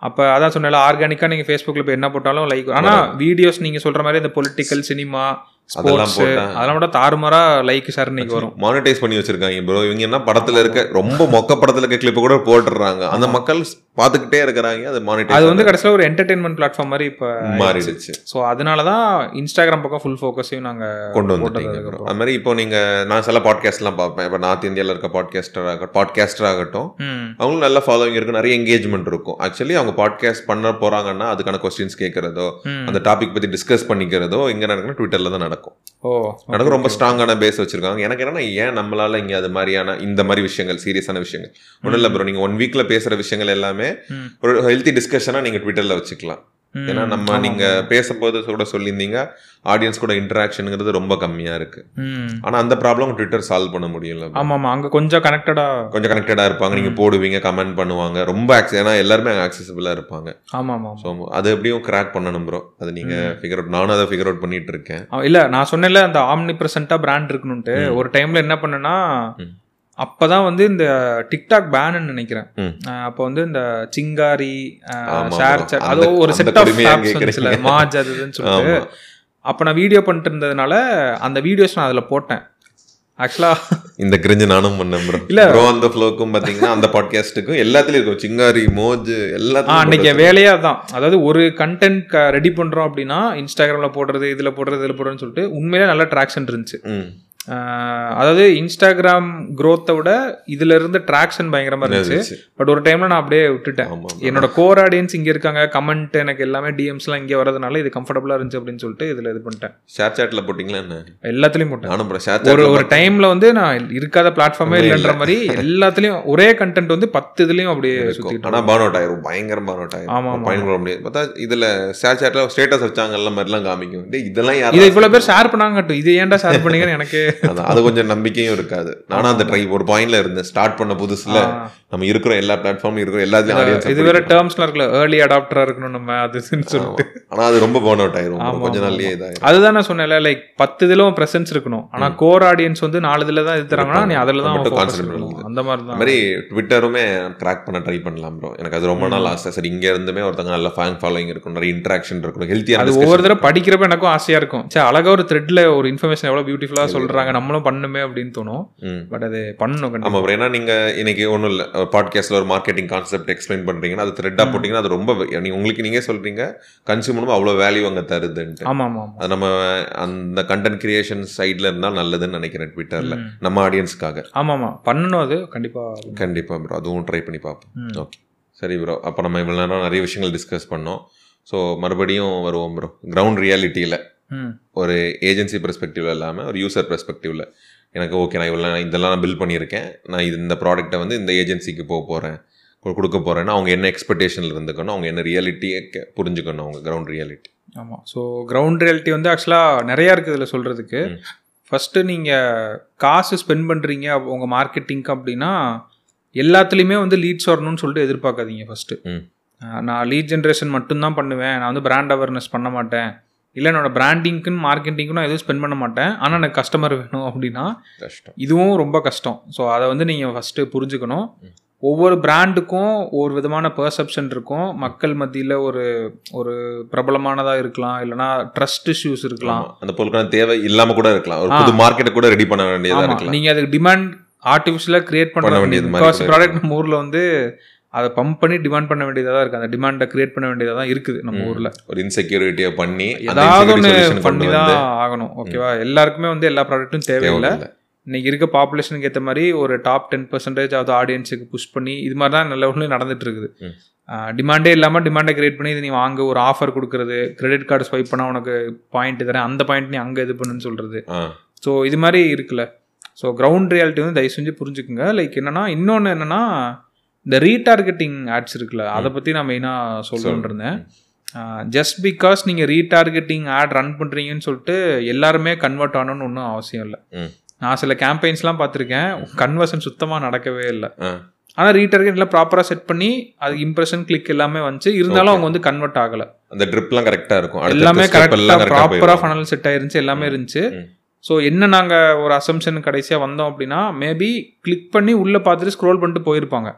அப்ப அதான் சொன்னல ஆர்கானிக்கா நீங்க ஃபேஸ்புக்ல போய் என்ன போட்டாலும் லைக் ஆனா வீடியோஸ் நீங்க சொல்ற மாதிரி இந்த பொலிட்டிக்கல் சினிமா ஸ்போர்ட்ஸ் அதெல்லாம் கூட தாறுமாறா லைக் ஷேர் நீங்க வரும். மானிட்டைஸ் பண்ணி வச்சிருக்காங்க ப்ரோ இவங்க என்ன படத்துல இருக்க ரொம்ப மொக்க படத்துல இருக்க கிளிப் கூட போட்டுறாங்க அந்த மக்கள் பார்த்துக்கிட்டே இருக்கிறாங்க அது அது மானிட்டைஸ் வந்து கடைசியில ஒரு என்டர்டைன்மெண்ட் பிளாட்ஃபார்ம் மாதிரி இப்ப மாறிடுச்சு. ஸோ அதனால தான் இன்ஸ்டாகிராம் பக்கம் ஃபுல் ஃபோக்கஸையும் நாங்க கொண்டு. அதுக்கப்புறம். அது மாதிரி இப்போ நீங்க நான் சில பாட்காஸ்ட்லாம் பார்ப்பேன். இப்போ நார்த் இந்தியாவில் இருக்க பாட்காஸ்டர் ஆகட்டும் பாட்காஸ்டர் ஆகட்டும் அவங்களும் நல்ல ஃபாலோவிங் இருக்கும் நிறைய என்கேஜ்மெண்ட் இருக்கும். ஆக்சுவலி அவங்க பாட்காஸ்ட் பண்ண போறாங்கன்னா அதுக்கான கொஸ்டின்ஸ் கேட்கறதோ. அந்த டாபிக் பத்தி டிஸ்கஸ் பண்ணிக்கிறதோ இங்க நடக்குன்னா ட்விட்டர்ல தான் நடக்கும். ஓ நடக்கும் ரொம்ப ஸ்ட்ராங்கான பேஸ் வச்சிருக்காங்க எனக்கு என்னன்னா ஏன் நம்மளால இங்க அது மாதிரியான இந்த மாதிரி விஷயங்கள் சீரியஸான விஷயங்கள் ஒன்றும் இல்லை ப்ரோ நீங்க ஒன் வீக்ல பேசுற விஷயங்கள் எல்லாமே. ஒரு ஹெல்த்தி டிஸ்கஷனா நீங்க ட்விட்டர்ல வச்சுக்கலாம். ஏன்னா நம்ம நீங்க பேசும்போது கூட சொல்லியிருந்தீங்க ஆடியன்ஸ் கூட இன்டராக்ஷனுங்கிறது ரொம்ப கம்மியா இருக்கு. ஆனா அந்த ப்ராப்ளம் ட்விட்டர் சால்வ் பண்ண முடியல. ஆமா ஆமா அங்க கொஞ்சம் கனெக்டடா கொஞ்சம் கனெக்டடா இருப்பாங்க நீங்க போடுவீங்க கமெண்ட் பண்ணுவாங்க ரொம்ப ஏன்னா எல்லாருமே அங்க ஆக்சசிபிளா இருப்பாங்க. ஆமா ஆமா ஸோ அது எப்படியும் கிராக் பண்ணணும் ப்ரோ அது நீங்க ஃபிகர் அவுட் நானும் அதை ஃபிகர் அவுட் பண்ணிட்டு இருக்கேன். இல்ல நான் சொன்னேன்ல அந்த ஆம்னி பிரசன்டா பிராண்ட் இருக்கணும்ட்டு. ஒரு டைம்ல என்ன பண்ணேன்னா ம். அப்பதான் வந்து இந்த டிக்டாக் பேன்னு நினைக்கிறேன். அப்போ வந்து இந்த சிங்காரி ஷேர். சாட் அது ஒரு செட் ஆஃப் ஆப்ஸ் வந்துச்சுல. மாஜ் அது இதுன்னு சொல்லிட்டு. அப்ப நான் வீடியோ பண்ணிட்டு இருந்ததுனால அந்த வீடியோஸ் நான் அதுல போட்டேன். ஆக்சுவலா இந்த கிரிஞ்சு நானும் பண்ணேன் ப்ரோ இல்ல. ப்ரோ அந்த ஃப்ளோக்கும் பாத்தீங்கன்னா அந்த பாட்காஸ்ட்டுக்கும் எல்லாத்துலயும் இருக்கும். சிங்காரி மோஜ் எல்லாத்துலயும் அன்னைக்கு போட்டு வேலையே அதான். அதாவது ஒரு கண்டென்ட் ரெடி பண்றோம் அப்படின்னா இன்ஸ்டாகிராம்ல போடுறது இதுல போடுறது இதுல போடுறதுன்னு சொல்லிட்டு உண்மையிலே நல்ல ட்ராக்ஷன் இருந்துச்சு. அதாவது இன்ஸ்டாகிராம் growth-அ விட இதுல இருந்து ட்ராக்ஷன் பயங்கரமா இருந்துச்சு. பட் ஒரு டைம்ல நான் அப்படியே விட்டுட்டேன். என்னோட கோர் ஆடியன்ஸ் இங்க இருக்காங்க. கமெண்ட் எனக்கு எல்லாமே டிஎம்ஸ்லாம் இங்க வரதுனால இது கம்ஃபர்டபுளா இருந்துச்சு அப்படின்னு சொல்லிட்டு இதுல இது பண்ணிட்டேன். ஷேர் சாட்ல போட்டீங்களா என்ன? எல்லாத்துலயும் போட்டேன். ஒரு ஒரு டைம்ல வந்து நான் இருக்காத பிளாட்ஃபார்மே இல்ல. இல்லைன்ற மாதிரி எல்லாத்துலயும் ஒரே கண்டென்ட் வந்து பத்து இதுலயும் அப்படியே ஆனா பான் அவுட் ஆயிரும். பயங்கர பான் அவுட் ஆயிரும். ஆமா. பயன் பண்ண முடியாது. பார்த்தா இதுல ஷேர் சாட்ல ஸ்டேட்டஸ் வச்சாங்கல்ல மாதிரிலாம் காமிக்கும். இதெல்லாம் யாரும் இதை இவ்வளவு பேர் ஷேர் பண்ணாங்க இது ஏன்டா ஷேர் பண்ணீங்கன்னு எனக்கு அதான், அது கொஞ்சம் நம்பிக்கையும் இருக்காது. நானும் அந்த ட்ரை ஒரு பாயிண்ட்ல இருந்தேன். ஸ்டார்ட் பண்ண புதுசுல. நம்ம இருக்கிற எல்லா பிளாட்ஃபார்ம் இருக்கிற எல்லாத்துலயும் audience இது வேற டேர்ம்ஸ்லாம் இருக்குல்ல ஏர்லி அடாப்டரா இருக்கணும் நம்ம அது சொல்லிட்டு. ஆனா அது ரொம்ப பேர்ன் அவுட் ஆயிரும். bro. ஆமா, கொஞ்ச ஆமா, நாள்லயே இதாயிரும். அதுதான் நான் சொன்னேன்ல லைக் பத்து இதுல பிரசன்ஸ் இருக்கணும். ஆனா கோர் ஆடியன்ஸ் வந்து நாலு இதுல தான் இது தராங்கன்னா நீ அதுல தான். பண்ணணும். அந்த மாதிரி தான். மாதிரி ட்விட்டருமே கிராக் பண்ண ட்ரை பண்ணலாம் ப்ரோ எனக்கு அது ரொம்ப நாள் ஆசை. சரி இங்க இருந்துமே ஒருத்தங்க நல்ல ஃபேன் ஃபாலோயிங் இருக்கும் நிறைய இன்ட்ராக்ஷன் இருக்கும் ஹெல்த்தியான அது ஒவ்வொரு தடவை படிக்கிறப்ப எனக்கும் ஆசையா இருக்கும். சே அழகா ஒரு த்ரெட்ல ஒரு இன்ஃபர்மேஷன் எவ்வளவு பியூட்டிஃபுல்லா சொல்றாங்க. நம்மளும் பண்ணுமே அப்படின்னு தோணும். பட் அது பண்ணணும் ஆமா கண்டிப்பா bro. ஏன்னா நீங்க இன்னைக்கு ஒண்ணும் இல்ல பாட்காஸ்ட்ல ஒரு மார்க்கெட்டிங் கான்செப்ட் எக்ஸ்பிளைன் பண்றீங்கன்னா அது த்ரெட்டா போட்டீங்கன்னா அது ரொம்ப நீங்க உங்களுக்கு நீங்க சொல்றீங்க கன்சியூமரும் அவ்வளவு வேல்யூ அங்க தருதுன்ட்டு. ஆமா ஆமா ஆமா. அது நம்ம அந்த கண்டென்ட் கிரியேஷன் சைட்ல இருந்தா நல்லதுன்னு நினைக்கிறேன் ட்விட்டர்ல. நம்ம ஆடியன்ஸ்க்காக ஆமா ஆமா. பண்ணணும் அது கண்டிப்பா. கண்டிப்பா ப்ரோ அதுவும் ட்ரை பண்ணி பார்ப்போம். ஓகே சரி ப்ரோ அப்போ நம்ம இவ்வளோ நேரம் நிறைய விஷயங்கள் டிஸ்கஸ் பண்ணோம். ஸோ மறுபடியும் வருவோம் ப்ரோ கிரவுண்ட் ரியாலிட்டியில் ஒரு ஏஜென்சி பெர்ஸ்பெக்டிவ்ல இல்லாமல் ஒரு யூசர் பெர்ஸ்பெக்டிவ்ல எனக்கு ஓகே நான் இவ்வளோ இதெல்லாம் நான் பில் பண்ணியிருக்கேன். நான் இந்த ப்ராடக்ட்டை வந்து இந்த ஏஜென்சிக்கு போக போகிறேன் கொடுக்க போகிறேன்னா அவங்க என்ன எக்ஸ்பெக்டேஷனில் இருந்துக்கணும் அவங்க என்ன ரியாலிட்டியை புரிஞ்சுக்கணும் அவங்க கிரவுண்ட் ரியாலிட்டி ஆமாம் ஸோ கிரவுண்ட் ரியாலிட்டி வந்து ஆக்சுவலாக நிறையா இருக்குது இதில் சொல்கிறதுக்கு. ஃபஸ்ட்டு நீங்கள் காசு ஸ்பெண்ட் பண்ணுறீங்க உங்கள் மார்க்கெட்டிங்க்கு அப்படின்னா எல்லாத்துலேயுமே வந்து லீட்ஸ் வரணும்னு சொல்லிட்டு எதிர்பார்க்காதீங்க ஃபஸ்ட்டு. நான் லீட் ஜென்ரேஷன் மட்டும்தான் பண்ணுவேன். நான் வந்து பிராண்ட் அவேர்னஸ் பண்ண மாட்டேன். இல்லை என்னோட பிராண்டிங்க்குன்னு மார்க்கெட்டிங்க்கும் நான் எதுவும் ஸ்பெண்ட் பண்ண மாட்டேன். ஆனால் எனக்கு கஸ்டமர் வேணும் அப்படின்னா கஷ்டம். இதுவும் ரொம்ப கஷ்டம். ஸோ அதை வந்து நீங்கள் ஃபஸ்ட்டு புரிஞ்சுக்கணும். ஒவ்வொரு பிராண்டுக்கும் ஒரு விதமான பெர்செப்ஷன் இருக்கும். மக்கள் மத்தியில் ஒரு ஒரு பிரபலமானதாக இருக்கலாம். இல்லைனா ட்ரஸ்ட் இஷ்யூஸ் இருக்கலாம். அந்த பொருட்கள் தேவை இல்லாம கூட இருக்கலாம். ஒரு. புது மார்க்கெட்டை கூட ரெடி பண்ண வேண்டியதா ஆமா. இருக்கலாம். நீங்க அதுக்கு டிமாண்ட் ஆர்டிஃபிஷியலாக கிரியேட் பண்ண வேண்டியது ப்ராடக்ட் நம்ம ஊர்ல வந்து அதை பம்ப் பண்ணி டிமாண்ட் பண்ண வேண்டியதாக தான் இருக்கு. அந்த டிமாண்டை கிரியேட் பண்ண வேண்டியதாக தான் இருக்குது நம்ம. ஊர்ல. ஒரு இன்செக்யூரிட்டியை பண்ணி ஏதாவது ஒன்று பண்ணி தான் ஆகணும். ஓகேவா எல்லாருக்குமே வந்து எல்லா ப்ராடக்ட்டும் தேவையில்லை. இன்னைக்கு இருக்க பாப்புலேஷனுக்கு ஏற்ற மாதிரி ஒரு டாப் டென் பர்சன்டேஜ் ஆஃப் ஆடியன்ஸுக்கு புஷ் பண்ணி இது மாதிரி தான் நல்ல ஒன்று நடந்துட்டு இருக்குது. டிமாண்டே இல்லாமல் டிமாண்டை கிரியேட் பண்ணி இது நீ வாங்க ஒரு ஆஃபர் கொடுக்குறது கிரெடிட் கார்டு ஸ்வைப் பண்ணால் உனக்கு பாயிண்ட் தரேன் அந்த பாயிண்ட் நீ அங்கே இது பண்ணுன்னு சொல்கிறது. ஸோ இது மாதிரி இருக்குல்ல. ஸோ கிரவுண்ட் ரியாலிட்டி வந்து தயவு செஞ்சு புரிஞ்சுக்குங்க. லைக் என்னன்னா இன்னொன்று என்னன்னா இந்த ரீடார்கெட்டிங் ஆட்ஸ் இருக்குல்ல அதை பற்றி நான் மெயினாக சொல்லணும்னு இருந்தேன். ஜஸ்ட் பிகாஸ் நீங்கள் ரீடார்கெட்டிங் ஆட் ரன் பண்ணுறீங்கன்னு சொல்லிட்டு எல்லாருமே கன்வெர்ட் ஆகணும்னு ஒன்றும் அவசியம் இல்லை. நான் சில கேம்பெயின்ஸ்லாம் பார்த்துருக்கேன் கன்வர்ஷன் சுத்தமாக நடக்கவே இல்லை. ஆனால் ரீடார்கெட் எல்லாம் ப்ராப்பராக செட் பண்ணி அது இம்ப்ரெஷன் கிளிக் எல்லாமே வந்துச்சு. இருந்தாலும் அவங்க வந்து கன்வெர்ட் ஆகலை. அந்த ட்ரிப்லாம் கரெக்டா இருக்கும். எல்லாமே கரெக்டாக ப்ராப்பராக. ஃபனல் செட் ஆயிருந்துச்சு எல்லாமே இருந்துச்சு. ஸோ என்ன நாங்கள் ஒரு அசம்ஷன் கடைசியாக வந்தோம் அப்படின்னா மேபி கிளிக் பண்ணி உள்ளே பார்த்துட்டு ஸ்க்ரோல் பண்ணிட்டு போயிருப்பாங்க.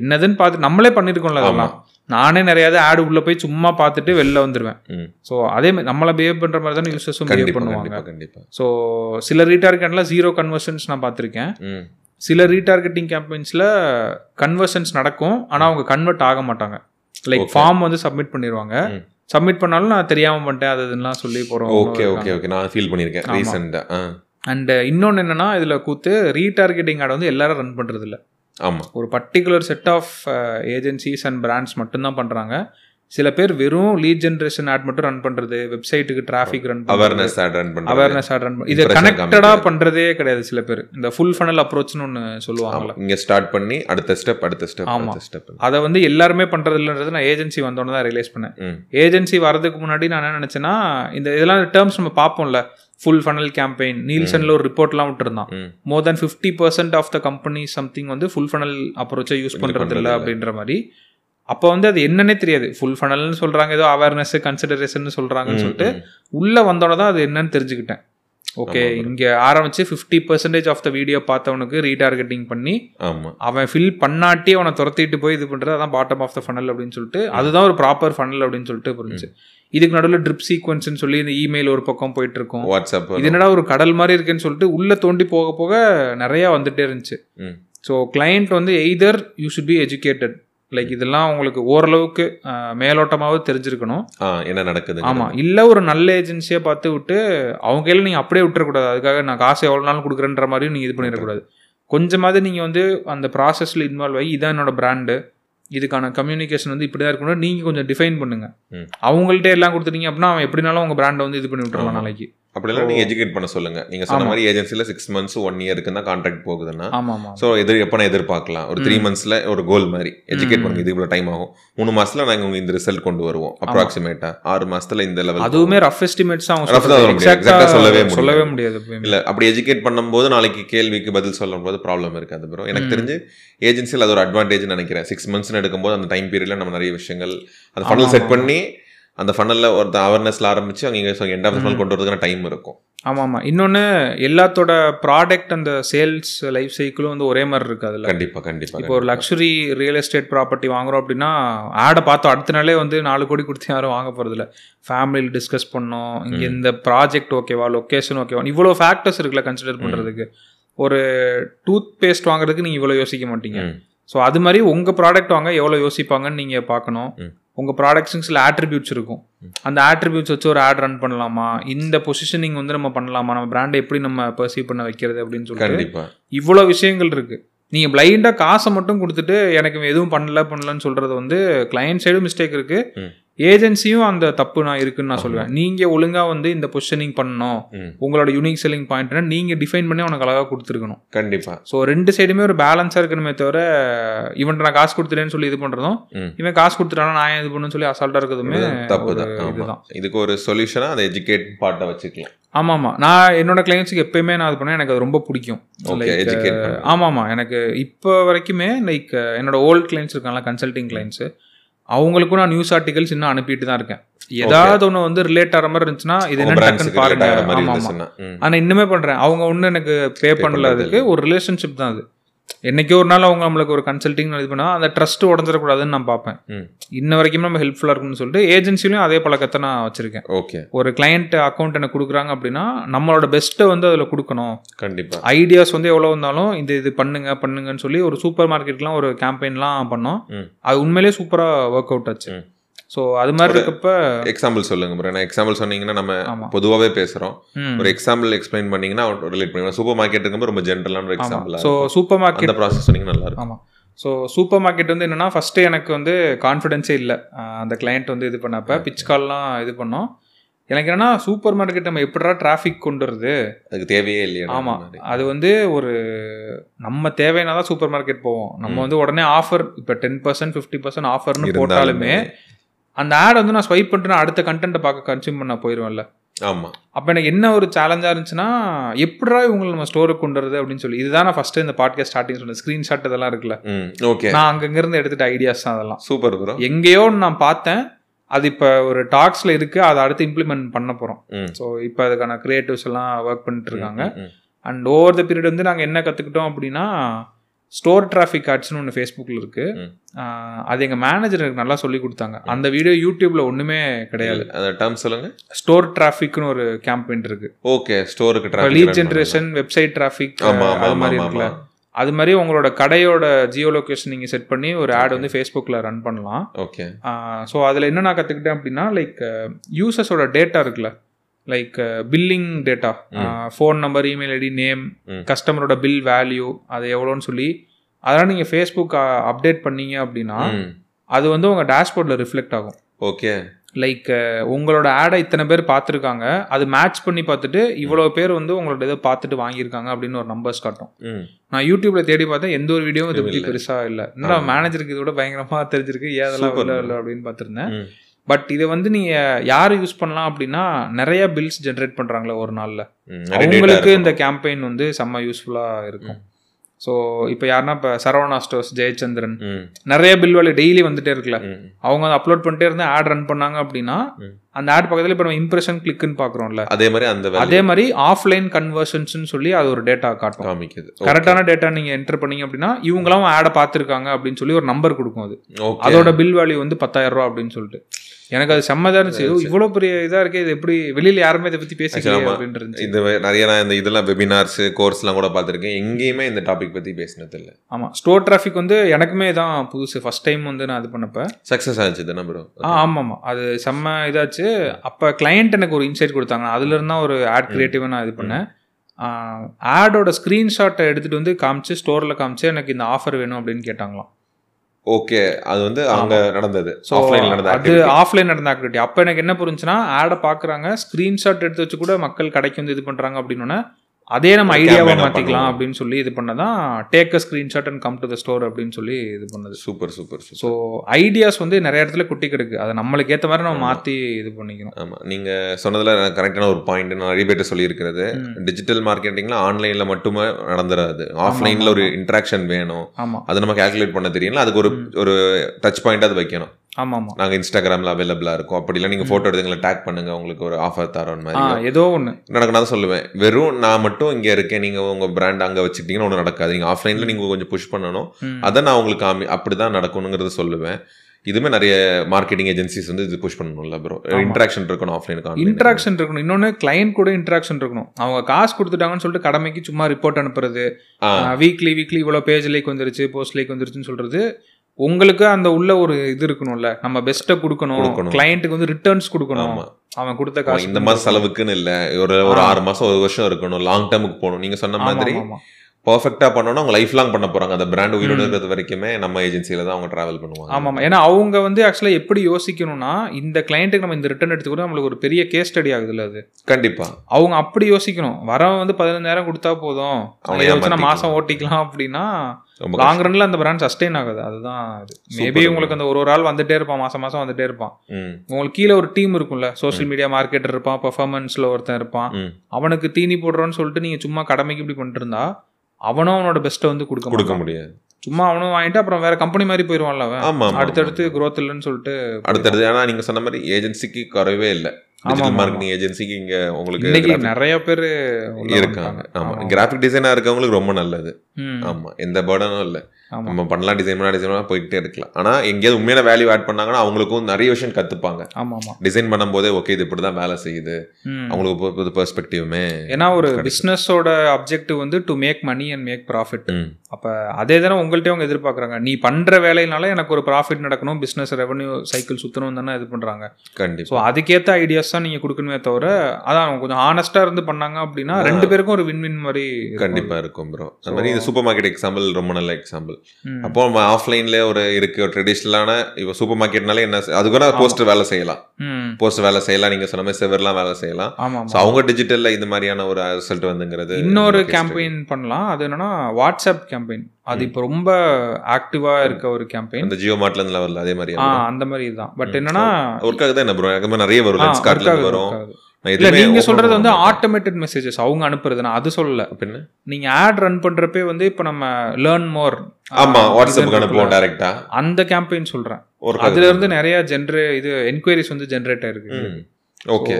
என்னதுன்னு பார்த்து நம்மளே பண்ணியிருக்கோம்ல அதெல்லாம் நானே நிறைய ஆடு உள்ளே போய் சும்மா பார்த்துட்டு வெளில வந்துடுவேன். ஸோ அதே மாதிரி நம்மளை பிஹேவ் பண்ணுற மாதிரி தான் யூசர்ஸும் பிஹேவ் பண்ணுவாங்க ஸோ சில ரீடார்கெட்டில் ஜீரோ கன்வர்ஷன்ஸ் நான் பார்த்துருக்கேன். சில ரீடார்கெட்டிங் கேம்பெயின்ஸில் கன்வர்ஷன்ஸ் நடக்கும் ஆனால் அவங்க கன்வெர்ட் ஆக மாட்டாங்க லைக். ஃபார்ம் வந்து சப்மிட் பண்ணிடுவாங்க. சப்மிட் பண்ணாலும் நான் தெரியாமல் பண்ணிட்டேன் அது இதுலாம் சொல்லி போகிறோம் ஓகே ஓகே ஓகே நான் ஃபீல் பண்ணியிருக்கேன் ஆமா. ரீசெண்டா ஆ. அண்ட் இன்னொன்று என்னன்னா இதில் கூத்து ரீடார்கெட்டிங் ஆடை வந்து எல்லாரும் ரன் பண்ணுறது இல்ல ஆமா. ஒரு particular set of agencies and brands மட்டும்தான் பண்ணுறாங்க சில பேர் வெறும் லீட் ஜென்ரேஷன் ஆட் மட்டும் ரன் பண்ணுறது வெப்சைட்டுக்கு traffic run awareness ad run பண்றது அவேர்னஸ் ஆட் ரன் இது காமிக்கிறது. பண்ணுறதே கிடையாது சில பேர் இந்த ஃபுல் ஃபனல் அப்ரோச்னு ஒன்று. சொல்லுவாங்கல்ல இங்க ஸ்டார்ட் பண்ணி அடுத்த ஸ்டெப் அடுத்த ஸ்டெப் ஆமா. அடுத்த ஸ்டெப் அதை வந்து எல்லாருமே பண்ணுறது இல்லைன்றது நான் ஏஜென்சி வந்தோன்னு தான் ரியலைஸ் பண்ணேன். ஏஜென்சி வரதுக்கு முன்னாடி நான் என்ன நினச்சேன்னா இந்த இதெல்லாம் டேர்ம்ஸ் நம்ம பார்ப்போம்ல ஃபுல் ஃபனல் கேம்பெயின் நீல்சனில் ஒரு ரிப்போர்ட்லாம் விட்டுருந்தான். More than fifty percent of the company something வந்து ஃபுல் ஃபனல் அப்ரோச்சை யூஸ் பண்ணுறது பண்றது இல்ல. அப்படின்ற மாதிரி அப்போ வந்து அது என்னன்னே தெரியாது. ஃபுல் ஃபனல்னு சொல்கிறாங்க ஏதோ அவேர்னஸ் கன்சிடரேஷன் சொல்கிறாங்கன்னு சொல்லிட்டு. உள்ளே வந்தோடனே தான் அது என்னன்னு தெரிஞ்சுக்கிட்டேன். ஓகே. இங்கே ஆரம்பிச்சு fifty percentage of the video பார்த்தவனுக்கு retargeting பண்ணி அவன் ஃபில் பண்ணாட்டி அவனை துரத்திட்டு போய் இது பண்ணுறது அதான் பாட்டம் ஆஃப் த ஃபனல் அப்படின்னு சொல்லிட்டு அதுதான் ஒரு ப்ராப்பர் ஃபனல் அப்படின்னு சொல்லிட்டு புரிஞ்சு இதுக்கு நடுவில் ட்ரிப் சீக்வன்ஸ்னு சொல்லி இந்த இமெயில் ஒரு பக்கம் போயிட்டு இருக்கும் வாட்ஸ்அப் இது என்னடா ஒரு கடல் மாதிரி இருக்குன்னு சொல்லிட்டு உள்ள தோண்டி போக போக நிறைய வந்துட்டே இருந்துச்சு. ஸோ கிளையண்ட் வந்து either you should be educated like இதெல்லாம் உங்களுக்கு ஓரளவுக்கு மேலோட்டமாவது தெரிஞ்சிருக்கணும். என்ன நடக்குது ஆமா. இல்ல ஒரு நல்ல ஏஜென்சியை பார்த்து விட்டு அவங்க கையில நீங்க அப்படியே விட்டுறக்கூடாது. அதுக்காக நான் காசு எவ்வளவு நாள் கொடுக்குறேன்ற மாதிரியும் நீங்க இது பண்ணிடக்கூடாது. கொஞ்சமாவது நீங்க வந்து அந்த ப்ராசஸ்ல இன்வால்வ் ஆகி இதான் என்னோட பிராண்டு இதுக்கான கம்யூனிகேஷன் வந்து இப்படி தான் இருக்கணும். நீங்க கொஞ்சம் டிஃபைன் பண்ணுங்க. ம். அவங்கள்ட்ட எல்லாம் கொடுத்துட்டீங்க அப்படின்னா அவன் எப்படினாலும் உங்க பிராண்டை வந்து இது பண்ணி விட்டுருவான். நாளைக்கு. அப்படிலாம் நீங்க எஜுகேட் பண்ண சொல்லுங்க. நீங்க சொன்ன. மாதிரி ஏஜென்சில சிக்ஸ் மந்த்ஸ் ஒன் இயருக்கு தான் கான்ட்ராக்ட் போகுதுன்னா ஸோ எதிர் எப்போ எதிர்பார்க்கலாம். ஒரு த்ரீ மந்த்ஸ்ல ஒரு கோல் மாதிரி. எஜுகேட். பண்ணுங்க இது இவ்வளோ டைம் ஆகும். மூணு மாசத்துல நாங்க இந்த ரிசல்ட் கொண்டு வருவோம் அப்ராக்சிமேட்டா ஆறு மாசத்துல இந்த லெவல் அதுவுமே ரஃப் எஸ்டிமேட்ஸ் அவங்க தான் சொல்லவே. சொல்லவே முடியாது. இல்ல அப்படி எஜுகேட் பண்ணும்போது நாளைக்கு கேள்விக்கு பதில் சொல்லும் போது ப்ராப்ளம் இருக்காது ப்ரோ எனக்கு. தெரிஞ்சு ஏஜென்சியில் அது ஒரு அட்வான்டேஜ் நினைக்கிறேன். சிக்ஸ் மந்த்ஸ் எடுக்கும்போது அந்த டைம் பீரியட்ல நம்ம நிறைய விஷயங்கள் அந்த ஆமா, செட். பண்ணி அந்த ஃபனல்ல ஒரு அவேர்னஸ்ல ஆரம்பிச்சு அவங்க எண்ட் ஆஃப் ஃபனல். கொண்டு வரதுக்கான டைம் இருக்கும். ஆமா ஆமா இன்னொன்னு எல்லாத்தோட ப்ராடக்ட் அந்த சேல்ஸ் லைஃப் சைக்கிளும் வந்து ஒரே மாதிரி இருக்கு அதுல கண்டிப்பா கண்டிப்பா இப்போ ஒரு லக்ஸுரி ரியல் எஸ்டேட் ப்ராப்பர்ட்டி வாங்குறோம் அப்படின்னா ஆடை பார்த்தோம் அடுத்த நாளே வந்து நாலு கோடி கொடுத்து யாரும் வாங்க போகிறதில்ல ஃபேமிலியில் டிஸ்கஸ் பண்ணோம் இங்கே இந்த ப்ராஜெக்ட் ஓகேவா லொக்கேஷன் ஓகேவா இவ்வளோ ஃபேக்டர்ஸ் இருக்குல்ல கன்சிடர் பண்ணுறதுக்கு ஒரு டூத் பேஸ்ட் வாங்குறதுக்கு நீங்கள் இவ்வளோ யோசிக்க மாட்டீங்க. ஸோ அது மாதிரி உங்கள் ப்ராடக்ட் வாங்க எவ்வளோ யோசிப்பாங்கன்னு நீங்கள் பார்க்கணும். உங்கள் ப்ராடக்ட்ஸுக்கு சில ஆட்ரிபியூட்ஸ் இருக்கும். அந்த ஆட்ரிபியூட்ஸ் வச்சு ஒரு ஆட் ரன் பண்ணலாமா? இந்த பொசிஷனிங் வந்து நம்ம பண்ணலாமா? நம்ம பிராண்டை எப்படி நம்ம பர்சீவ் பண்ண வைக்கிறது அப்படின்னு சொல்லிட்டு இவ்வளோ விஷயங்கள் இருக்கு. நீங்க பிளைண்டாக காசை மட்டும் கொடுத்துட்டு எனக்கு எதுவும் பண்ணல பண்ணலன்னு சொல்றது வந்து கிளையண்ட் சைடும் மிஸ்டேக் இருக்கு. ம். ஏஜென்சியும் அந்த தப்பு நான் இருக்குன்னு நான் சொல்லுவேன் நீங்க ஒழுங்கா வந்து இந்த பொசிஷனிங் பண்ணணும். உங்களோட யூனிக் செல்லிங் பாயிண்ட்னா நீங்க டிஃபைன் பண்ணி உனக்கு அழகா கொடுத்துருக்கணும். கண்டிப்பா. ஸோ ரெண்டு சைடுமே ஒரு பேலன்ஸா இருக்கணுமே தவிர இவன் நான் காசு கொடுத்துட்டேன்னு சொல்லி இது பண்றதும் ம். இவன் காசு கொடுத்துட்டானா நான் இது பண்ணணும்னு சொல்லி அசால்ட்டா இருக்கிறதுமே தப்பு தான். இதுதான். இதுக்கு ஒரு சொல்யூஷனா அதை எஜுகேட் பார்ட்டை வச்சுக்கலாம். ஆமா ஆமா நான் என்னோட கிளைண்ட்ஸுக்கு எப்பயுமே நான் அது பண்ணேன். எனக்கு அது ரொம்ப பிடிக்கும். ஓகே Like, எஜுகேட் அஹ், ஆமா ஆமா எனக்கு இப்போ வரைக்குமே லைக் என்னோட ஓல்ட் கிளைண்ட்ஸ் இருக்காங்களா கன்சல்டிங் கிளைண்ட்ஸ் அவங்களுக்கும் நான் நியூஸ் ஆர்டிகல்ஸ் இன்னும் அனுப்பிட்டு தான் இருக்கேன். ஏதாவது ஒன்று வந்து ரிலேட் ஆகிற மாதிரி இருந்துச்சுன்னா இது என்ன பாருங்க. ஆமா ஆமா. ஆனா இன்னுமே பண்றேன். அவங்க ஒன்றும் எனக்கு பே பண்ணல அதுக்கு. ஒரு ரிலேஷன்ஷிப் தான் அது. என்னைக்கோ ஒரு நாள் அவங்க நம்மளுக்கு ஒரு கன்சல்டிங் இது பண்ணா அந்த ட்ரஸ்ட் உடஞ்சிடக்கூடாதுன்னு நான் பார்ப்பேன். இன்ன வரைக்கும் நம்ம ஹெல்ப்ஃபுல்லாக இருக்கும்னு சொல்லிட்டு ஏஜென்சிலையும் அதே பழக்கத்தை நான் வச்சிருக்கேன். ஓகே. ஒரு கிளையண்ட் அக்கௌண்ட் எனக்கு கொடுக்குறாங்க அப்படின்னா நம்மளோட பெஸ்ட்டை வந்து அதில் கொடுக்கணும். கண்டிப்பா. ஐடியாஸ் வந்து எவ்வளோ வந்தாலும் இந்த இது பண்ணுங்க பண்ணுங்கன்னு சொல்லி ஒரு சூப்பர் மார்க்கெட்லாம் ஒரு கேம்பெயின்லாம் பண்ணோம். அது உண்மையிலேயே சூப்பராக ஒர்க் அவுட் ஆச்சு. ஸோ அது மாதிரி இருக்கப்ப எக்ஸாம்பிள் சொல்லுங்க ப்ரோ நான் எக்ஸாம்பிள் சொன்னீங்கன்னா நம்ம பொதுவாகவே பேசுறோம். ம். ஒரு எக்ஸாம்பிள் எக்ஸ்பிளைன் பண்ணீங்கன்னா ரிலேட் பண்ணுவோம் சூப்பர் மார்க்கெட் இருக்கும்போது ரொம்ப ஜென்ரலான ஒரு எக்ஸாம்பிள் ஸோ சூப்பர் மார்க்கெட் அந்த ப்ராசஸ் சொன்னீங்கன்னா நல்லா இருக்கும். ஆமாம் ஸோ சூப்பர் மார்க்கெட் வந்து என்னன்னா ஃபஸ்ட்டு எனக்கு வந்து கான்ஃபிடென்ஸே இல்லை. அந்த கிளையண்ட் வந்து இது பண்ணப்ப பிச் கால்லாம் இது பண்ணோம். எனக்கு என்னன்னா சூப்பர் மார்க்கெட் நம்ம எப்படிடா டிராஃபிக் கொண்டு வருது? அதுக்கு தேவையே இல்லையா ஆமா. அது வந்து ஒரு நம்ம தேவைன்னா தான் சூப்பர் மார்க்கெட் போவோம். நம்ம வந்து உடனே ஆஃபர் இப்போ டென் பர்சன்ட் ஃபிஃப்டி பர்சன்ட் ஆஃபர்னு போட்டாலுமே அந்த ஆட் வந்து நான் ஸ்வைப் பண்ணிட்டு அடுத்த கண்டென்ட்டை பார்க்க கன்சியூம் பண்ண போயிடுவேன்ல ஆமா. அப்போ எனக்கு என்ன ஒரு சேலஞ்சாக இருந்துச்சுன்னா எப்படா இவங்களை நம்ம ஸ்டோருக்கு கொண்டு வரது அப்படின்னு சொல்லி. இதுதான் நான் ஃபஸ்ட்டு இந்த பாட்காஸ்ட் ஸ்டார்டிங் சொன்னேன். ஸ்க்ரீன்ஷாட் இதெல்லாம் இருக்குல்ல. ஓகே நான் அங்கங்கிருந்து எடுத்துட்ட ஐடியாஸ் தான் அதெல்லாம். சூப்பர் ப்ரோ எங்கேயோ நான் பார்த்தேன். அது இப்போ ஒரு டாக்ஸில் இருக்கு. அதை அடுத்து இம்ப்ளிமெண்ட் பண்ண போகிறோம் ஸோ இப்போ அதுக்கான கிரியேட்டிவ்ஸ் எல்லாம் ஒர்க் பண்ணிட்டு இருக்காங்க. அண்ட் ஓவர் த பீரியட் வந்து நாங்கள் என்ன கற்றுக்கிட்டோம் அப்படின்னா ஸ்டோர் டிராஃபிக் ஆட்ஸ்னு ஒன்று ஃபேஸ்புக்கில் இருக்கு. ம். ஆஹ் அது எங்கள் மேனேஜர் எனக்கு நல்லா சொல்லி கொடுத்தாங்க. அந்த வீடியோ யூடியூப்ல ஒன்றுமே கிடையாது. அந்த டேர்ம் சொல்லுங்க. ஸ்டோர் டிராஃபிக்னு ஒரு கேம்பெயின் இருக்கு. ஓகே ஸ்டோருக்கு லீட் ஜென்ரேஷன் வெப்சைட் டிராஃபிக் அது மாதிரி இருக்குல்ல. அது மாதிரி உங்களோட கடையோட ஜியோ லொகேஷன் நீங்கள் செட் பண்ணி ஒரு ஆட் வந்து ஃபேஸ்புக்கில் ரன் பண்ணலாம். ஓகே. ஸோ அதில் என்ன நான் கற்றுக்கிட்டேன் அப்படின்னா லைக் யூசர்ஸோட டேட்டா இருக்குல்ல. Like billing data phone number email ID name. கஸ்டமரோட பில் வேல்யூ அது எவ்வளோன்னு சொல்லி அதெல்லாம் நீங்கள் ஃபேஸ்புக் அப்டேட் பண்ணீங்க அப்படின்னா ம் அது வந்து உங்கள் டேஷ்போர்டில் ரிஃப்ளெக்ட் ஆகும். ஓகே லைக் உங்களோட ஆடை இத்தனை பேர் பார்த்துருக்காங்க அது மேட்ச் பண்ணி பார்த்துட்டு இவ்வளோ பேர் வந்து உங்களோட இதை பார்த்துட்டு வாங்கியிருக்காங்க அப்படின்னு ஒரு நம்பர்ஸ் காட்டும். ம் நான் யூடியூப்ல தேடி பார்த்தேன் எந்த ஒரு வீடியோவும் இதை பற்றி இல்ல. என்னடா மேனேஜருக்கு இதோட பயங்கரமா தெரிஞ்சிருக்கு ஏன் அதெல்லாம். இல்லை அப்படின்னு பார்த்துருந்தேன். ம் பட் இதை வந்து நீங்க யார் யூஸ் பண்ணலாம் அப்படின்னா நிறைய பில்ஸ் ஜென்ரேட் பண்றாங்களே ஒரு நாள்ல. அவங்களுக்கு. இந்த கேம்பெயின் வந்து செம்ம யூஸ்ஃபுல்லா இருக்கும். ஸோ இப்போ யாருன்னா இப்போ சரவணா ஸ்டோர்ஸ் ஜெயச்சந்திரன் நிறைய பில் வேலை டெய்லி வந்துட்டே இருக்குல்ல. அவங்க அப்லோட் பண்ணிட்டே இருந்து ஆட் ரன் பண்ணாங்க அப்படின்னா. அந்த ஆட் பக்கத்துல இப்போ நம்ம இம்ப்ரெஷன் கிளிக்னு பார்க்குறோம்ல. அதே மாதிரி அந்த அதே மாதிரி ஆஃப்லைன் கன்வர்ஷன்ஸ்னு சொல்லி அது ஒரு டேட்டா காட்டும். காமிக்குது. கரெக்டான டேட்டா நீங்க என்டர் பண்ணீங்க அப்படின்னா இவங்களாம் ஆடை பார்த்துருக்காங்க அப்படின்னு சொல்லி ஒரு நம்பர் கொடுக்கும் அது. அதோட பில் வேல்யூ வந்து பத்தாயிரம் ரூபா அப்படின்னு சொல்லிட்டு. எனக்கு அது செம்மதா இருந்துச்சு. "ஓ, இவ்வளவு பெரிய இதா இருக்கே இது எப்படி வெளியில யாருமே இதை பத்தி பேசிக்கல ஆமா. அப்படின்னு இருந்துச்சு. இது நிறைய நான் இந்த இதெல்லாம் வெபினார்ஸ் கோர்ஸ்லாம் கூட பார்த்துருக்கேன். எங்கேயுமே இந்த டாபிக் பத்தி பேசினது இல்லை. ஆமா. ஸ்டோர் டிராஃபிக் வந்து எனக்குமே தான் புதுசு. ஃபர்ஸ்ட் டைம் வந்து நான் இது பண்ணப்ப. சக்ஸஸ் ஆச்சு தானே ப்ரோ ஆ ஆமா ஆமா அது செம்ம இதாச்சு. அப்ப கிளையண்ட் எனக்கு ஒரு இன்சைட் கொடுத்தாங்க. அதுல இருந்தா ஒரு ஆட் கிரியேட்டிவா நான் இது பண்ணேன். ஆடோட ஸ்கிரீன்ஷாட்டை எடுத்துட்டு வந்து காமிச்சு ஸ்டோர்ல காமிச்சு எனக்கு இந்த ஆஃபர் வேணும் அப்படின்னு கேட்டாங்களாம். ஓகே அது வந்து அங்க நடந்தது. ஸோ நடந்த அது. ஆஃப்லைன் நடந்த ஆக்டிவிட்டி அப்போ எனக்கு என்ன புரிஞ்சுன்னா ஆடை பார்க்குறாங்க ஸ்க்ரீன்ஷாட் எடுத்து வச்சு கூட மக்கள் கடைக்கு வந்து இது பண்ணுறாங்க அப்படின்னோடனே அதே நம்ம ஐடியாவை மாற்றிக்கலாம். அப்படின்னு சொல்லி இது பண்ணதான் take a screenshot and come to the store அப்படின்னு சொல்லி இது பண்ணது. சூப்பர் சூப்பர் ஸோ ஐடியாஸ் வந்து நிறைய இடத்துல குட்டி கிடக்கு அதை நம்மளுக்கு ஏற்ற மாதிரி நம்ம மாற்றி இது பண்ணிக்கணும். ஆமா. நீங்க சொன்னதுல கரெக்டான ஒரு பாயிண்ட் நான் நிறைய பேர்ட்ட சொல்லியிருக்கிறது. டிஜிட்டல் மார்க்கெட்டிங்ல ஆன்லைன்ல மட்டுமே நடந்துராது. ஆஃப்லைன்ல ஒரு இன்ட்ராக்ஷன் வேணும். ஆமாம் அது நம்ம கால்குலேட் பண்ண தெரியல அதுக்கு ஒரு ஒரு டச் பாயிண்ட் அது வைக்கணும். ஆமாம். ஆமாம் நாங்க இன்ஸ்டாகிராம்ல அவைலபிளா இருக்கும். அப்படி இல்லை நீங்க போட்டோ எடுத்து எங்களை டேக் பண்ணுங்க உங்களுக்கு ஒரு ஆஃபர் தரோம் ஆ மாதிரி ஏதோ ஒன்று எனக்கு நான் சொல்லுவேன். வெறும் நான் மட்டும் இங்க இருக்கேன் நீங்க உங்க பிராண்ட் அங்க வச்சுக்கிட்டீங்கன்னா ஒன்றும் நடக்காது. நீங்க ஆஃப்லைன்ல நீங்க கொஞ்சம் புஷ் பண்ணணும். அதை நான் உங்களுக்கு காமி அப்படிதான் நடக்கணுங்கிறத சொல்லுவேன். இதுமே நிறைய மார்க்கெட்டிங் ஏஜென்சிஸ் வந்து இது புஷ் பண்ணணும்ல ப்ரோ இன்ட்ராக்ஷன் இருக்கணும் ஆஃப்லைனுக்கு இன்ட்ராக்ஷன் இருக்கணும். இன்னொன்று கிளைண்ட் கூட இன்ட்ராக்ஷன் இருக்கணும். அவங்க காசு கொடுத்துட்டாங்கன்னு சொல்லிட்டு கடமைக்கு சும்மா ரிப்போர்ட் அனுப்புறது வீக்லி வீக்லி இவ்வளோ பேஜ் லைக் வந்துருச்சு போஸ்ட் லைக் வந்துருச்சுன்னு சொல்றது உங்களுக்கு அந்த உள்ள ஒரு இது இருக்கணும்ல. நம்ம பெஸ்ட்டை கொடுக்கணும். கிளைண்ட்டுக்கு வந்து ரிட்டர்ன்ஸ் கொடுக்கணும். அவன் கொடுத்த காசு இந்த மாசம் செலவுக்குன்னு இல்ல. ஒரு ஒரு ஆறு மாசம் ஒரு வருஷம் இருக்கணும். லாங் டேர்முக்கு போகணும். நீங்க சொன்ன மாதிரி ஆமா பர்ஃபெக்டா பண்ணணும் அவங்க லைஃப் லாங் பண்ண போறாங்க. அந்த பிராண்ட் உயிரோட இருக்கிறது வரைக்குமே நம்ம ஏஜென்சில தான் அவங்க டிராவல் பண்ணுவாங்க. ஆமா ஆமா ஏன்னா அவங்க வந்து ஆக்சுவலா எப்படி யோசிக்கணும்னா இந்த கிளைண்ட்டுக்கு நம்ம இந்த ரிட்டர்ன் எடுத்துக்கூட நம்மளுக்கு ஒரு பெரிய கேஸ் ஸ்டடி ஆகுதுல்ல அது. கண்டிப்பா. அவங்க அப்படி யோசிக்கணும். வரவன் வந்து பதினஞ்சாயிரம் கொடுத்தா போதும். அவனை வச்சு. மாசம் ஓட்டிக்கலாம் அப்படின்னா லாங் ரன்ல அந்த பிராண்ட் சஸ்டெயின் ஆகுது. அதுதான் மேபி. உங்களுக்கு அந்த ஒரு ஒரு ஆள் வந்துட்டே இருப்பான். மாசம் மாசம் வந்துட்டே இருப்பான். உங்களுக்கு கீழே ஒரு டீம் இருக்கும்ல. சோஷியல் மீடியா மார்க்கெட்டர் இருப்பான். பெர்ஃபார்மன்ஸ்ல ஒருத்தன் இருப்பான். அவனுக்கு தீனி போடுறோன்னு சொல்லிட்டு நீங்க சும்மா கடமைக்கு இப்படி பண்ணிட்டு இருந்தா அவனும் அவனோட பெஸ்ட்டை வந்து கொடுக்க கொடுக்க. முடியாது. சும்மா அவனும் வாங்கிட்டு அப்புறம் வேற கம்பெனி மாதிரி போயிருவான்ல அவன். அடுத்தடுத்து growth இல்லைன்னு சொல்லிட்டு அடுத்தடுத்து ஏன்னா நீங்க சொன்ன மாதிரி ஏஜென்சிக்கு குறைவே இல்ல. டிஜிட்டல். மார்க்கெட்டிங் ஏஜென்சிக்கு இங்க உங்களுக்கு நிறைய பேர் இருக்காங்க. ஆமா. கிராஃபிக் டிசைனா இருக்கவங்களுக்கு ரொம்ப நல்லது. ஆமா. எந்த பர்டனும் இல்ல. நம்ம பண்ணலாம் டிசைன் பண்ணலாம் டிசைன் பண்ணலாம் போயிட்டே இருக்கலாம். ஆனா எங்கேயாவது உண்மையான வேல்யூ ஆட் பண்ணாங்கன்னா அவங்களுக்கும் நிறைய விஷயம் ஆமா டிசைன் பண்ணும்போதே ஓகே இது இப்படிதான் வேலை செய்யுது. அவங்களுக்கு புது- புது பெர்ஸ்பெக்டிவுமே ஏன்னா ஒரு பிஸ்னஸோட அப்ஜெக்டிவ் வந்து to make money and make profit அப்போ அதே தானே உங்கள்கிட்ட அவங்க எதிர்பார்க்குறாங்க. நீ பண்ணுற வேலையினால எனக்கு ஒரு ப்ராஃபிட் நடக்கணும் பிஸ்னஸ் ரெவன்யூ சைக்கிள் சுற்றணும் தானே இது பண்ணுறாங்க ஸோ கண்டிப்பா அதுக்கேற்ற ஐடியாஸ் தான் நீங்கள் கொடுக்கணுமே தவிர அதான் கொஞ்சம் ஹானஸ்ட்டாக இருந்து பண்ணாங்க அப்படின்னா ரெண்டு பேருக்கும் ஒரு வின் வின் மாதிரி இருக்கும். கண்டிப்பா இருக்கும் ப்ரோ அந்த மாதிரி இந்த சூப்பர் மார்க்கெட் எக்ஸாம்பிள் ரொம்ப நல்ல எக்ஸாம்பிள். அப்போ நம்ம ஆஃப்லைன்ல ஒரு இருக்கு ஒரு ட்ரெடிஷ்னலான இப்போ சூப்பர் மார்க்கெட்னாலே என்ன அது கூட போஸ்டர் வேலை செய்யலாம். போஸ்டர் வேலை செய்யலாம் நீங்க சொன்ன மாதிரி செவர்லாம் வேலை செய்யலாம். ஸோ அவங்க டிஜிட்டல்ல இந்த மாதிரியான ஒரு ரிசல்ட் வந்துங்கிறது இன்னொரு. கேம்பெயின் பண்ணலாம். அது என்னன்னா வாட்ஸ்அப் கேம்பெயின் அது இப்போ ரொம்ப ஆக்டிவா இருக்க ஒரு கேம்பெயின் அந்த ஜியோ மார்ட்ல இருந்து வரல அதே மாதிரி ஆ அந்த மாதிரி இதுதான் பட் என்னன்னா ஒர்க் ஆகுது என்ன ப்ரோ எனக்கு நிறைய வரும் ஆ, லென்ஸ் கார்ட்ல work இருந்து ஆகுது, வரும். இல்ல நீங்க சொல்றது வந்து. ஆட்டோமேட்டட் மெசேஜஸ் அவங்க அனுப்புறது நான் அது சொல்லல. நீங்க ஆட் ரன் பண்றப்பே வந்து இப்ப நம்ம லேர்ன் மோர் ஆமா வாட்ஸ்அப்புக்கு அனுப்புவோம் டைரக்டா அந்த கேம்பெயின் சொல்றேன். அதுல இருந்து நிறைய ஜென்ரே இது என்கொயரிஸ் வந்து ஜென்ரேட் ஆயிருக்கு. ஓகே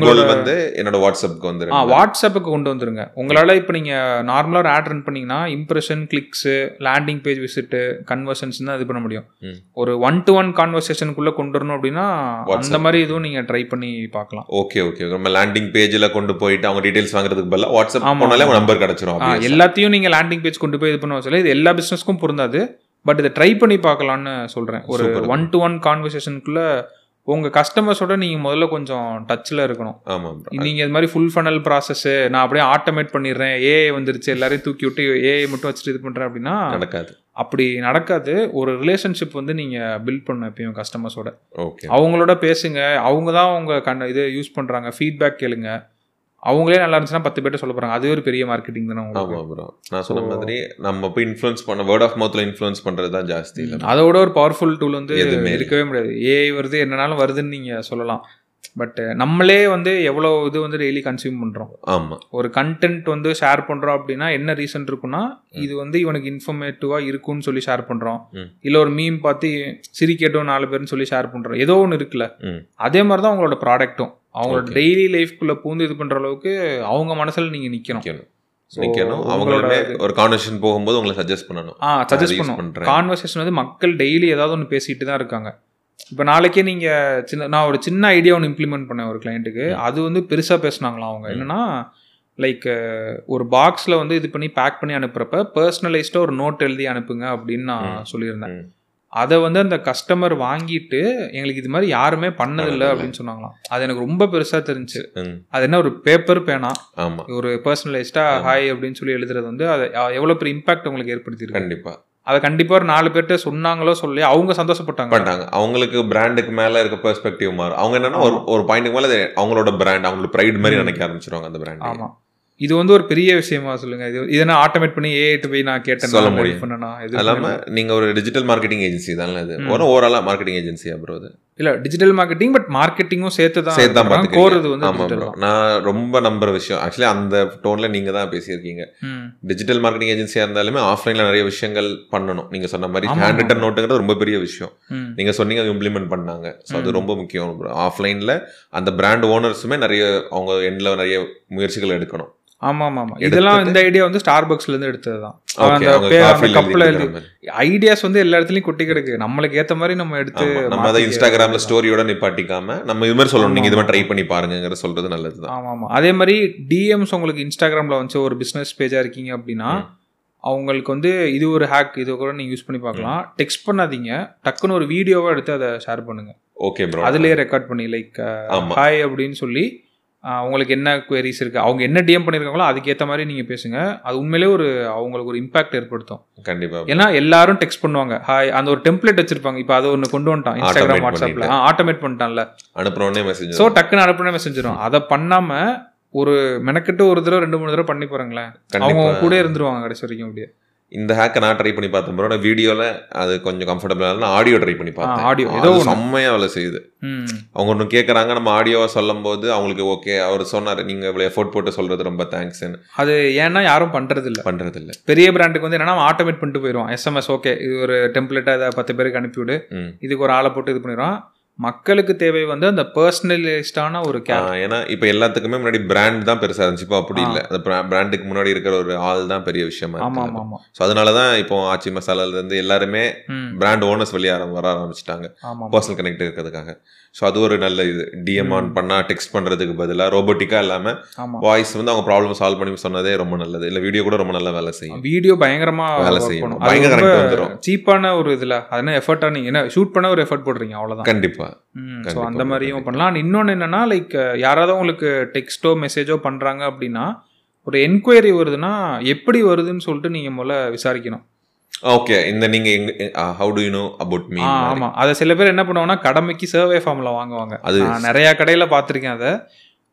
கோல் வந்து என்னோட வாட்ஸ்அப்புக்கு ஆ வந்துரு வாட்ஸ்அப்புக்கு கொண்டு வந்துருங்க உங்களால இப்போ நீங்க நார்மலா ஒரு ஆட் ரன் பண்ணீங்கன்னா impression clicks landing page visit conversions தான் இது பண்ண முடியும். ஒரு ஒன் டு ஒன் கான்வர்சேஷனுக்குள்ள கொண்டு வரணும் அப்படின்னா அந்த. மாதிரி இதுவும் நீங்க ட்ரை பண்ணி பார்க்கலாம் ஓகே ஓகே நம்ம லேண்டிங் பேஜ்ல கொண்டு போயிட்டு அவங்க டீடைல்ஸ் வாங்குறதுக்கு பதிலா வாட்ஸ்அப் போனாலே ஆமா. நம்பர் கிடைச்சிரும் ஆ, ஆ. எல்லாத்தையும் நீங்க லேண்டிங் பேஜ் கொண்டு போய் இது பண்ண சொல்ல இது எல்லா பிசினஸ்க்கும் பொருந்தாது பட் இதை ட்ரை பண்ணி பார்க்கலாம்னு சொல்றேன் ஒரு. ஒன் டு ஒன் கான்வர்சேஷனுக்குள்ள உங்க கஸ்டமர்ஸோட நீங்க முதல்ல கொஞ்சம் டச்ல இருக்கணும். ஆமா bro. நீங்க இது மாதிரி ஃபுல் ஃபனல் ப்ராசஸ் நான் அப்படியே ஆட்டோமேட் பண்ணிடுறேன் ஏஐ வந்துருச்சு எல்லாரையும் தூக்கி விட்டு ஏஐ மட்டும் வச்சுட்டு இது பண்றேன் அப்படின்னா நடக்காது. அப்படி நடக்காது. ஒரு ரிலேஷன்ஷிப் வந்து நீங்க பில்ட் பண்ண எப்பயும் கஸ்டமர்ஸோட ஓகே அவங்களோட பேசுங்க. அவங்க தான் உங்க கண்ண இது யூஸ் பண்றாங்க. ஃபீட்பேக் கேளுங்க. அவங்களே நல்லா இருந்துச்சுன்னா பத்து பேர்ட்ட சொல்ல போறாங்க. அதுவே ஒரு பெரிய மார்க்கெட்டிங் தானே உங்களுக்கு. ஆமா ப்ரோ நான் சொன்ன மாதிரி நம்ம போய் இன்ஃப்ளூயன்ஸ் பண்ண வேர்ட் ஆஃப் மவுத்ல இன்ஃப்ளூயன்ஸ் பண்றது தான் ஜாஸ்தி இல்ல. அதோட ஒரு பவர்ஃபுல் டூல் வந்து எதுவுமே. இருக்கவே முடியாது. ஏஐ வருது என்னனாலும் வருதுன்னு நீங்க சொல்லலாம். பட் நம்மளே வந்து எவ்வளோ இது வந்து டெய்லி கன்சியூம் பண்றோம். ஆமா. ஒரு கண்டென்ட் வந்து ஷேர் பண்றோம் அப்படின்னா என்ன ரீசன் இருக்குன்னா இது வந்து இவனுக்கு இன்ஃபர்மேட்டிவா இருக்கும்னு சொல்லி ஷேர் பண்றோம். ம். இல்ல ஒரு மீம் பார்த்து சிரிக்கட்டும் நாலு பேர்னு சொல்லி ஷேர் பண்றோம். ஏதோ ஒன்று இருக்குல்ல. அதே மாதிரி தான் அவங்களோட ப்ராடக்ட்டும் அவங்களோட. டெய்லி லைஃப்குள்ள பூந்து இது பண்ற அளவுக்கு அவங்க மனசுல நீங்க நிக்கணும். நிக்கணும். So, நிக்கணும். உங்களோட அவங்களுமே இது- ஒரு கான்வர்சேஷன் போகும்போது உங்களை சஜஸ்ட் பண்ணணும். ஆ சஜஸ்ட் பண்றேன். கான்வர்சேஷன் வந்து மக்கள் டெய்லி ஏதாவது ஒன்று பேசிட்டு தான் இருக்காங்க. இப்போ நாளைக்கே நீங்க சின்ன நான் ஒரு சின்ன ஐடியா ஒன்று இம்ப்ளிமெண்ட் பண்ணேன் ஒரு கிளைண்ட்டுக்கு அது வந்து பெருசா பேசுனாங்களாம் அவங்க? என்னன்னா லைக் ஒரு பாக்ஸ்ல வந்து இது பண்ணி பேக் பண்ணி அனுப்புறப்ப பர்சனலைஸ்டா ஒரு நோட் எழுதி அனுப்புங்க அப்படின்னு நான் சொல்லியிருந்தேன். அதை வந்து அந்த கஸ்டமர் வாங்கிட்டு எங்களுக்கு இது மாதிரி யாருமே பண்ணதில்லை. அப்படின்னு சொன்னாங்களாம். அது எனக்கு ரொம்ப பெருசா தெரிஞ்சு. அது என்ன ஒரு பேப்பர் பேனா ஒரு பர்சனலைஸ்டா ஹாய் அப்படின்னு சொல்லி எழுதுறது வந்து அது எவ்வளவு பெரிய இம்பாக்ட் உங்களுக்கு ஏற்படுத்தியிருக்கு? கண்டிப்பா. அதை கண்டிப்பா ஒரு நாலு பேர்ட்ட சொன்னாங்களோ சொல்லி அவங்க சந்தோஷப்பட்டாங்க பட்டாங்க அவங்களுக்கு பிராண்டுக்கு மேல இருக்க பெர்ஸ்பெக்டிவ் மாறும். அவங்க என்னன்னா ஒரு ஒரு பாயிண்ட்டுக்கு மேல அவங்களோட பிராண்ட் அவங்களோட ப்ரைட் மாதிரி. நினைக்க ஆரம்பிச்சிருவாங்க அந்த பிராண்ட் ஆமா. இது வந்து ஒரு பெரிய விஷயமா சொல்லுங்க இது இதை நான் ஆட்டோமேட் பண்ணி ஏ போய் நான் கேட்டேன் சொல்ல முடியும். பண்ணேனா இது இல்லாம? நீங்க ஒரு டிஜிட்டல் மார்க்கெட்டிங் ஏஜென்சி தானே இது. ஒரு ஓவராலா மார்க்கெட்டிங் ஏஜென்சியா ப்ரோ அது இல்ல டிஜிட்டல் மார்க்கெட்டிங் பட் மார்க்கெட்டிங்கும் சேர்த்து தான் சேர்த்து தான் கோர் பாத்துக்கிறீங்க இது வந்து ஆமா ப்ரோ. நான் ரொம்ப நம்புற விஷயம் ஆக்சுவலி அந்த டோன்ல நீங்க தான் பேசியிருக்கீங்க. டிஜிட்டல் மார்க்கெட்டிங் ஏஜென்சியா இருந்தாலுமே ஆஃப்லைன்ல நிறைய விஷயங்கள் பண்ணணும் நீங்க சொன்ன மாதிரி ஹேண்ட் ரிட்டன். நோட்டுங்கிறது ரொம்ப பெரிய விஷயம். நீங்க சொன்னீங்க அது இம்ப்ளிமெண்ட் பண்ணாங்க ஸோ அது. ரொம்ப முக்கியம் ப்ரோ ஆஃப்லைன்ல அந்த பிராண்ட் ஓனர்ஸுமே நிறைய அவங்க எண்ட்ல நிறைய முயற்சிகள் எடுக்கணும் ஆமா ஆமா இதெல்லாம் இந்த ஐடியா வந்து ஸ்டார் பாக்ஸ்ல இருந்து எடுத்தது தான் அந்த கப்ல. ஐடியாஸ் வந்து எல்லா இடத்துலயும் கொட்டி கிடக்கு. நம்மளுக்கு ஏத்த மாதிரி நம்ம எடுத்து நம்ம அதை இன்ஸ்டாகிராம்ல. ஸ்டோரியோட நிப்பாட்டிக்காம நம்ம இது மாதிரி சொல்லணும். நீங்க இது மாதிரி. ட்ரை பண்ணி பாருங்கிற சொல்றது நல்லதுதான். ஆமா ஆமா அதே மாதிரி டிஎம்ஸ் உங்களுக்கு இன்ஸ்டாகிராம்ல வந்து ஒரு பிசினஸ் பேஜா இருக்கீங்க அப்படின்னா. அவங்களுக்கு வந்து இது ஒரு ஹேக் இது கூட நீங்க யூஸ் பண்ணி பார்க்கலாம். டெக்ஸ்ட் பண்ணாதீங்க. டக்குன்னு ஒரு வீடியோவா எடுத்து அதை ஷேர் பண்ணுங்க. ஓகே ப்ரோ அதுலயே ரெக்கார்ட் பண்ணி லைக். ஹாய் அப்படின்னு சொல்லி உங்களுக்கு என்ன குவரிஸ் இருக்கு அவங்க என்ன டிஎம் பண்ணிருக்காங்களோ அதுக்கேற்ற மாதிரி நீங்க பேசுங்க. அது உண்மையிலேயே ஒரு அவங்களுக்கு ஒரு இம்பாக்ட் ஏற்படுத்தும். கண்டிப்பா. ஏன்னா எல்லாரும் டெக்ஸ்ட் பண்ணுவாங்க. ஹாய் அந்த ஒரு டெம்ப்ளேட் வச்சிருப்பாங்க. இப்போ அதை ஒன்று கொண்டு வந்துட்டான் இன்ஸ்டாகிராம் பண்ணிட்டு. ஆட்டோமேட் பண்ணிட்டான்ல. அனுப்புறோடனே மெசேஜ் ஸோ டக்குன்னு அனுப்புன மெசேஜ் வரும் அதை பண்ணாம ஒரு மெனக்கெட்டு ஒரு தடவை ரெண்டு மூணு தடவை பண்ணி போறாங்களேன் அவங்க கூட இருந்துருவாங்க கடைசி வரைக்கும் அப்படியே. இந்த ஹேக்கை நான் ட்ரை பண்ணி பார்த்தேன் ப்ரோ நான் வீடியோல அது கொஞ்சம் கம்ஃபர்டபுள் ஆடியோ ட்ரை பண்ணி பார்த்தேன். audio, ஏதோ ஏதோ ஒண்ணு. செம்மையா வேலை செய்யுது. அவங்க ஒன்று கேட்குறாங்க நம்ம ஆடியோவை சொல்லும் போது அவங்களுக்கு ஓகே அவர் சொன்னார் நீங்க இவ்வளோ எஃபோர்ட் போட்டு சொல்றது ரொம்ப தேங்க்ஸ்ன்னு அது ஏன்னா யாரும் பண்றது இல்ல பண்றது இல்ல பெரிய பிராண்டுக்கு வந்து என்னன்னா ஆட்டோமேட் பண்ணிட்டு போயிடும் எஸ்எம்எஸ் ஓகே இது ஒரு டெம்ப்ளேட்டா இதை பத்து பேருக்கு அனுப்பிவிடு. இதுக்கு ஒரு ஆளை போட்டு இது பண்ணிடுவான். மக்களுக்கு தேவை வந்து அந்த பர்சனலிஸ்டான ஒரு ஏன்னா இப்போ எல்லாத்துக்குமே முன்னாடி பிராண்ட் தான் பெருசா இருந்துச்சு. இப்போ அப்படி. இல்லை. அந்த பிராண்டுக்கு முன்னாடி இருக்கிற ஒரு ஆள் தான் பெரிய விஷயமா ஆமா இருக்கு. ஆமா ஆமா ஸோ அதனால தான் இப்போ ஆச்சி மசாலால இருந்து எல்லாருமே பிராண்ட் ஓனர்ஸ் வெளியே வர ஆரம்பிச்சிட்டாங்க. பர்சனல் கனெக்ட் இருக்கிறதுக்காக. ஸோ அது ஒரு நல்ல இது. டிஎம் ஆன் பண்ணா டெக்ஸ்ட் பண்றதுக்கு பதிலாக ரோபோட்டிக்கா இல்லாம ஆமா. வாய்ஸ் வந்து அவங்க ப்ராப்ளம் சால்வ் பண்ணி சொன்னதே ரொம்ப நல்லது. இல்ல வீடியோ கூட ரொம்ப நல்லா வேலை செய்யும். வீடியோ பயங்கரமா வேலை செய்யும். பயங்கர வந்துரும். சீப்பான ஒரு இதுல. அது என்ன எஃபர்ட்டா நீங்க என்ன ஷூட் பண்ண ஒரு எஃபர்ட் போடுறீங்க அவ்வளவுதான். கண்டிப்பா. ஸோ அந்த மாதிரியும். பண்ணலாம். இன்னொன்று என்னன்னா லைக் யாராவது உங்களுக்கு டெக்ஸ்ட்டோ மெசேஜோ பண்ணுறாங்க அப்படின்னா ஒரு என்கொயரி வருதுன்னா எப்படி வருதுன்னு சொல்லிட்டு நீங்கள் முதல்ல விசாரிக்கணும். ஓகே இந்த நீங்க how do you know about me ah ஆமாம் அதை சில பேர் என்ன பண்ணுவாங்கன்னா கடமைக்கு சர்வே ஃபார்மில் வாங்குவாங்க. அது நிறையா கடையில் பார்த்துருக்கேன் அதை.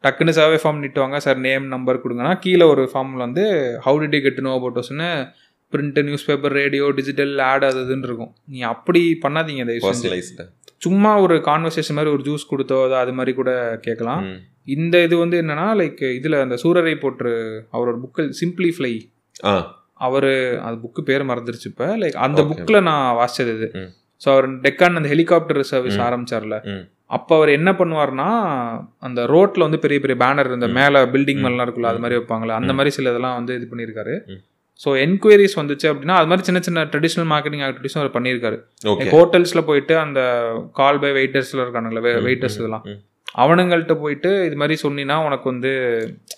டக்குன்னு சர்வே ஃபார்ம் நீட்டுவாங்க. சார் நேம் நம்பர் கொடுங்கன்னா கீழே ஒரு ஃபார்மில் வந்து how did you get know அபவுட்டோஸ்னு print newspaper radio digital ad அது இதுன்னு இருக்கும். நீ அப்படி பண்ணாதீங்க தயவு செஞ்சு. சும்மா ஒரு கான்வர்சேஷன் மாதிரி ஒரு ஜூஸ் கொடுத்தோ அது அது மாதிரி கூட கேட்கலாம் இந்த இது வந்து என்னன்னா லைக் இதுல அந்த சூரரை போற்று அவரோட புக்கு சிம்பிளிஃப்ளை ஆ அவர் அந்த புக்கு பேர் மறந்துருச்சு இப்போ லைக் அந்த. புக்கில் நான் வாசிச்சது இது. ஸோ அவர் டெக்கான் அந்த ஹெலிகாப்டர் சர்வீஸ். ஆரம்பிச்சார்ல. அப்போ அவர் என்ன பண்ணுவார்னா அந்த ரோட்ல வந்து பெரிய பெரிய பேனர் இந்த. மேலே பில்டிங் ம். மேலாம் இருக்குல்ல அது மாதிரி வைப்பாங்களே அந்த. மாதிரி சில இதெல்லாம் வந்து இது பண்ணியிருக்காரு. ஸோ என்கொயரிஸ் வந்துச்சு அப்படின்னா அது மாதிரி சின்ன சின்ன ட்ரெடிஷ்னல் மார்க்கெட்டிங் ஆக்டிவிட்டிஸும் அவர் பண்ணியிருக்காரு. ஹோட்டல்ஸ்ல போயிட்டு அந்த கால் பை வெயிட்டர்ஸ்ல இருக்கானுங்களே வெயிட்டர்ஸ் இதெல்லாம். அவனுங்கள்ட்ட போயிட்டு இது மாதிரி சொன்னீங்கன்னா உனக்கு வந்து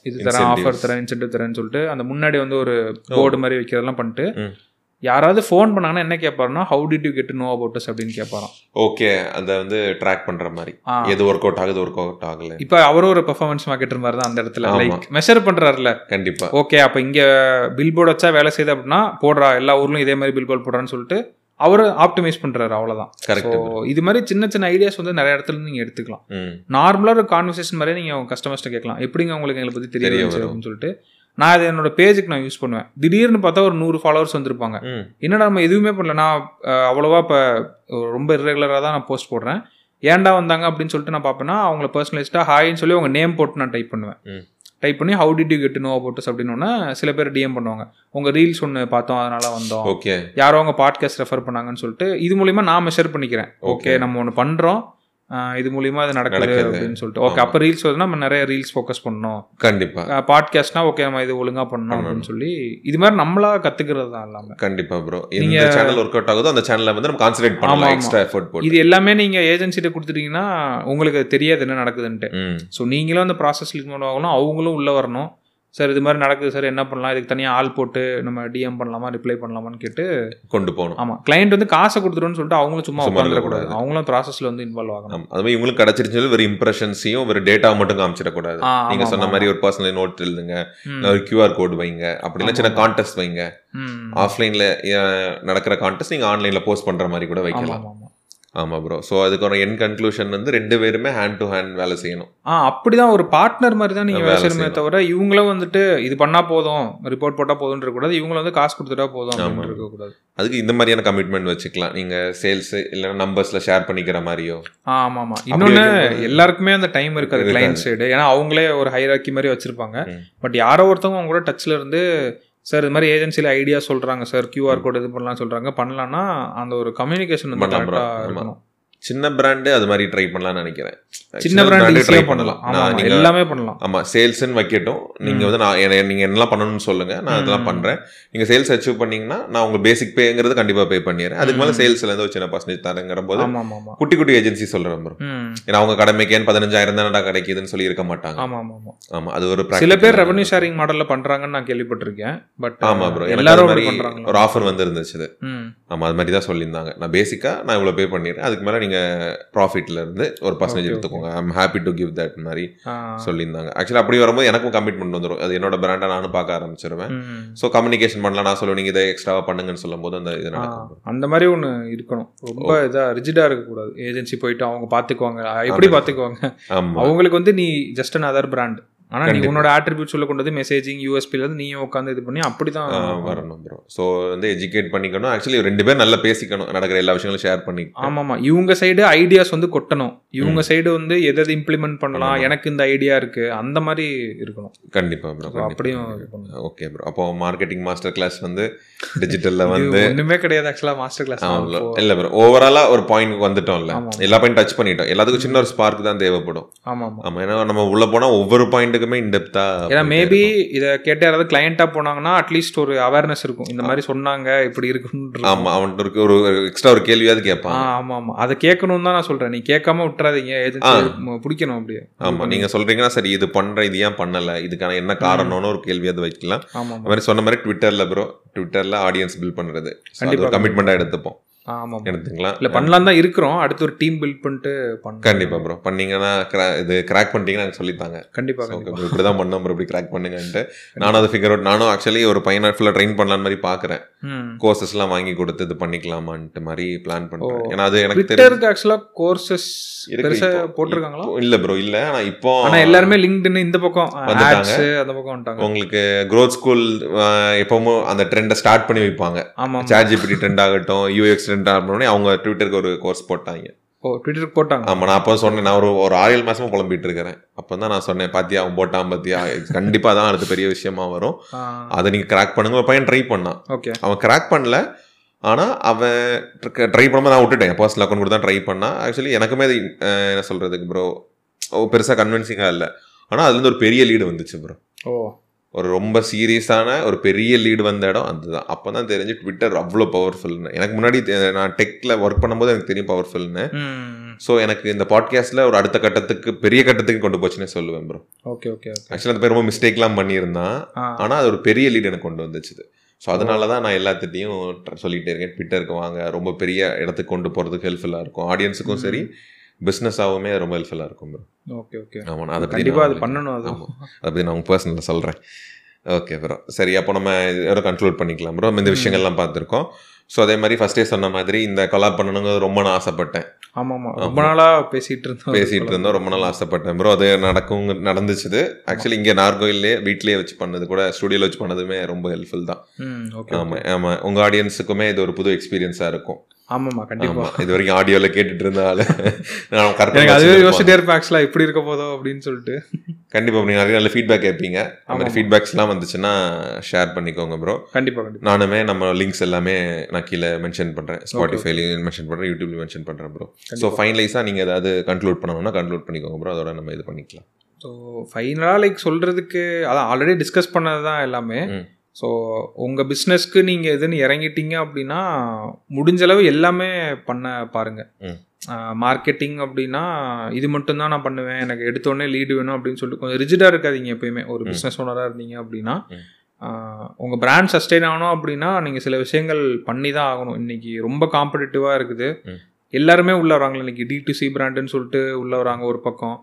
இது தரேன். ஆஃபர் தரேன் இன்சென்டிவ் தரேன்னு சொல்லிட்டு அந்த முன்னாடி வந்து ஒரு போர்டு மாதிரி வைக்கிறதெல்லாம் பண்ணிட்டு. யாராவது ஃபோன் பண்ணாங்கன்னா என்ன கேட்பாருன்னா how did you get know about us அப்படின்னு கேட்பாராம் ஓகே அதை வந்து ட்ராக் பண்ற மாதிரி. எது ஒர்க் அவுட் ஆகுது ஒர்க் அவுட் ஆகல. இப்போ அவரும் ஒரு பெர்ஃபார்மன்ஸ் மார்க்கெட்டர் மாதிரி தான் அந்த இடத்துல. லைக் மெஷர் பண்றாருல. கண்டிப்பா. ஓகே அப்போ இங்க பில் போர்டு வச்சா வேலை செய்யுது அப்படின்னா போடுறா எல்லா ஊர்லயும் இதே மாதிரி பில் போர்டு போடுறான்னு சொல்லிட்டு அவர் ஆப்டிமைஸ் பண்றாரு அவ்வளவுதான். கரெக்ட் இது மாதிரி சின்ன சின்ன ஐடியாஸ் வந்து நிறைய இடத்துல நீங்க எடுத்துக்கலாம். ம். நார்மலாக ஒரு கான்வர்சேஷன் மாதிரியே நீங்கள் உங்கள் கஸ்டமர்ஸ்ட்ட கேட்கலாம். எப்படிங்க உங்களுக்கு எங்களை பற்றி தெரிய. அப்படின்னு சொல்லிட்டு நான் அதை என்னோட பேஜுக்கு நான் யூஸ் பண்ணுவேன். திடீர்னு பார்த்தா ஒரு நூறு ஃபாலோவர்ஸ் வந்திருப்பாங்க. என்னடா நம்ம எதுவுமே பண்ணல. நான் அவ்வளோவா இப்போ ரொம்ப இரெகுலராக தான் நான் போஸ்ட் போடுறேன். ஏன்டா வந்தாங்க அப்படின்னு சொல்லிட்டு நான் பார்ப்பேன்னா அவங்கள பர்சனலைஸ்டாக ஹாய்ன்னு சொல்லி அவங்க நேம் போட்டு நான் டைப் பண்ணுவேன். டைப் பண்ணி how did you get know about அப்படின்னா சில பேர் டிஎம் பண்ணுவாங்க. உங்கள் ரீல்ஸ் ஒன்று பார்த்தோம் அதனால வந்தோம். ஓகே யாரோ அவங்க பாட்காஸ்ட் ரெஃபர் பண்ணாங்கன்னு சொல்லிட்டு இது மூலியமா நான் மெஷர் பண்ணிக்கிறேன். Okay Okay. நம்ம ஒன்று பண்றோம். ஆஹ் இது மூலியமா அது நடக்குது. அப்படின்னு சொல்லிட்டு. ஓகே. அப்போ ரீல்ஸ் வருதுன்னா நம்ம நிறைய ரீல்ஸ் ஃபோக்கஸ் பண்ணணும். கண்டிப்பா. பாட்காஸ்ட்னா ஓகே நம்ம இது ஒழுங்கா பண்ணணும் அப்படின்னு சொல்லி இது மாதிரி நம்மளா கத்துக்கிறது தான் எல்லாமே. கண்டிப்பா ப்ரோ எந்த நீங்க- சேனல் ஒர்க் அவுட் ஆகுதோ அந்த சேனல்ல வந்து நம்ம கான்சென்ட்ரேட் பண்ணலாம். எக்ஸ்ட்ரா எஃபோர்ட் போட்டு. இது எல்லாமே நீங்க ஏஜென்சிட்ட கொடுத்துட்டீங்கன்னா உங்களுக்கு தெரியாது என்ன நடக்குதுன்ட்டு. ஸோ நீங்களும் அந்த ப்ராசஸ்ல இன்வால்வ் ஆகணும் அவங்களும் உள்ள வரணும். சார் இது மாதிரி நடக்குது சார் என்ன பண்ணலாம் இதுக்கு தனியாக ஆள் போட்டு நம்ம டிஎம் பண்ணலாமா ரிப்ளை பண்ணலாமான்னு கேட்டு கொண்டு போகணும் ஆமா கிளைண்ட் வந்து காசை கொடுத்துருன்னு சொல்லிட்டு அவங்களும் சும்மா உட்காந்துடக்கூடாது. அவங்களும் ப்ராசஸ்ல வந்து இன்வால்வ் ஆகணும். அது மாதிரி இவங்களுக்கு கிடைச்சிருச்சு வெறும் இம்ப்ரெஷன்ஸையும் ஒரு டேட்டா மட்டும் காமிச்சிடக்கூடாது நீங்க சொன்ன. மாதிரி ஒரு பர்சனல் நோட் எழுதுங்க ஒரு கியூஆர் கோட் வைங்க அப்படின்னா சின்ன. கான்டெஸ்ட் வைங்க. ஆஃப்லைன்ல நடக்கிற கான்டெஸ்ட் நீங்க ஆன்லைன்ல போஸ்ட் பண்ற மாதிரி கூட வைக்கலாம் ஆமா ஆமா ஆமா ப்ரோ ஸோ அதுக்கான என் கன்க்ளூஷன் வந்து ரெண்டு பேருமே ஹேண்ட் டு ஹேண்ட் வேலை செய்யணும் ஆ அப்படிதான் ஒரு பார்ட்னர் மாதிரி தான் நீங்க வேலை செய்யணுமே. தவிர இவங்களும் வந்துட்டு இது பண்ணா போதும் ரிப்போர்ட் போட்டா போதும் இருக்கக்கூடாது இவங்களும் வந்து காசு கொடுத்துட்டா போதும். அப்படின்னு இருக்கக்கூடாது அதுக்கு இந்த மாதிரியான கமிட்மெண்ட் வச்சுக்கலாம் நீங்க சேல்ஸ் இல்லைன்னா நம்பர்ஸ்ல ஷேர் பண்ணிக்கிற மாதிரியோ ஆ, ஆமா ஆமா இன்னொன்னு வைக்கும்போது- எல்லாருக்குமே அந்த டைம் இருக்காது. கிளைண்ட் சைடு ஏன்னா அவங்களே ஒரு ஹைராக்கி மாதிரி வச்சிருப்பாங்க. பட் யாரோ ஒருத்தவங்க அவங்க கூட டச்ல இருந்து சார் இது மாதிரி ஏஜென்சில ஐடியா சொல்றாங்க சார் கியூஆர் கோட் இது பண்ணலாம் சொல்றாங்க பண்ணலாம்னா அந்த ஒரு கம்யூனிகேஷன் வந்து பண்ணலாம் bro. கரெக்டா ஆமா. இருக்கணும் சின்ன பிராண்டு அது மாதிரி ட்ரை பண்ணலாம்னு நினைக்கிறேன். சின்ன பிராண்ட் try பண்ணலாம். நான் எல்லாமே பண்ணலாம். ஆமா சேல்ஸ்ன்னு வைக்கட்டும். நீங்க வந்து நான் என்ன- நீங்க என்னெல்லாம் பண்ணணும்னு சொல்லுங்க. நான் அதெல்லாம் ம். பண்றேன். நீங்க சேல்ஸ் அச்சீவ் பண்ணீங்கன்னா நான் உங்க பேசிக் பேங்கிறது கண்டிப்பா பே பண்ணிடுறேன். அதுக்கு மேல. சேல்ஸ்ல இருந்து ஒரு சின்ன பர்சன்டேஜ் தரங்கிற போது குட்டி குட்டி ஏஜென்சி bro. ம். ஏன்னா அவங்க கடமைக்கேன்னு பதினஞ்சாயிரம் தானடா கிடைக்குதுன்னு சொல்லி இருக்க மாட்டாங்க. ஆமா ஆமா ஆமா. ஆமா அது ஒரு சில பேர் ரெவன்யூ ஷேரிங் மாடல்ல பண்றாங்கன்னு நான் கேள்விப்பட்டிருக்கேன். பட் ஆமா ப்ரோ எல்லாரும் ஒரு ஆஃபர் வந்து இருந்துச்சு இது. ம் ஆமா அது மாதிரி தான் சொல்லியிருந்தாங்க. நான் பேசிக்கா நான் இவ்வளவு பே பண்ணிடுறேன். அதுக்கு மேல நீங்க ப்ராஃபிட்ல இருந்து ஒரு பர்சன்டேஜ் எடுத்துக்கோங்க. I'm happy to give that மாதிரி. சொல்லியிருந்தாங்க. ஆக்சுவலி அப்படி வரும்போது எனக்கும் கமிட்மெண்ட் வந்துடும் அது என்னோட பிராண்டா நானும் பார்க்க ஆரம்பிச்சிருவேன். ஸோ கம்யூனிகேஷன் பண்ணலாம். நான் சொல்லுவேன் நீங்க இதை எக்ஸ்ட்ராவா பண்ணுங்கன்னு சொல்லும்போது அந்த இது நடக்கும். அந்த மாதிரி ஒண்ணு இருக்கணும். ரொம்ப இதா ரிஜிடா இருக்க கூடாது ஏஜென்சி போயிட்டு அவங்க பாத்துக்குவாங்க. எப்படி ஆமா. அவங்களுக்கு வந்து நீ ஜஸ்ட் அன் அதர் பிராண்ட் ஆனா நீ. உன்னோட ஆட்ரிபியூட் சொல்ல கொண்டு வந்து மெசேஜிங் யூஎஸ்பில இருந்து நீயும் உட்காந்து இது பண்ணி அப்படிதான் ஆ, வரணும் ப்ரோ ஸோ வந்து எஜுகேட் பண்ணிக்கணும். ஆக்சுவலி ரெண்டு பேரும் நல்லா பேசிக்கணும். நடக்கிற எல்லா விஷயங்களும் ஷேர் பண்ணி. ஆமாமா. இவங்க சைடு ஐடியாஸ் வந்து கொட்டணும். இவங்க சைடு வந்து எதை இம்ப்ளிமெண்ட் பண்ணலாம். எனக்கு இந்த ஐடியா இருக்கு. அந்த மாதிரி இருக்கணும். கண்டிப்பா ப்ரோ அப்படியும். ஓகே ப்ரோ அப்போ மார்க்கெட்டிங் மாஸ்டர் கிளாஸ் வந்து டிஜிட்டல்ல வந்து ஒண்ணுமே கிடையாது ஆக்சுவலா மாஸ்டர் கிளாஸ் ஆமாம் இல்ல ப்ரோ ஓவராலா ஒரு பாயிண்ட் வந்துட்டோம்ல. எல்லா பாயிண்ட் டச் பண்ணிட்டோம். எல்லாத்துக்கும் சின்ன ஒரு ஸ்பார்க் தான் தேவைப்படும். ஆமா ஆமா ஆமா ஏன்னா நம்ம உள்ள போனா ஒவ்வொரு பாயிண்ட்டுக்குமே இன்டெப்தா ஏன்னா மேபி இதை கேட்டு யாராவது கிளையண்டா போனாங்கன்னா அட்லீஸ்ட் ஒரு அவேர்னஸ் இருக்கும். இந்த மாதிரி சொன்னாங்க இப்படி இருக்குன்னு ஆமா அவன்கிட்ட இருக்க ஒரு எக்ஸ்ட்ரா ஒரு கேள்வியாவது கேட்பான். ஆமா ஆமா. அதை கேட்கணும் தான் நான் சொல்றேன். நீ கேட்காம விட்டுறாதீங்க. ஏஜென்சி பிடிக்கணும் அப்படியே ஆமா நீங்க சொல்றீங்கன்னா சரி இது பண்ற இது ஏன் பண்ணல? இதுக்கான என்ன காரணம்னு ஒரு கேள்வியாவது வைக்கலாம். ஆமா அது ஆமா மாதிரி சொன்ன மாதிரி ட்விட்டர்ல ப்ரோ ட்விட்டர்ல ஆடியன்ஸ் பில்ட் பண்றது. கண்டிப்பா. கமிட்மெண்டா எடுத்துப்போம். ஆமா ஆமா. எடுத்துக்கலாம் இல்ல பண்ணலாம் தான் இருக்கிறோம். அடுத்து ஒரு டீம் பில்ட் பண்ணிட்டு பண்ணணும் கண்டிப்பா ப்ரோ பண்ணீங்கன்னா இது கிராக் பண்ணிட்டீங்கன்னா எனக்கு சொல்லித்தாங்க. கண்டிப்பா So, கண்டிப்பா. okay bro, இப்படிதான் பண்ணோம் bro, இப்படி கிராக் பண்ணுங்கன்ட்டு. நானும் அதை ஃபிகர் அவுட் நானும் ஆக்சுவலி ஒரு பையனை ஃபுல்லாக ட்ரெயின் பண்ணலான்னு மாதிரி பாக்குறேன் ம். கோர்சஸ் எல்லாம் வாங்கி கொடுத்து இது பண்ணிக்கலாமான்ட்டு மாதிரி பிளான் பண்றேன். ஏன்னா அது எனக்கு தெரியும் ட்விட்டருக்கு ஆக்சுவலா கோர்சஸ் இருக்கு பெருசா இப்போ. போட்டிருக்காங்களா இல்ல ப்ரோ இல்ல. ஆனா இப்போ ஆனா எல்லாருமே லிங்க்டுன்னு இந்த பக்கம் வந்துட்டாங்க. அந்த பக்கம் வந்துட்டாங்க. உங்களுக்கு growth ஸ்கூல் எப்பவும் அந்த ட்ரெண்டை ஸ்டார்ட் பண்ணி வைப்பாங்க. ஆமா ஆமா சாட் ஜிபிடி ட்ரெண்ட் ஆகட்டும் யூஎக்ஸ் ட்ரெண்ட் ஆகட்டும் அவங்க ட்விட்டருக்கு ஒரு கோர்ஸ் போட்டாங்க. ஓ ட்விட்டருக்கு போட்டாங்க. ஆமா நான் அப்போ சொன்னேன் நான் ஒரு ஒரு ஆறு ஏழு மாசமா புலம்பிட்டு இருக்கிறேன் அப்போ தான் நான் சொன்னேன் பாத்தியா அவன் போட்டான் பாத்தியா? கண்டிப்பா தான் அடுத்து பெரிய விஷயமா வரும். அதை நீங்க கிராக் பண்ணுங்க ஒரு பையன் ட்ரை பண்ணான். ஓகே. அவன் கிராக் பண்ணல ஆனா அவன் ட்ரை பண்ணாம நான் விட்டுட்டேன். பர்சனல் அக்கௌண்ட் கூட தான் ட்ரை பண்ணான். ஆக்சுவலி எனக்குமே அது என்ன சொல்றதுக்கு ப்ரோ பெருசா கன்வின்சிங்கா இல்லை. ஆனா அதுல இருந்து ஒரு பெரிய லீடு வந்துச்சு ப்ரோ ஓ. ஒரு ரொம்ப சீரியஸான ஒரு பெரிய லீடு வந்த இடம் அதுதான். அப்போ தான் தெரிஞ்சு ட்விட்டர் அவ்வளோ பவர்ஃபுல்னு எனக்கு முன்னாடி நான் டெக்கில் ஒர்க் பண்ணும்போது எனக்கு தெரியும் பவர்ஃபுல்னு ஸோ எனக்கு இந்த பாட்காஸ்ட்டில் ஒரு அடுத்த கட்டத்துக்கு பெரிய கட்டத்துக்கு கொண்டு போச்சுன்னே சொல்லுவேன் ப்ரோ ஓகே ஓகே ஆக்சுவலாக அந்த பேர் ரொம்ப மிஸ்டேக்லாம் பண்ணியிருந்தான். ஆனால் அது ஒரு பெரிய லீடு எனக்கு கொண்டு வந்துச்சு ஸோ அதனால தான் நான் எல்லாத்திட்டையும் சொல்லிட்டே இருக்கேன். ட்விட்டருக்கு வாங்க. ரொம்ப பெரிய இடத்துக்கு கொண்டு போகிறதுக்கு ஹெல்ப்ஃபுல்லாக இருக்கும். ஆடியன்ஸுக்கும் சரி. பிஸ்னஸாகவுமே ரொம்ப ஹெல்ப்ஃபுல்லாக இருக்கும் ப்ரோ ஓகே ஓகே ஆமாம் நான் அதை பத்தி கண்டிப்பா நான் அது பண்ணணும் அது. அதை பற்றி நான் உங்கள் பர்சனலில் சொல்கிறேன் ஓகே ப்ரோ சரி அப்போ நம்ம இதோட கன்க்ளூட் பண்ணிக்கலாம் ப்ரோ இந்த விஷயங்கள்லாம் பார்த்துருக்கோம். ஸோ அதே மாதிரி ஃபஸ்ட்டே சொன்ன மாதிரி இந்த கொலாப் பண்ணணுங்கிறது ரொம்ப நான் ஆசைப்பட்டேன். ஆமா ஆமா. ரொம்ப நாளா பேசிட்டு இருந்தோம். பேசிட்டு இருந்தோம் ரொம்ப நாள் ஆசைப்பட்டேன் ப்ரோ அது நடக்கும் நடந்துச்சுது. ஆக்சுவலி இங்கே நார்கோயிலே வீட்லயே வச்சு பண்ணது கூட ஸ்டுடியோவில் வச்சு பண்ணதுமே ரொம்ப ஹெல்ப்ஃபுல் தான். ஆமாம் ஆமாம் உங்கள் ஆடியன்ஸுக்குமே இது ஒரு புது எக்ஸ்பீரியன்ஸாக இருக்கும். ஆமாமா கண்டிப்பா. ஆமாம் இது வரைக்கும் ஆடியோவில் கேட்டுட்டு இருந்தால நான் கரெக்டாக அதுவே யோசிச்சிட்டே இருப்பேன். ஆக்சுவலா இப்படி இருக்க போதோ அப்படின்னு சொல்லிட்டு. கண்டிப்பாக நீங்கள் நிறைய நல்ல ஃபீட்பேக் கேட்பீங்க அந்த மாதிரி. ஃபீட்பேக்ஸ்லாம் வந்துச்சுன்னா ஷேர் பண்ணிக்கோங்க ப்ரோ கண்டிப்பா கண்டிப்பா. நானுமே நம்ம லிங்க்ஸ் எல்லாமே நான் கீழே மென்ஷன் பண்ணுறேன் ஸ்பாட்டிஃபைலையும் மென்ஷன் பண்ணுறேன் யூடியூப்லையும் மென்ஷன் பண்ணுறேன் ப்ரோ ஸோ ஃபைனலைஸாக நீங்கள் ஏதாவது கன்க்ளூட் பண்ணணும்னா கன்க்ளூட் பண்ணிக்கோங்க ப்ரோ அதோட நம்ம இது பண்ணிக்கலாம். ஸோ ஃபைனலாக லைக் சொல்கிறதுக்கு அதான் ஆல்ரெடி டிஸ்கஸ் பண்ணது தான் எல்லாமே. ஸோ உங்கள் பிஸ்னஸ்க்கு நீங்கள் எதுன்னு இறங்கிட்டீங்க அப்படின்னா முடிஞ்ச அளவு எல்லாமே பண்ண பாருங்கள். மார்க்கெட்டிங் அப்படின்னா இது மட்டும்தான் நான் பண்ணுவேன் எனக்கு எடுத்தோடனே லீடு வேணும் அப்படின்னு சொல்லிட்டு கொஞ்சம் ரிஜிடாக இருக்காதீங்க எப்பயுமே ஒரு. பிஸ்னஸ் ஓனராக இருந்தீங்க அப்படின்னா. உங்கள் பிராண்ட் சஸ்டெயின் ஆகணும் அப்படின்னா நீங்கள் சில விஷயங்கள் பண்ணி தான் ஆகணும் இன்னைக்கு ரொம்ப காம்படிட்டிவாக இருக்குது. எல்லாருமே உள்ள வராங்க இன்னைக்கு டி டு சி பிராண்டுன்னு சொல்லிட்டு உள்ள வராங்க ஒரு பக்கம்.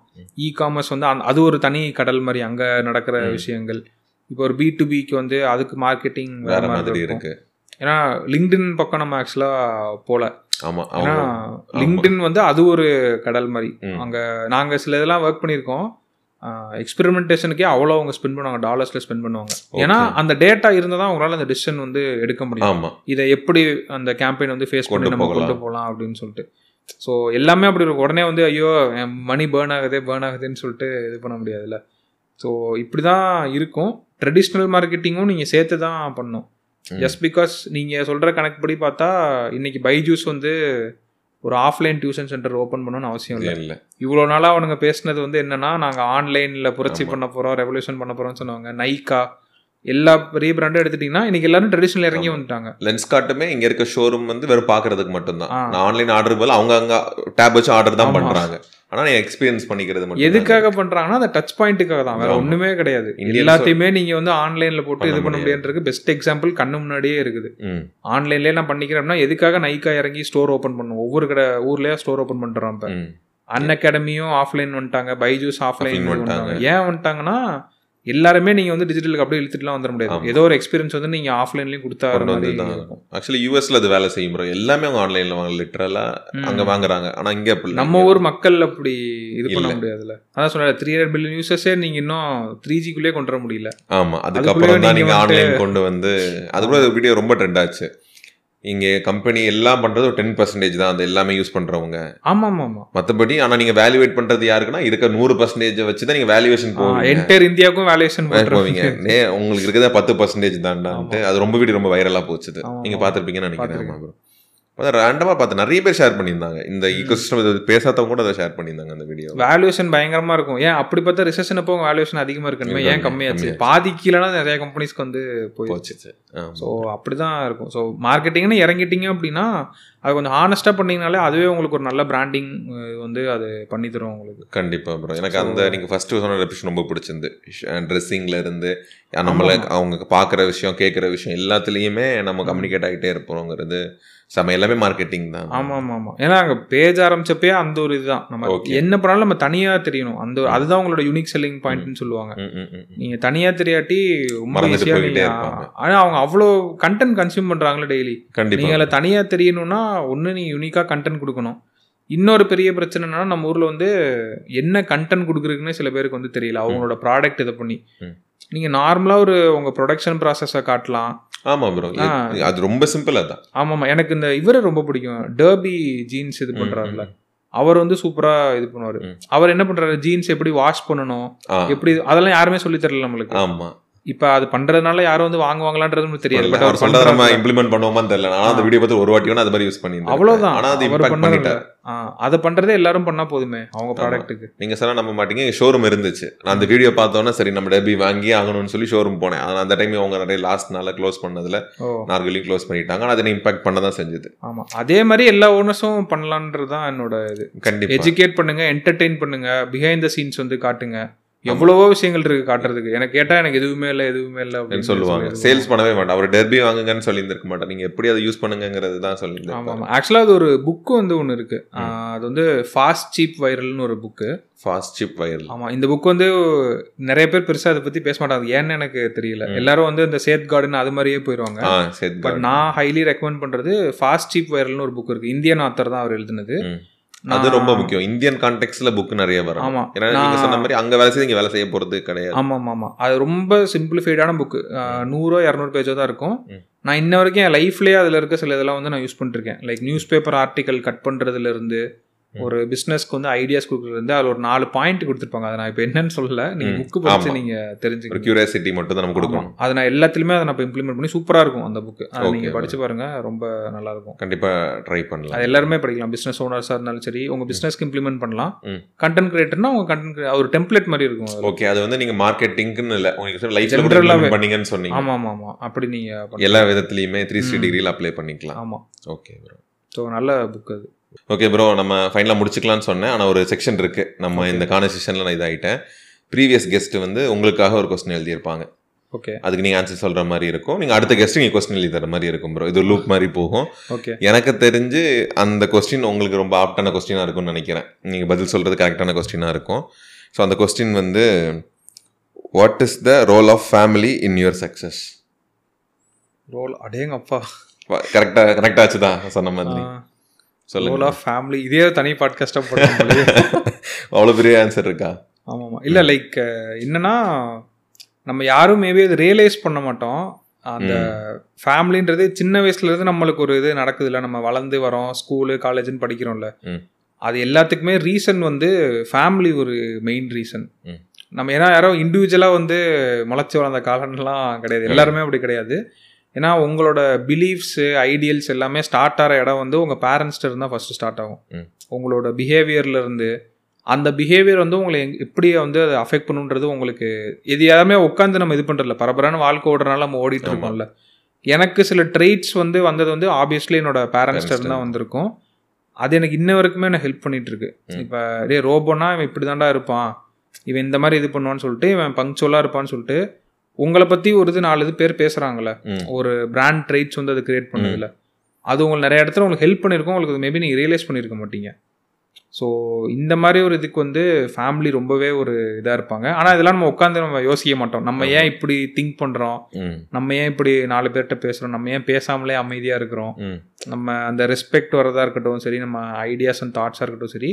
இ காமர்ஸ் வந்து அது ஒரு தனி கடல் மாதிரி அங்கே நடக்கிற. விஷயங்கள் இப்போ ஒரு பி டு பிக்கு வந்து அதுக்கு மார்க்கெட்டிங் வேற மாதிரி இருக்கு. ஏன்னா லிங்க்டின் பக்கம் நம்ம ஆக்சுவலாக போல. ஆமா ஏன்னா லிங்க்டின் வந்து அது ஒரு கடல் மாதிரி. அங்கே நாங்கள் சில இதெல்லாம் ஒர்க் பண்ணியிருக்கோம். எக்ஸ்பெரிமெண்டேஷனுக்கே அவ்வளோ அவங்க ஸ்பெண்ட் பண்ணுவாங்க டாலர்ஸில் ஸ்பெண்ட் பண்ணுவாங்க. ஏன்னா அந்த டேட்டா இருந்தால் தான் அவங்களால அந்த டிசிஷன் வந்து எடுக்க முடியும். இதை எப்படி அந்த கேம்பெயின் வந்து ஃபேஸ் பண்ணி நம்ம போகலாம். கொண்டு போகலாம் அப்படின்னு சொல்லிட்டு. ஸோ எல்லாமே அப்படி இருக்கும். உடனே வந்து ஐயோ மணி பேர்ன் ஆகுதே பேர்ன் ஆகுதுன்னு சொல்லிட்டு இது பண்ண முடியாதுல்ல. ஸோ இப்படி தான் இருக்கும். ட்ரெடிஷ்னல் மார்க்கெட்டிங்கும் நீங்கள் சேர்த்து தான் பண்ணணும் ம். ஜஸ்ட் பிகாஸ் நீங்கள் சொல்கிற கணக்குப்படி பார்த்தா இன்னைக்கு பைஜூஸ் வந்து ஒரு ஆஃப்லைன் டியூஷன் சென்டர் ஓப்பன் பண்ணணும்னு அவசியம் இல்லை. இல்ல. இவ்வளோ நாளாக அவனுங்க பேசுனது வந்து என்னன்னா நாங்கள் ஆன்லைனில் புரட்சி. பண்ண போகிறோம் ரெவல்யூஷன் பண்ண போகிறோம்னு சொன்னாங்க நைக்கா எல்லா பெரிய பிராண்டும் எடுத்துட்டிங்கன்னா இன்னைக்கு எல்லாரும் ட்ரெடிஷ்னல் இறங்கி. வந்துட்டாங்க. லென்ஸ் காட்டுமே இங்க இருக்க ஷோரூம் வந்து வெறும் பாக்குறதுக்கு மட்டும்தான். நான் ஆன்லைன் ஆர்டர் போல அவங்க அங்க டேப் வச்சு ஆர்டர் தான். பண்றாங்க. ஆனா நீ எக்ஸ்பீரியன்ஸ் பண்ணிக்கிறது மட்டும் எதுக்காக பண்றாங்கன்னா அந்த டச் பாயிண்ட்டுக்காக தான். வேற. ஒண்ணுமே கிடையாது. எல்லாத்தையுமே நீங்க வந்து ஆன்லைன்ல போட்டு இது பண்ண முடியாது. முடியாதுருக்கு பெஸ்ட் எக்ஸாம்பிள் கண்ணு முன்னாடியே இருக்குது. ஆன்லைன்லயே நான் பண்ணிக்கிறேன்னா எதுக்காக நைக்கா இறங்கி ஸ்டோர் ஓபன் பண்ணும்? ஒவ்வொரு கடை ஊர்லயே ஸ்டோர் ஓபன் பண்றோம் இப்ப. அன் அகாடமியும் ஆஃப்லைன் வந்துட்டாங்க. பைஜூஸ் ஆஃப்லைன் வந்துட்டாங்க. ஏன் வந்துட்டாங்கன்னா எல்லாருமே நீங்க வந்து டிஜிட்டலுக்கு அப்படியே இழுத்துட்டுலாம் வந்துட முடியாது. ஏதோ ஒரு எக்ஸ்பீரியன்ஸ் வந்து நீங்க ஆஃப்லைன்லயும் கொடுத்தா ஆக்சுவலி யூஎஸ்ல அது வேலை செய்யும் bro. எல்லாமே அவங்க ஆன்லைன்ல வாங்க லிட்டரலா ம். அங்க வாங்குறாங்க ஆனா இங்க அப்படி. நம்ம ஊர் மக்கள் அப்படி இது பண்ண. முடியாதுல்ல அதான் சொன்ன த்ரீ ஹண்ட்ரட் பில்லியன் யூசர்ஸே நீங்க இன்னும் த்ரீ ஜிக்குள்ளே கொண்டு வர முடியல ஆமா அதுக்கப்புறம் தான் நீங்க நீங்க வந்துட்டு- ஆன்லைன் கொண்டு வந்து அது கூட வீடியோ ரொம்ப ட்ரெண்ட் ஆச்சு இங்க கம்பெனி எல்லாம் பண்றது ஒரு டென் பர்சன்டேஜ் தான். அது எல்லாமே யூஸ் பண்றவங்க. ஆமா ஆமா ஆமா மத்தபடி ஆனா நீங்க வேல்யூவேட் பண்றது யாருக்குன்னா இருக்க நூறு பர்சன்டேஜ் வச்சு தான் நீங்க வேல்யூவேஷன் போவீங்க. என்டையர் இந்தியாவுக்கும் வேல்யூஷன் போவீங்க. நே உங்களுக்கு இருக்கிறதே பத்து பர்சன்டேஜ் தான்டான்ட்டு. அது ரொம்ப வீடியோ ரொம்ப வைரலா போச்சுது. ஆமா, நீங்க ஆமா. பாத்திருப்பீங்கன்னு நினைக்கிறேன் பார்த்திருக்கேன். ஆமா bro. அதான் ரேண்டமா பார்த்து நிறைய பேர் ஷேர் பண்ணியிருந்தாங்க இந்த ஈகோசிஸ்டம் இது பேசாதவங்க கூட அதை ஷேர் பண்ணியிருந்தாங்க அந்த வீடியோ வேல்யூஷன் பயங்கரமா இருக்கும் ஏன் அப்படி பார்த்தா ரிசெஷன் அப்போ வேல்யூஷன் அதிகமா இருக்கணுமே ஏன் கம்மியாச்சு. பாதி கீழனா நிறைய கம்பெனிஸ்க்கு வந்து போயிடுச்சு. ஸோ அப்படிதான் இருக்கும் ஸோ மார்க்கெட்டிங்னு இறங்கிட்டீங்க அப்படின்னா அது கொஞ்சம் ஹானஸ்டா பண்ணீங்கனாலே அதுவே உங்களுக்கு ஒரு நல்ல பிராண்டிங் வந்து அது பண்ணி தரும் உங்களுக்கு. கண்டிப்பா ப்ரோ எனக்கு அந்த So- நீங்க ஃபர்ஸ்ட் சொன்ன ரெபிஷன் ரொம்ப பிடிச்சிருந்து. ட்ரெஸ்ஸிங்ல இருந்து நம்மள அவங்க பாக்குற விஷயம் கேட்குற விஷயம் எல்லாத்துலயுமே நம்ம கம்யூனிகேட் ஆகிட்டே இருப்போங்கிறது செம எல்லாமே மார்க்கெட்டிங் தான் ஆமா ஆமா ஆமா ஏன்னா அங்க பேஜ் ஆரம்பிச்சப்பே அந்த ஒரு இதுதான். நம்ம. என்ன பண்ணாலும் நம்ம தனியா தெரியணும். அந்த அதுதான் உங்களோட யூனிக் செல்லிங் பாயிண்ட்னு சொல்லுவாங்க. ம், ம், ம், ம். நீங்க தனியா தெரியாட்டி ரொம்ப மறந்துட்டு ஈஸியா போய்கிட்டே நீங்க இருப்பாங்க. ஆனா அவங்க அவ்வளோ கண்டென்ட் கன்சியூம் பண்றாங்களே டெய்லி கண்டிப்பா. நீங்க அதில் தனியா தெரியணும்னா ஒண்ணு நீ யூனிக்கா கண்டென்ட் கொடுக்கணும். இன்னொரு பெரிய பிரச்சனை என்னன்னா நம்ம ஊர்ல வந்து என்ன கண்டென்ட் கொடுக்குறதுக்குன்னே சில பேருக்கு வந்து தெரியல. அவங்களோட ப்ராடக்ட் இதை பண்ணி. ம். நீங்க நார்மலா ஒரு உங்க ப்ரொடக்ஷன் ப்ராசஸை காட்டலாம். ஆமா ப்ரோ. அது ரொம்ப சிம்பிள் அதான். ஆமாமா. எனக்கு இந்த இவரை ரொம்ப பிடிக்கும். டர்பி ஜீன்ஸ் இது பண்றாருல. அவர் வந்து சூப்பரா இது பண்ணுவாரு. அவர் என்ன பண்றாரு? ஜீன்ஸ் எப்படி வாஷ் பண்ணணும்? எப்படி அதெல்லாம் யாருமே சொல்லி தரல நம்மளுக்கு. ஆமா. இப்ப அது பண்றதுனால யாரும் வந்து வாங்குவாங்களான்றது தெரியாது. பட் அவர் சொல்றத நம்ம. இம்ப்ளிமெண்ட் பண்ணுவோமான்னு தெரியல. நான் அந்த வீடியோ பார்த்து ஒரு வாட்டி வேணா அது மாதிரி யூஸ் பண்ணி அவ்வளவுதான். ஆனா அது இம்பாக்ட் பண்ணாரு பண்ணிட்டார். அதை பண்றதே எல்லாரும் பண்ணா போதுமே அவங்க ப்ராடக்ட்டுக்கு நீங்க சொன்னா நம்ப மாட்டீங்க ஷோரூம் இருந்துச்சு. நான் அந்த வீடியோ பார்த்தோன்னே சரி நம்ம டெபி வாங்கி ஆகணும்னு சொல்லி ஷோரூம் போனேன். ஆனா அந்த டைம் அவங்க நிறைய லாஸ்ட்னால க்ளோஸ் பண்ணதுல நார்கலையும் க்ளோஸ் பண்ணிட்டாங்க. ஆனா அதை இம்பாக்ட் பண்ண தான் செஞ்சது. ஆமா. அதே மாதிரி எல்லா ஓனர்ஸும் பண்ணலான்றது தான் என்னோட இது. கண்டிப்பா. எஜுகேட் பண்ணுங்க என்டர்டெயின் பண்ணுங்க பிஹைண்ட் த சீன்ஸ் வந்து காட்டுங்க. எவ்வளவோ விஷயங்கள் இருக்கு காட்டுறதுக்கு. எனக்கு கேட்டா எனக்கு எதுவுமே இல்லை எதுவுமே இல்லை அப்படின்னு சொல்லுவாங்க. சொல்லி சேல்ஸ் பண்ணவே மாட்டேன் அவர் டெர்பி வாங்குங்கன்னு சொல்லியிருந்திருக்க மாட்டேன் நீங்க எப்படி அதை யூஸ் பண்ணுங்கிறது தான் ஆமா சொல்லியிருந்தேன் ஆக்சுவலா அது ஒரு புக்கு வந்து ஒன்று இருக்கு. அது வந்து ஃபாஸ்ட் சீப் வைரல்னு ஒரு புக்கு ஃபாஸ்ட் சிப் வைரல் ஆமா இந்த புக் வந்து நிறைய பேர் பெருசா அதை பத்தி பேச மாட்டாங்க. ஏன்னு எனக்கு தெரியல. எல்லாரும் வந்து இந்த சேத் கார்டன் அது மாதிரியே போயிடுவாங்க சரி பட் நான் ஹைலி ரெக்கமெண்ட் பண்றது ஃபாஸ்ட் சீப் வைரல்னு ஒரு புக் இருக்கு. இந்தியன் ஆத்தர் தான் அவர் எழுதுனது. அது ரொம்ப முக்கியம். இந்தியன் கான்டெக்ட்ல புக் நிறைய வரும். ஆமா. ஏன்னா நீங்க சொன்ன மாதிரி அங்க வேலை செய்து இங்க வேலை செய்ய போறது கிடையாது. ஆமா ஆமா ஆமா அது ரொம்ப சிம்பிளிஃபைடான புக்கு நூறோ இரநூறு பேஜோ தான் இருக்கும். நான் இன்ன வரைக்கும் என் லைஃப்லயே அதுல இருக்க சில இதெல்லாம் வந்து நான் யூஸ் பண்ணிருக்கேன் like news paper article cut பண்றதுல இருந்து ஒரு பிசினஸ்க்கு வந்து ஐடியாஸ் கொடுக்குறது அதுல ஒரு நாலு பாயிண்ட் கொடுத்துருப்பாங்க. அதை நான் இப்போ என்னன்னு சொல்லல. நீங்க ம். புக்கு படிச்சு ஆமா. நீங்க ஒரு தெரிஞ்சுக்கணும் கியூரியாசிட்டி மட்டும் தான் நம்ம கொடுக்கணும். அதை நான் எல்லாத்துலயுமே அதை நான் இம்ப்ளிமெண்ட் பண்ணி சூப்பரா இருக்கும் அந்த புக்கு Okay, நீங்க படிச்சு பாருங்க. ரொம்ப நல்லா இருக்கும். கண்டிப்பா ட்ரை பண்ணலாம். அது எல்லாருமே படிக்கலாம். பிசினஸ் ஓனர்ஸா இருந்தாலும் சரி உங்க பிசினஸ்க்கு இம்ப்ளிமெண்ட் பண்ணலாம். கண்டென்ட் கிரியேட்டர்னா உங்க கண்டென்ட் ஒரு டெம்ப்ளேட் மாதிரி இருக்கும். ஓகே அது வந்து நீங்க மார்க்கெட்டிங்னு இல்ல. உங்களுக்கு லைஃப்ல General-ஆவே. பண்ணீங்கன்னு சொன்னீங்க. ஆமா ஆமா ஆமா. அப்படி நீங்க பண்ணலாம். எல்லா விதத்துலயுமே த்ரீ சிக்ஸ்டி. டிகிரியில் அப்ளை பண்ணிக்கலாம். ஆமா. ஓகே ஸோ நல்ல புக் அது. ஓகே ப்ரோ நம்ம ஃபைனலாக முடிச்சுக்கலாம்னு சொன்னேன். ஆனால் ஒரு செக்ஷன் இருக்கு. நம்ம இந்த கான்வர்சேஷனில் நான் இதாகிட்டேன் ப்ரீவியஸ் கெஸ்ட் வந்து உங்களுக்காக ஒரு கொஸ்டின் எழுதியிருப்பாங்க. ஓகே அதுக்கு நீங்கள் ஆன்சர் சொல்கிற மாதிரி இருக்கும். நீங்கள் அடுத்த கெஸ்ட் நீங்கள் கொஸ்டின் எழுதி தர மாதிரி இருக்கும் ப்ரோ இது லூப் மாதிரி போகும். ஓகே எனக்கு தெரிஞ்சு அந்த கொஸ்டின் உங்களுக்கு ரொம்ப ஆப்டான கொஸ்டினாக இருக்கும்னு நினைக்கிறேன். நீங்கள் பதில் சொல்கிறது கரெக்டான கொஸ்டினாக இருக்கும். ஸோ அந்த கொஸ்டின் வந்து what is the role of family in your success role அடேங்கப்பா. கரெக்டாக கரெக்டாச்சு தான் சொன்ன மாதிரி. சொல்லுங்க. ஃபேமிலி இதே தனி பாட்காஸ்டாக போடுறாங்க அவ்வளோ பெரிய ஆன்சர் இருக்கா? ஆமாம். ஆமாம் இல்லை லைக் என்னன்னா நம்ம யாரும் மேபி அது ரியலைஸ் பண்ண மாட்டோம். அந்த ஃபேமிலின்றது சின்ன வயசுல இருந்து நம்மளுக்கு ஒரு இது நடக்குதுல்ல. நம்ம வளர்ந்து வரோம் ஸ்கூலு காலேஜ்னு படிக்கிறோம்ல. அது எல்லாத்துக்குமே ரீசன் வந்து ஃபேமிலி ஒரு மெயின் ரீசன். நம்ம ஏன்னா யாரோ இண்டிவிஜுவலாக வந்து முளைச்சி வளர்ந்த காலம்லாம் கிடையாது. எல்லாருமே அப்படி கிடையாது. ஏன்னா உங்களோட பிலீஃப்ஸு ஐடியல்ஸ் எல்லாமே ஸ்டார்ட் ஆகிற இடம் வந்து உங்கள் பேரண்ட்ஸ்ட்டு இருந்தால் ஃபஸ்ட்டு ஸ்டார்ட் ஆகும். உங்களோட பிஹேவியர்ல இருந்து அந்த பிஹேவியர் வந்து உங்களை எங்க- எப்படி வந்து அதை அஃபெக்ட் பண்ணுன்றது உங்களுக்கு இது யாருமே உட்காந்து நம்ம இது பண்ணுறதில்ல பரபரான வாழ்க்கை ஓடுறனால நம்ம ஓடிட்டு. இருக்கோம்ல. எனக்கு சில ட்ரெயிட்ஸ் வந்து வந்தது வந்து ஆப்வியஸ்லி என்னோட பேரண்ட்ஸ்ட Parents தான் வந்திருக்கும். அது எனக்கு இன்ன வரைக்குமே எனக்கு ஹெல்ப் பண்ணிட்டு இருக்கு. இப்போ டே ரோபோனா இவன் இப்படி தாண்டா இருப்பான். இவன் இந்த மாதிரி இது பண்ணுவான்னு சொல்லிட்டு இவன் பங்க்சுவலாக இருப்பான்னு சொல்லிட்டு உங்களை பற்றி ஒரு இது நாலு இது பேர் பேசுகிறாங்கல்ல ம். ஒரு பிராண்ட் ட்ரைட்ஸ் வந்து அது கிரியேட் பண்ணதில்ல அது உங்களுக்கு நிறைய இடத்துல உங்களுக்கு ஹெல்ப் பண்ணியிருக்கும் உங்களுக்கு மேபி நீங்கள் ரியலைஸ் பண்ணியிருக்க மாட்டீங்க. ஸோ இந்த மாதிரி ஒரு இதுக்கு வந்து ஃபேமிலி ரொம்பவே ஒரு இதாக இருப்பாங்க. ஆனால் இதெல்லாம் நம்ம உட்காந்து நம்ம யோசிக்க மாட்டோம். நம்ம ஏன் இப்படி திங்க் பண்ணுறோம் நம்ம ஏன் இப்படி நாலு பேர்கிட்ட பேசுகிறோம் நம்ம ஏன் பேசாமலே அமைதியாக இருக்கிறோம்? நம்ம அந்த ரெஸ்பெக்ட் வரதா இருக்கட்டும் சரி நம்ம ஐடியாஸ் அண்ட் தாட்ஸாக இருக்கட்டும் சரி.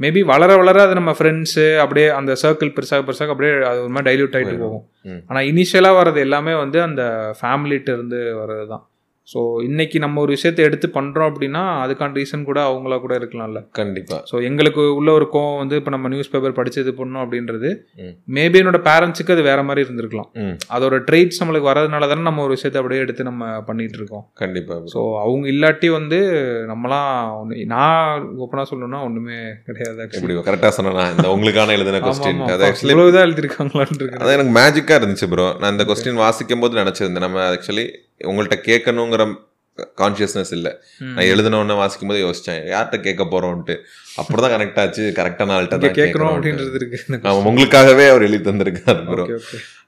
மேபி வளர வளர அது நம்ம ஃப்ரெண்ட்ஸு அப்படியே அந்த சர்க்கிள் பெருசாக பெருசாக அப்படியே அது ஒரு மாதிரி டைல்யூட் ஆகிட்டு போகும். ஆனால் இனிஷியலாக வர்றது எல்லாமே வந்து அந்த ஃபேமிலிட்ட இருந்து வர்றது தான் ஸோ இன்னைக்கு நம்ம ஒரு விஷயத்தை எடுத்து பண்ணுறோம் அப்படின்னா அதுக்கான ரீசன் கூட அவங்களா கூட இருக்கலாம்ல. கண்டிப்பா. ஸோ எங்களுக்கு உள்ள ஒரு கோவம் வந்து இப்போ நம்ம நியூஸ் பேப்பர் படிச்சு இது பண்ணோம் அப்படின்றது. மேபி என்னோட பேரண்ட்ஸுக்கு அது வேற மாதிரி இருந்திருக்கலாம். அதோட ட்ரெயிட்ஸ் நம்மளுக்கு வரதுனால தானே நம்ம ஒரு விஷயத்தை அப்படியே எடுத்து நம்ம பண்ணிட்டு இருக்கோம். கண்டிப்பா. Bro. ஸோ அவங்க இல்லாட்டி வந்து நம்மலாம் ஒன்று நான் ஓப்பனாக சொல்லணும்னா ஒன்றுமே கிடையாது actually. எப்படி கரெக்டா சொன்னா இந்த உங்களுக்கான எழுதின கொஸ்டின். அது ஆக்சுவலி எழுதிருக்காங்களான்னு இருக்கு அதான் எனக்கு மேஜிக்கா இருந்துச்சு ப்ரோ நான் இந்த கொஸ்டின் வாசிக்கும் போது நினைச்சிருந்தேன். நம்ம ஆக்சுவலி உங்கள்கிட்ட கேட்கணுங்கிற கான்சியஸ்னஸ் இல்ல. ம். நான் எழுதின உடனே வாசிக்கும் போது யோசிச்சேன் யார்கிட்ட கேட்க போறோம்ட்டு அப்படிதான் கனெக்ட் ஆச்சு. கரெக்டான ஆள்கிட்ட தான் கேட்கணும் அப்படின்றது இருக்கு. உங்களுக்காகவே அவர் எழுதி தந்திருக்காரு ப்ரோ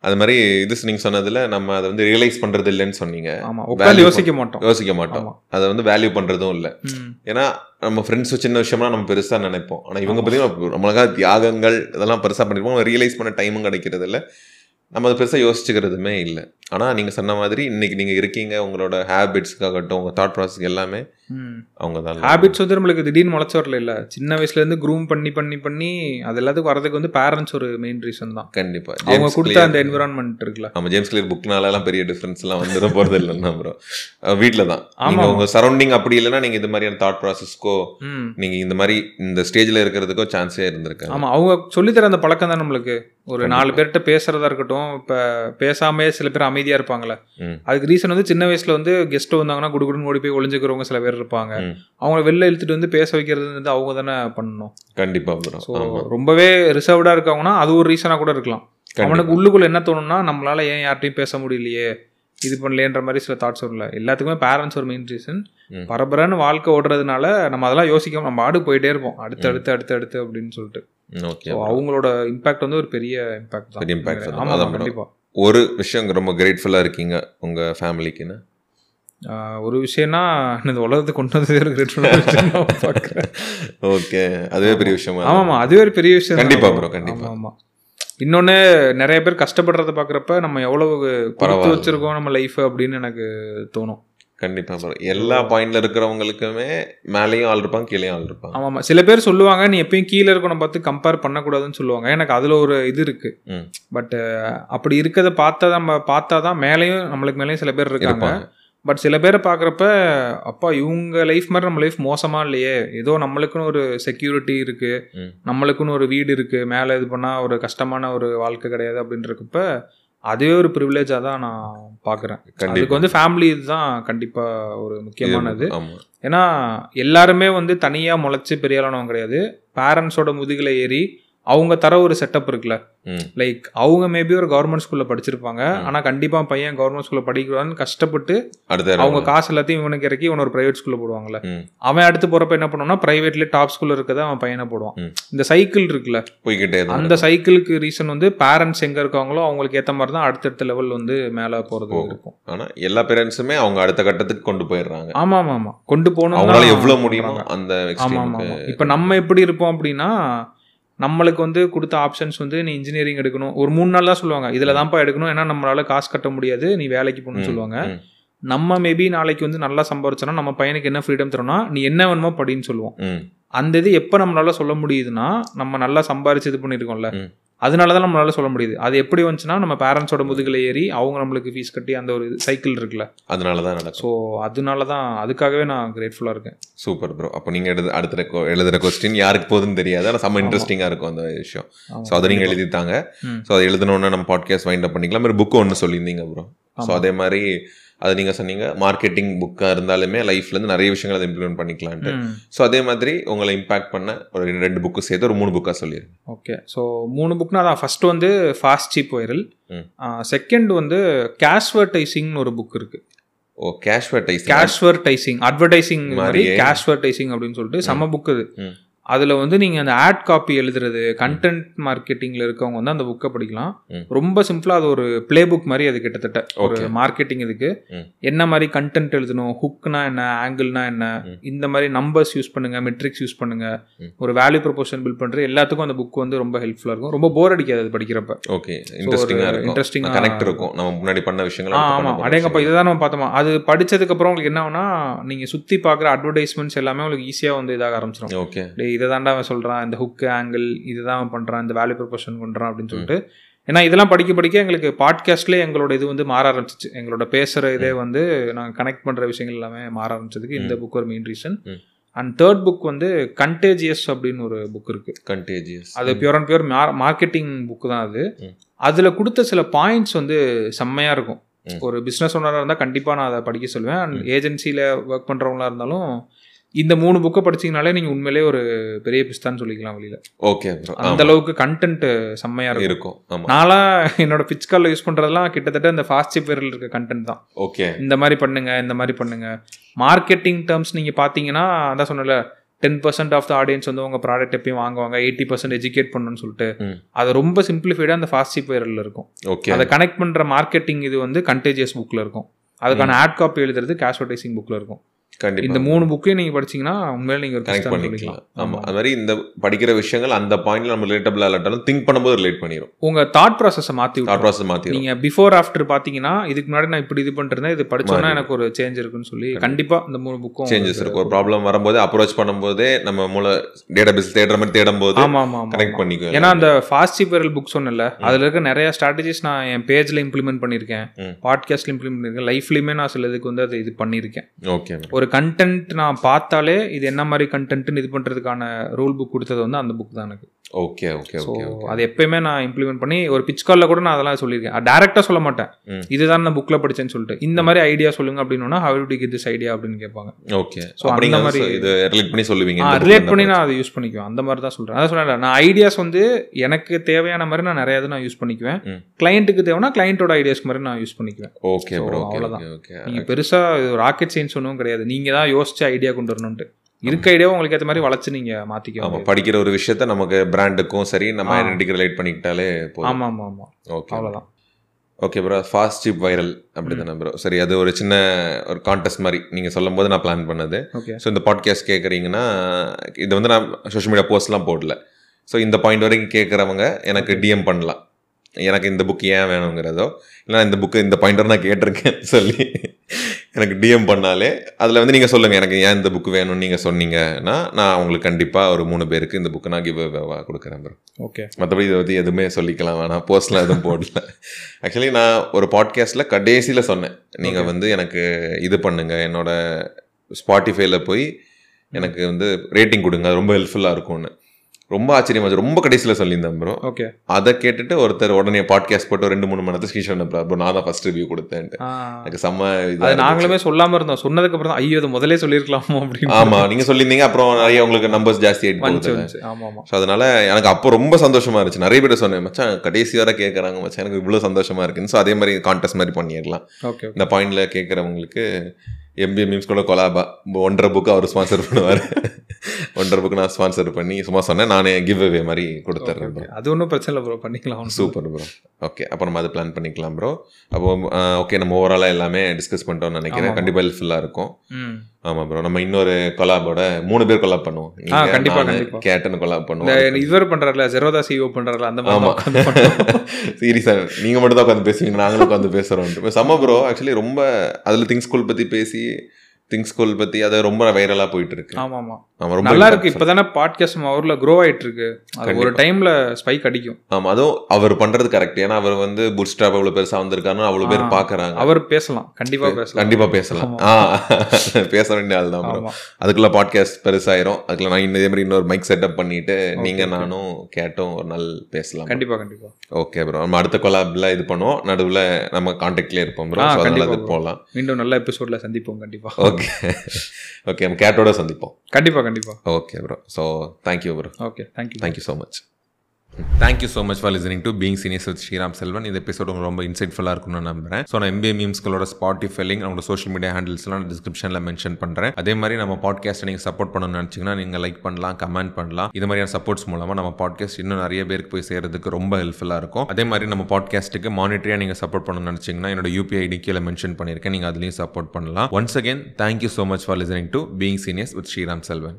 அது மாதிரி இது நீங்க சொன்னதுல நம்ம அதை வந்து ரியலைஸ் பண்றது இல்லைன்னு சொன்னீங்க. யோசிக்க மாட்டோம். யோசிக்க மாட்டோம். அதை வந்து வேல்யூ பண்றதும் இல்ல. ஏன்னா நம்ம ஃப்ரெண்ட்ஸ் சின்ன விஷயம்லாம் நம்ம பெருசா நினைப்போம். ஆனா இவங்க பார்த்தீங்கன்னா நம்மளுக்காக தியாகங்கள் இதெல்லாம் பெருசா பண்ணிருப்போம். ரியலைஸ் பண்ண டைமும் கிடைக்கிறது இல்ல நம்ம அதை பெருசாக யோசிச்சுக்கிறதுமே இல்லை. ஆனால் நீங்கள் சொன்ன மாதிரி இன்றைக்கி நீங்கள் இருக்கீங்க உங்களோட ஹேபிட்ஸ்க்காகட்டும் உங்கள் தாட் ப்ராசஸ் எல்லாமே அவங்க தான் ஹேபிட்ஸ் வந்து நம்மளுக்கு திடீர்னு முளைச்சு வரல இல்ல? சின்ன வயசுல இருந்து க்ரூம் பண்ணி பண்ணி பண்ணி அது எல்லாத்துக்கும் வரதுக்கு வந்து பேரண்ட்ஸ் ஒரு மெயின் ரீசன் தான். கண்டிப்பா. அவங்க கொடுத்த அந்த என்விரான்மெண்ட் இருக்குல்ல. நம்ம ஜேம்ஸ் கிளியர் புக்னால எல்லாம் பெரிய டிஃபரன்ஸ் எல்லாம் வந்துட போறது இல்லைன்னா ப்ரோ வீட்டில் தான். ஆமா. உங்க சரௌண்டிங் அப்படி இல்லைன்னா நீங்க இது மாதிரியான தாட் ப்ராசஸ்க்கோ ம். நீங்க இந்த மாதிரி இந்த ஸ்டேஜ்ல இருக்கிறதுக்கோ சான்ஸே இருந்திருக்காங்க ஆமா அவங்க சொல்லித்தர அந்த பழக்கம் தான் நம்மளுக்கு. ஒரு நாலு பேர்கிட்ட பேசுறதா இருக்கட்டும் இப்ப பேசாமே சில பேர் அமைதியா இருப்பாங்கல்ல. ம். அதுக்கு ரீசன் வந்து சின்ன வயசுல வந்து கெஸ்ட் வந்தாங்கன்னா குடுகுடுன்னு ஓடி போய் ஒளிஞ்சுக்கிறவங்க சில பேர் இருப்பாங்க ம். அவங்கள வெளில இழுத்துட்டு வந்து பேச வைக்கிறது வந்து அவங்க தானே பண்ணணும். கண்டிப்பா ப்ரோ ஸோ ரொம்பவே ரிசர்வ்டா இருக்காங்கன்னா அது ஒரு ரீசனா கூட இருக்கலாம். அவனுக்கு உள்ளுக்குள்ள என்ன தோணும்னா நம்மளால ஏன் யார்ட்டையும் பேச முடியலையே? இது பண்ணலையேன்ற மாதிரி சில தாட்ஸ் வரல எல்லாத்துக்குமே பேரண்ட்ஸ் ஒரு மெயின் ரீசன். பரபரன்னு வாழ்க்கை ஓடுறதுனால நம்ம அதெல்லாம் யோசிக்காம நம்ம ஆடு போயிட்டே இருப்போம். அடுத்து அடுத்து அடுத்து அடுத்து அப்படின்னு சொல்லிட்டு. அவங்களோட இம்பாக்ட் வந்து ஒரு பெரிய இம்பாக்ட் தான். பெரிய impact தான். ஆமா அதான் bro. கண்டிப்பா. ஒரு விஷயம் ரொம்ப கிரேட்ஃபுல்லா இருக்கீங்க உங்க ஃபேமிலிக்குன்னு ஒரு விஷயம்னா இந்த உலகத்தை கொண்டு வந்ததே ஒரு கிரேட் பார்க்குறேன். ஓகே அதுவே பெரிய விஷயமா ஆமாமா அதுவே ஒரு பெரிய விஷயம் தான். கண்டிப்பா bro, கண்டிப்பா. ஆமா, ஆமா. இன்னொன்னு நிறைய பேர் கஷ்டப்படுறத பாக்குறப்ப நம்ம எவ்வளவு பரவாயில்ல. வச்சிருக்கோம் நம்ம லைஃப் அப்படின்னு எனக்கு தோணும். கண்டிப்பா ப்ரோ எல்லா பாயிண்ட்ல இருக்கிறவங்களுக்குமே மேலேயும் ஆள் இருப்பாங்க கீழேயும் ஆள் இருப்பாங்க. ஆமா ஆமா. சில பேர் சொல்லுவாங்க நீ எப்பயும் கீழே இருக்கணும் பார்த்து கம்பேர் பண்ணக்கூடாதுன்னு சொல்லுவாங்க. எனக்கு அதுல ஒரு இது இருக்கு. ம். பட் அப்படி இருக்கதை பார்த்தா நம்ம பார்த்தா தான் மேலேயும் நம்மளுக்கு மேலேயும் சில பேர் இருக்காங்க. பட் சில பேரை பார்க்குறப்ப அப்பா இவங்க லைஃப் மாதிரி நம்ம லைஃப் மோசமா இல்லையே. ஏதோ நம்மளுக்குன்னு ஒரு செக்யூரிட்டி இருக்கு. ம். நம்மளுக்குன்னு ஒரு வீடு இருக்கு. மேலே இது பண்ணா ஒரு கஷ்டமான ஒரு வாழ்க்கை கிடையாது அப்படின்றப்ப அதுவே ஒரு ப்ரிவிலேஜாக தான் நான் பார்க்குறேன். அதுக்கு வந்து ஃபேமிலி இதுதான் கண்டிப்பா ஒரு முக்கியமானது. ஏன்னா எல்லாருமே வந்து தனியாக முளைச்சி பெரிய ஆளானவங்க கிடையாது. பேரண்ட்ஸோட முதுகில் ஏறி அவங்க தர ஒரு செட்டப் இருக்குல்ல. லைக் அவங்க மேபி ஒரு கவர்மெண்ட் ஸ்கூல்ல படிச்சிருப்பாங்க. ஆனா கண்டிப்பா பையன் கவர்மெண்ட் ஸ்கூல்ல படிக்கிறான்னு கஷ்டப்பட்டு அடுத்த அவங்க காசு எல்லாத்தையும் இவனுக்கு இறக்கி இவன் ஒரு பிரைவேட் ஸ்கூல்ல போடுவாங்கல்ல. அவன் அடுத்து போறப்ப என்ன பண்ணுவான்னா பிரைவேட்ல டாப் ஸ்கூல்ல இருக்கத அவன் பையனை போடுவான். இந்த சைக்கிள் இருக்குல்ல. போய்கிட்டே அந்த சைக்கிளுக்கு ரீசன் வந்து பேரண்ட்ஸ் எங்க இருக்காங்களோ அவங்களுக்கு ஏத்த மாதிரி தான் அடுத்தடுத்த லெவல் வந்து மேல போறது. இருக்கும். ஆனா எல்லா பேரண்ட்ஸுமே அவங்க அடுத்த கட்டத்துக்கு கொண்டு போயிடுறாங்க. ஆமா ஆமா ஆமா கொண்டு போகணும் அவங்களால எவ்வளவு முடியுமோ. அந்த ஆமா ஆமா இப்ப நம்ம எப்படி இருப்போம் அப்படின்னா நம்மளுக்கு வந்து கொடுத்த ஆப்ஷன்ஸ் வந்து நீ இன்ஜினியரிங் எடுக்கணும். ஒரு மூணு நாள் தான் சொல்லுவாங்க. இதுல தான்ப்பா எடுக்கணும். ஏன்னா நம்மளால காசு கட்ட முடியாது. நீ வேலைக்கு போகணும்னு சொல்லுவாங்க. நம்ம மேபி நாளைக்கு வந்து நல்லா சம்பாரிச்சோன்னா நம்ம பையனுக்கு என்ன ஃப்ரீடம் தரோம்னா நீ என்ன வேணுமோ படின்னு சொல்லுவோம். அந்த இது எப்போ நம்மளால சொல்ல முடியுதுன்னா நம்ம நல்லா சம்பாரிச்சு இது பண்ணியிருக்கோம்ல. அதனால தான் நம்மளால சொல்ல முடியுது. அது எப்படி வந்துச்சுன்னா நம்ம பேரண்ட்ஸோட முதுகில் ஏறி அவங்க நம்மளுக்கு ஃபீஸ் கட்டி அந்த ஒரு சைக்கிள் இருக்குல்ல. அதனாலதான் நடக்கும். ஸோ அதனால தான் அதுக்காகவே நான் கிரேட்ஃபுல்லாக இருக்கேன். சூப்பர் ப்ரோ அப்போ நீங்க எழுது அடுத்த எழுதுற கொஸ்டின் யாருக்கு போகுதுன்னு தெரியாது. ஆனால் செம்ம இன்ட்ரெஸ்டிங்கா இருக்கும் அந்த விஷயம். ஸோ அதை நீங்க எழுதித்தாங்க. ஸோ அதை எழுதணும்னா நம்ம பாட்காஸ்ட் வைண்ட் அப் பண்ணிக்கலாம். மாதிரி புக்கு ஒன்று சொல்லியிருந்தீங்க ப்ரோ ஸோ. அதே மாதிரி அது நீங்க சொன்னீங்க மார்க்கெட்டிங் புக்காக இருந்தாலுமே லைஃப்ல இருந்து நிறைய விஷயங்கள் அதை இம்ப்ளிமெண்ட் பண்ணிக்கலான்ட்டு. ஸோ அதே மாதிரி உங்களை இம்பாக்ட் பண்ண ஒரு ரெண்டு புக்கு சேர்த்து ஒரு மூணு புக்காக சொல்லிடுங்க ஓகே ஸோ மூணு புக்னா தான் ஃபர்ஸ்ட் வந்து ஃபாஸ்ட் சீப் வைரல். செகண்ட் வந்து கேஷ்வர்டைசிங்னு ஒரு புக் இருக்கு. ஓ கேஷ்வர்டைஸ் கேஷ்வர்டைசிங் அட்வர்டைசிங் மாதிரி. கேஷ்வர்டைசிங் அப்படின்னு சொல்லிட்டு செம்ம புக் இது. அதுல வந்து நீங்க அந்த ஆட் காப்பி எழுதுறது கண்டென்ட் மார்க்கெட்டிங்ல இருக்கவங்க வந்து அந்த புக்கை படிக்கலாம். ரொம்ப சிம்பிளா அது ஒரு பிளே புக் மாதிரி அது கிட்டத்தட்ட ஒரு. மார்க்கெட்டிங் இதுக்கு. என்ன மாதிரி கண்டென்ட் எழுதணும் ஹுக்னா என்ன ஆங்கிள்னா என்ன. இந்த மாதிரி நம்பர்ஸ் யூஸ் பண்ணுங்க மெட்ரிக்ஸ் யூஸ் பண்ணுங்க. ஒரு வேல்யூ ப்ரொபோஷன் பில்ட் பண்ற எல்லாத்துக்கும் அந்த புக் வந்து ரொம்ப ஹெல்ப்ஃபுல்லா இருக்கும் ரொம்ப போர் அடிக்காது அது படிக்கிறப்ப ஓகே இன்ட்ரெஸ்டிங்காக ஆ கனெக்ட் இருக்கும் நம்ம முன்னாடி பண்ண விஷயங்கள் ஆ அடுத்து ஆமா பண்ண போற அடேங்கப்பா விஷயங்கள். இதுதான் நம்ம பார்த்தோமா அது படிச்சதுக்கு அப்புறம் உங்களுக்கு என்ன ஆகும்னா நீங்க சுத்தி பார்க்குற அட்வர்டைஸ்மெண்ட்ஸ் எல்லாமே உங்களுக்கு ஈஸியா வந்து இதாக ஆரம்பிச்சிடும் ஓகே இதை தாண்டா அவன் சொல்றான் இந்த ஹுக் ஆங்கிள் இதுதான் அவன் பண்றான் இந்த வேல்யூ ப்ரொபோஷன் பண்றான் அப்படின்னு சொல்லிட்டு. ஏன்னா இதெல்லாம் படிக்க படிக்க எங்களுக்கு பாட்காஸ்ட்லேயே எங்களோட இது வந்து மாற ஆரம்பிச்சிச்சு. எங்களோட பேசுற இதே வந்து நாங்கள் கனெக்ட் பண்ற விஷயங்கள் எல்லாமே மாற ஆரம்பிச்சதுக்கு இந்த புக் ஒரு main reason. And third book வந்து கண்டேஜியஸ் அப்படின்னு ஒரு புக் இருக்கு. கண்டேஜியஸ் அது pure and pure marketing book தான் அது. அதுல கொடுத்த சில பாயிண்ட்ஸ் வந்து செம்மையா இருக்கும். ஒரு பிஸ்னஸ் ஓனராக இருந்தால் கண்டிப்பாக நான் அதை படிக்க சொல்லுவேன். அண்ட் ஏஜென்சியில் ஒர்க் பண்ணுறவங்களா இருந்தாலும் இந்த மூணு புக்கை படிச்சீங்கனாலே நீங்கள் உண்மையிலேயே ஒரு பெரிய பிஸ்தான்னு சொல்லிக்கலாம் வெளியில. ஓகே அந்த அளவுக்கு கண்டென்ட் செம்மையா இருக்கும். நான்லாம் என்னோட பிச் காலில் யூஸ் பண்றதெல்லாம் கிட்டத்தட்ட இந்த ஃபாஸ்ட் பேரில் இருக்க கண்டென்ட் தான். ஓகே இந்த மாதிரி பண்ணுங்க இந்த மாதிரி பண்ணுங்க. மார்க்கெட்டிங் டேர்ம்ஸ் நீங்க பாத்தீங்கன்னா அதான் சொன்னல ten percent of the audience வந்து உங்க ப்ராடக்ட் எப்பயும் வாங்குவாங்க எயிட்டி பர்சன்ட் எஜுகேட் பண்ணணும்னு சொல்லிட்டு. அது ரொம்ப சிம்பிளிஃபைடாக அந்த ஃபாஸ்ட் சிப் வைரலில் இருக்கும். ஓகே அதை கனெக்ட் பண்ற மார்க்கெட்டிங் இது வந்து கண்டேஜியஸ் புக்ல இருக்கும். அதுக்கான ஆட் காப்பி எழுதுறது கேஷ் அட்வர்டைசிங் புக்ல இருக்கும். கண்டிப்பா. இந்த மூணு புக்கையும் நீங்க படிச்சீங்கன்னா உண்மையில நீங்க ஒரு கனெக்ட் பண்ணிக்கலாம். சொல்லிக்கலாம் ஆமா அது மாதிரி இந்த படிக்கிற விஷயங்கள் அந்த பாயிண்ட்ல நம்ம ரிலேட்டபிளா இல்லாட்டாலும் திங்க் பண்ணும்போது ரிலேட் பண்ணிரும். உங்க தாட் ப்ராசஸை மாத்தி தாட் ப்ராசஸ் மாத்திரும். நீங்க பிஃபோர் ஆஃப்டர் பாத்தீங்கன்னா இதுக்கு முன்னாடி நான் இப்படி இது பண்ணிருந்தேன் இது படிச்சோன்னா. எனக்கு ஒரு சேஞ்ச் இருக்குன்னு சொல்லி கண்டிப்பா. இந்த மூணு புக்கும் சேஞ்சஸ் இருக்கும். ஒரு ப்ராப்ளம் வரும்போது அப்ரோச் பண்ணும்போதே நம்ம மூளை டேட்டாபேஸ் தேடுற மாதிரி தேடும் போது ஆமா ஆமா ஆமா கனெக்ட் ஆமா. பண்ணிக்கும் ஏன்னா அந்த ஃபாஸ்ட் சீப்பரல் புக் சொன்னல அதுல இருக்க நிறைய ஸ்ட்ராட்டஜிஸ் நான் என் பேஜ்ல இம்ப்ளிமெண்ட் பண்ணியிருக்கேன். பாட்காஸ்ட்ல இம்ப்ளிமெண்ட் பண்ணியிருக்கேன். லைஃப்லயுமே நான் சில இதுக்கு வந்து அதை இது பண்ணியிருக்கேன். ஓகே ஒரு ஒரு கண்டென்ட் நான் பார்த்தாலே இது என்ன மாதிரி கண்டென்ட்னு இது பண்ணுறதுக்கான ரூல் புக் கொடுத்தது வந்து அந்த புக் தான் எனக்கு. ஓகே ஓகே ஓகே அது எப்பயுமே நான் இம்ப்ளிமெண்ட் பண்ணி ஒரு பிச் காலில் கூட நான் அதெல்லாம் சொல்லியிருக்கேன். டேரெக்டாக சொல்ல மாட்டேன். இதுதான் நான் புக்கில் படிச்சேன்னு சொல்லிட்டு. இந்த மாதிரி ஐடியா சொல்லுங்க அப்படின்னா how to get this idea அப்படின்னு கேட்பாங்க. ஓகே ஸோ அந்த மாதிரி- இது ரிலேட் பண்ணி சொல்லுவீங்க ரிலேட் பண்ணி நான் அதை யூஸ் பண்ணிக்குவேன். அந்த மாதிரி தான் சொல்கிறேன் அதான் சொன்னேன் நான் ஐடியாஸ் வந்து எனக்கு தேவையான மாதிரி நான் நிறைய இது நான் யூஸ் பண்ணிக்குவேன். கிளைண்ட்டுக்கு தேவைன்னா கிளைண்ட்டோட ஐடியாஸ்க்கு மாதிரி நான் யூஸ் பண்ணிக்குவேன். ஓகே. ஓகே ஓகே நீங்கள் பெருசாக ராக்கெட் சயின்ஸ் ஒன்றும் கிடையாது. நீங்கள் தான் யோசிச்சு ஐடியா கொண்டு வரணுன்ட்டு இருக்க ஐடியாவை உங்களுக்கு ஏற்ற மாதிரி வளைச்சு நீங்கள் மாற்றிக்க ஆமா படிக்கிற ஒரு விஷயத்த நமக்கு பிராண்டுக்கும் சரி நம்ம. ஐடென்டிட்டி ரிலேட் பண்ணிக்கிட்டாலே போதும். ஆமாம் ஆமாம் ஆமாம் ஓகே அவ்வளோதான் okay bro fast cheap viral அப்படி தானே ப்ரோ சரி அது ஒரு சின்ன ஒரு கான்டெஸ்ட் மாதிரி நீங்கள் சொல்லும் போது நான் பிளான் பண்ணது. ஓகே ஸோ இந்த பாட்காஸ்ட் கேட்குறீங்கன்னா இது வந்து நான் சோஷியல் மீடியா போஸ்ட்லாம் போடல. ஸோ இந்த பாயிண்ட் வரைக்கும் கேட்குறவங்க எனக்கு டிஎம் பண்ணலாம். எனக்கு இந்த புக் ஏன் வேணுங்கிறதோ இல்லை இந்த புக்கு இந்த பாயிண்ட் நான் கேட்டிருக்கேன் சொல்லி எனக்கு டிஎம் பண்ணாலே அதில் வந்து நீங்கள் சொல்லுங்கள் எனக்கு ஏன் இந்த புக் வேணும்னு நீங்கள் சொன்னீங்கன்னா நான் உங்களுக்கு கண்டிப்பாக ஒரு மூணு பேருக்கு இந்த புக்கு நான் கிவ் கொடுக்குறேன் ப்ரோ ஓகே மற்றபடி இதை பற்றி எதுவுமே சொல்லிக்கலாம் வேணாம். போஸ்ட்லாம் எதுவும் போடல. ஆக்சுவலி நான் ஒரு பாட்காஸ்ட்டில் கடைசியில் சொன்னேன். நீங்கள் வந்து எனக்கு இது பண்ணுங்க. என்னோட ஸ்பாட்டிஃபைல போய் எனக்கு வந்து ரேட்டிங் கொடுங்க. அது ரொம்ப ஹெல்ப்ஃபுல்லாக இருக்கும்னு. ரொம்ப ஆச்சரியமா ரொம்ப கடைசியில் சொல்லியிருந்தேன் ப்ரோ ஓகே அதை கேட்டுட்டு ஒருத்தர் உடனே பாட்காஸ்ட் போட்டு ரெண்டு மூணு மணி நேரத்தை ஸ்கிரீன் ப்ரோ நான் தான் ஃபர்ஸ்ட் ரிவ்யூ கொடுத்தேன்ட்டு. எனக்கு செம்ம இது நாங்களுமே சொல்லாம இருந்தோம். சொன்னதுக்கு அப்புறம் ஐயோ இது முதலே சொல்லியிருக்கலாமோ அப்படின்னு. ஆமா நீங்க சொல்லியிருந்தீங்க. அப்புறம் நிறைய உங்களுக்கு நம்பர்ஸ் ஜாஸ்தி ஆயிட்டு வந்துச்சு போகுது. வந்துச்சு ஆமா ஆமா. ஸோ அதனால எனக்கு அப்போ ரொம்ப சந்தோஷமா இருந்துச்சு. நிறைய பேர் சொன்னேன் மச்சான் கடைசி வரை கேட்குறாங்க மச்சான். எனக்கு இவ்வளோ சந்தோஷமா இருக்குன்னு. ஸோ அதே மாதிரி கான்டெஸ்ட் மாதிரி பண்ணிடலாம். ஓகே இந்த பாயிண்ட்ல கேட்குறவங்களுக்கு எம்பிஏ மீம்ஸ் கூட கொலாபா ஒன்றரை புக்கு அவர் ஸ்பான்சர் பண்ணுவார். ஒன்றரை புக்கு நான் ஸ்பான்சர் பண்ணி சும்மா சொன்னேன் நானே கிவ் அவே மாதிரி கொடுத்துட்றேன் ப்ரோ அது ஒன்றும் பிரச்சனை இல்லை ப்ரோ பண்ணிக்கலாம் சூப்பர் ப்ரோ ஓகே அப்போ நம்ம அதை பிளான் பண்ணிக்கலாம் ப்ரோ அப்போ ஓகே நம்ம ஓவராலாக எல்லாமே டிஸ்கஸ் பண்ணிட்டோம்னு நினைக்கிறேன். கண்டிப்பாக ஹெல்ப்ஃபுல்லாக இருக்கும். ஆமாம் ப்ரோ நம்ம இன்னொரு கொலாபோட மூணு பேர் கொலாப் பண்ணுவோம். ஆ, கண்டிப்பா, நானு, கண்டிப்பா. கேட்டுன்னு கொலாப் பண்ணுவோம். இவர் பண்றாருல ஜெரோதா சிஓ பண்றாருல அந்த மாதிரி ஆமா. தான் உட்கார்ந்து பண்ணுவோம். சீரியஸா நீங்க மட்டும் தான் உட்காந்து பேசுவீங்க நாங்களும் உட்காந்து பேசுறோம் செம்ம ப்ரோ ஆக்சுவலி ரொம்ப அதுல திங்க் ஸ்கூல் பத்தி பேசி see திங்க் ஸ்கூல் பத்தி அது ரொம்ப வைரலா போயிட்டு இருக்கு ஆமா ஆமா ஆமா ரொம்ப நல்லா இருக்கு. இப்பதானே பாட்காஸ்ட் அவர்ல க்ரோ ஆயிட்டு இருக்கு அது ஒரு டைம்ல ஸ்பைக் அடிக்கும். ஆமா அதுவும் அவர் பண்றது கரெக்ட் ஏன்னா அவர் வந்து புட் ஸ்டாப் அவ்வளவு பெருசா வந்திருக்காருன்னு அவ்வளவு பேர். பாக்குறாங்க. அவர் பேசலாம். கண்டிப்பா பேசலாம். கண்டிப்பா பேசலாம். ஆ பேச வேண்டிய ஆள் தான் அதுக்குள்ள பாட்காஸ்ட் பெருசாயிரும். அதுக்குள்ள நான் இதே மாதிரி இன்னொரு மைக் செட்டப் பண்ணிட்டு நீங்க. நானும் கேட்டும். ஒரு நாள் பேசலாம் கண்டிப்பா கண்டிப்பா. ஓகே ப்ரோ நம்ம அடுத்த கொலாப்ல இது பண்ணுவோம். நடுவுல நம்ம கான்டாக்ட்லயே இருப்போம் ப்ரோ அதனால. போகலாம் மீண்டும் நல்ல எபிசோட்ல சந்திப்போம் கண்டிப்பா. Okay okay. நம்ம கேட்டோட சந்திப்போம். கண்டிப்பா கண்டிப்பா. Okay bro so thank you bro okay thank you thank you so much thank you so much for listening to Being Seniors with Sriram Selvan இந்த எபிசோட் உங்களுக்கு ரொம்ப இன்சைட்ஃபுல்லாக இருக்கும்னு நான் நம்புறேன். ஸோ நான் எம்பிஏ மீம்ஸ்களோட ஸ்பாட்டிஃபை லிங்க் அவங்களோட சோஷியல் மீடியா ஹேண்டில்ஸ்லாம் டிஸ்கிரிப்ஷனில் மென்ஷன் பண்ணுறேன் அதே மாதிரி நம்ம பாட்காஸ்ட்டை நீங்கள் சப்போர்ட் பண்ணணும்னு நினச்சிங்கன்னா நீங்கள் லைக் பண்ணலாம் கமெண்ட் பண்ணலாம். இது மாதிரியான சப்போர்ட்ஸ் மூலமாக நம்ம பாட்காஸ்ட் இன்னும் நிறைய பேருக்கு போய் சேர்றதுக்கு ரொம்ப ஹெல்ப்ஃபுல்லாக இருக்கும். அதே மாதிரி நம்ம பாட்காஸ்ட்டுக்கு மானிட்டரியாக நீங்கள் சப்போர்ட் பண்ணணும்னு நினச்சிங்கன்னா என்னோட யூபிஐ ஐடி கீழே மென்ஷன் பண்ணியிருக்கேன். நீங்கள் அதுலேயும் சப்போர்ட் பண்ணலாம். Once again thank you so much for listening to Being Seniors with Sriram Selvan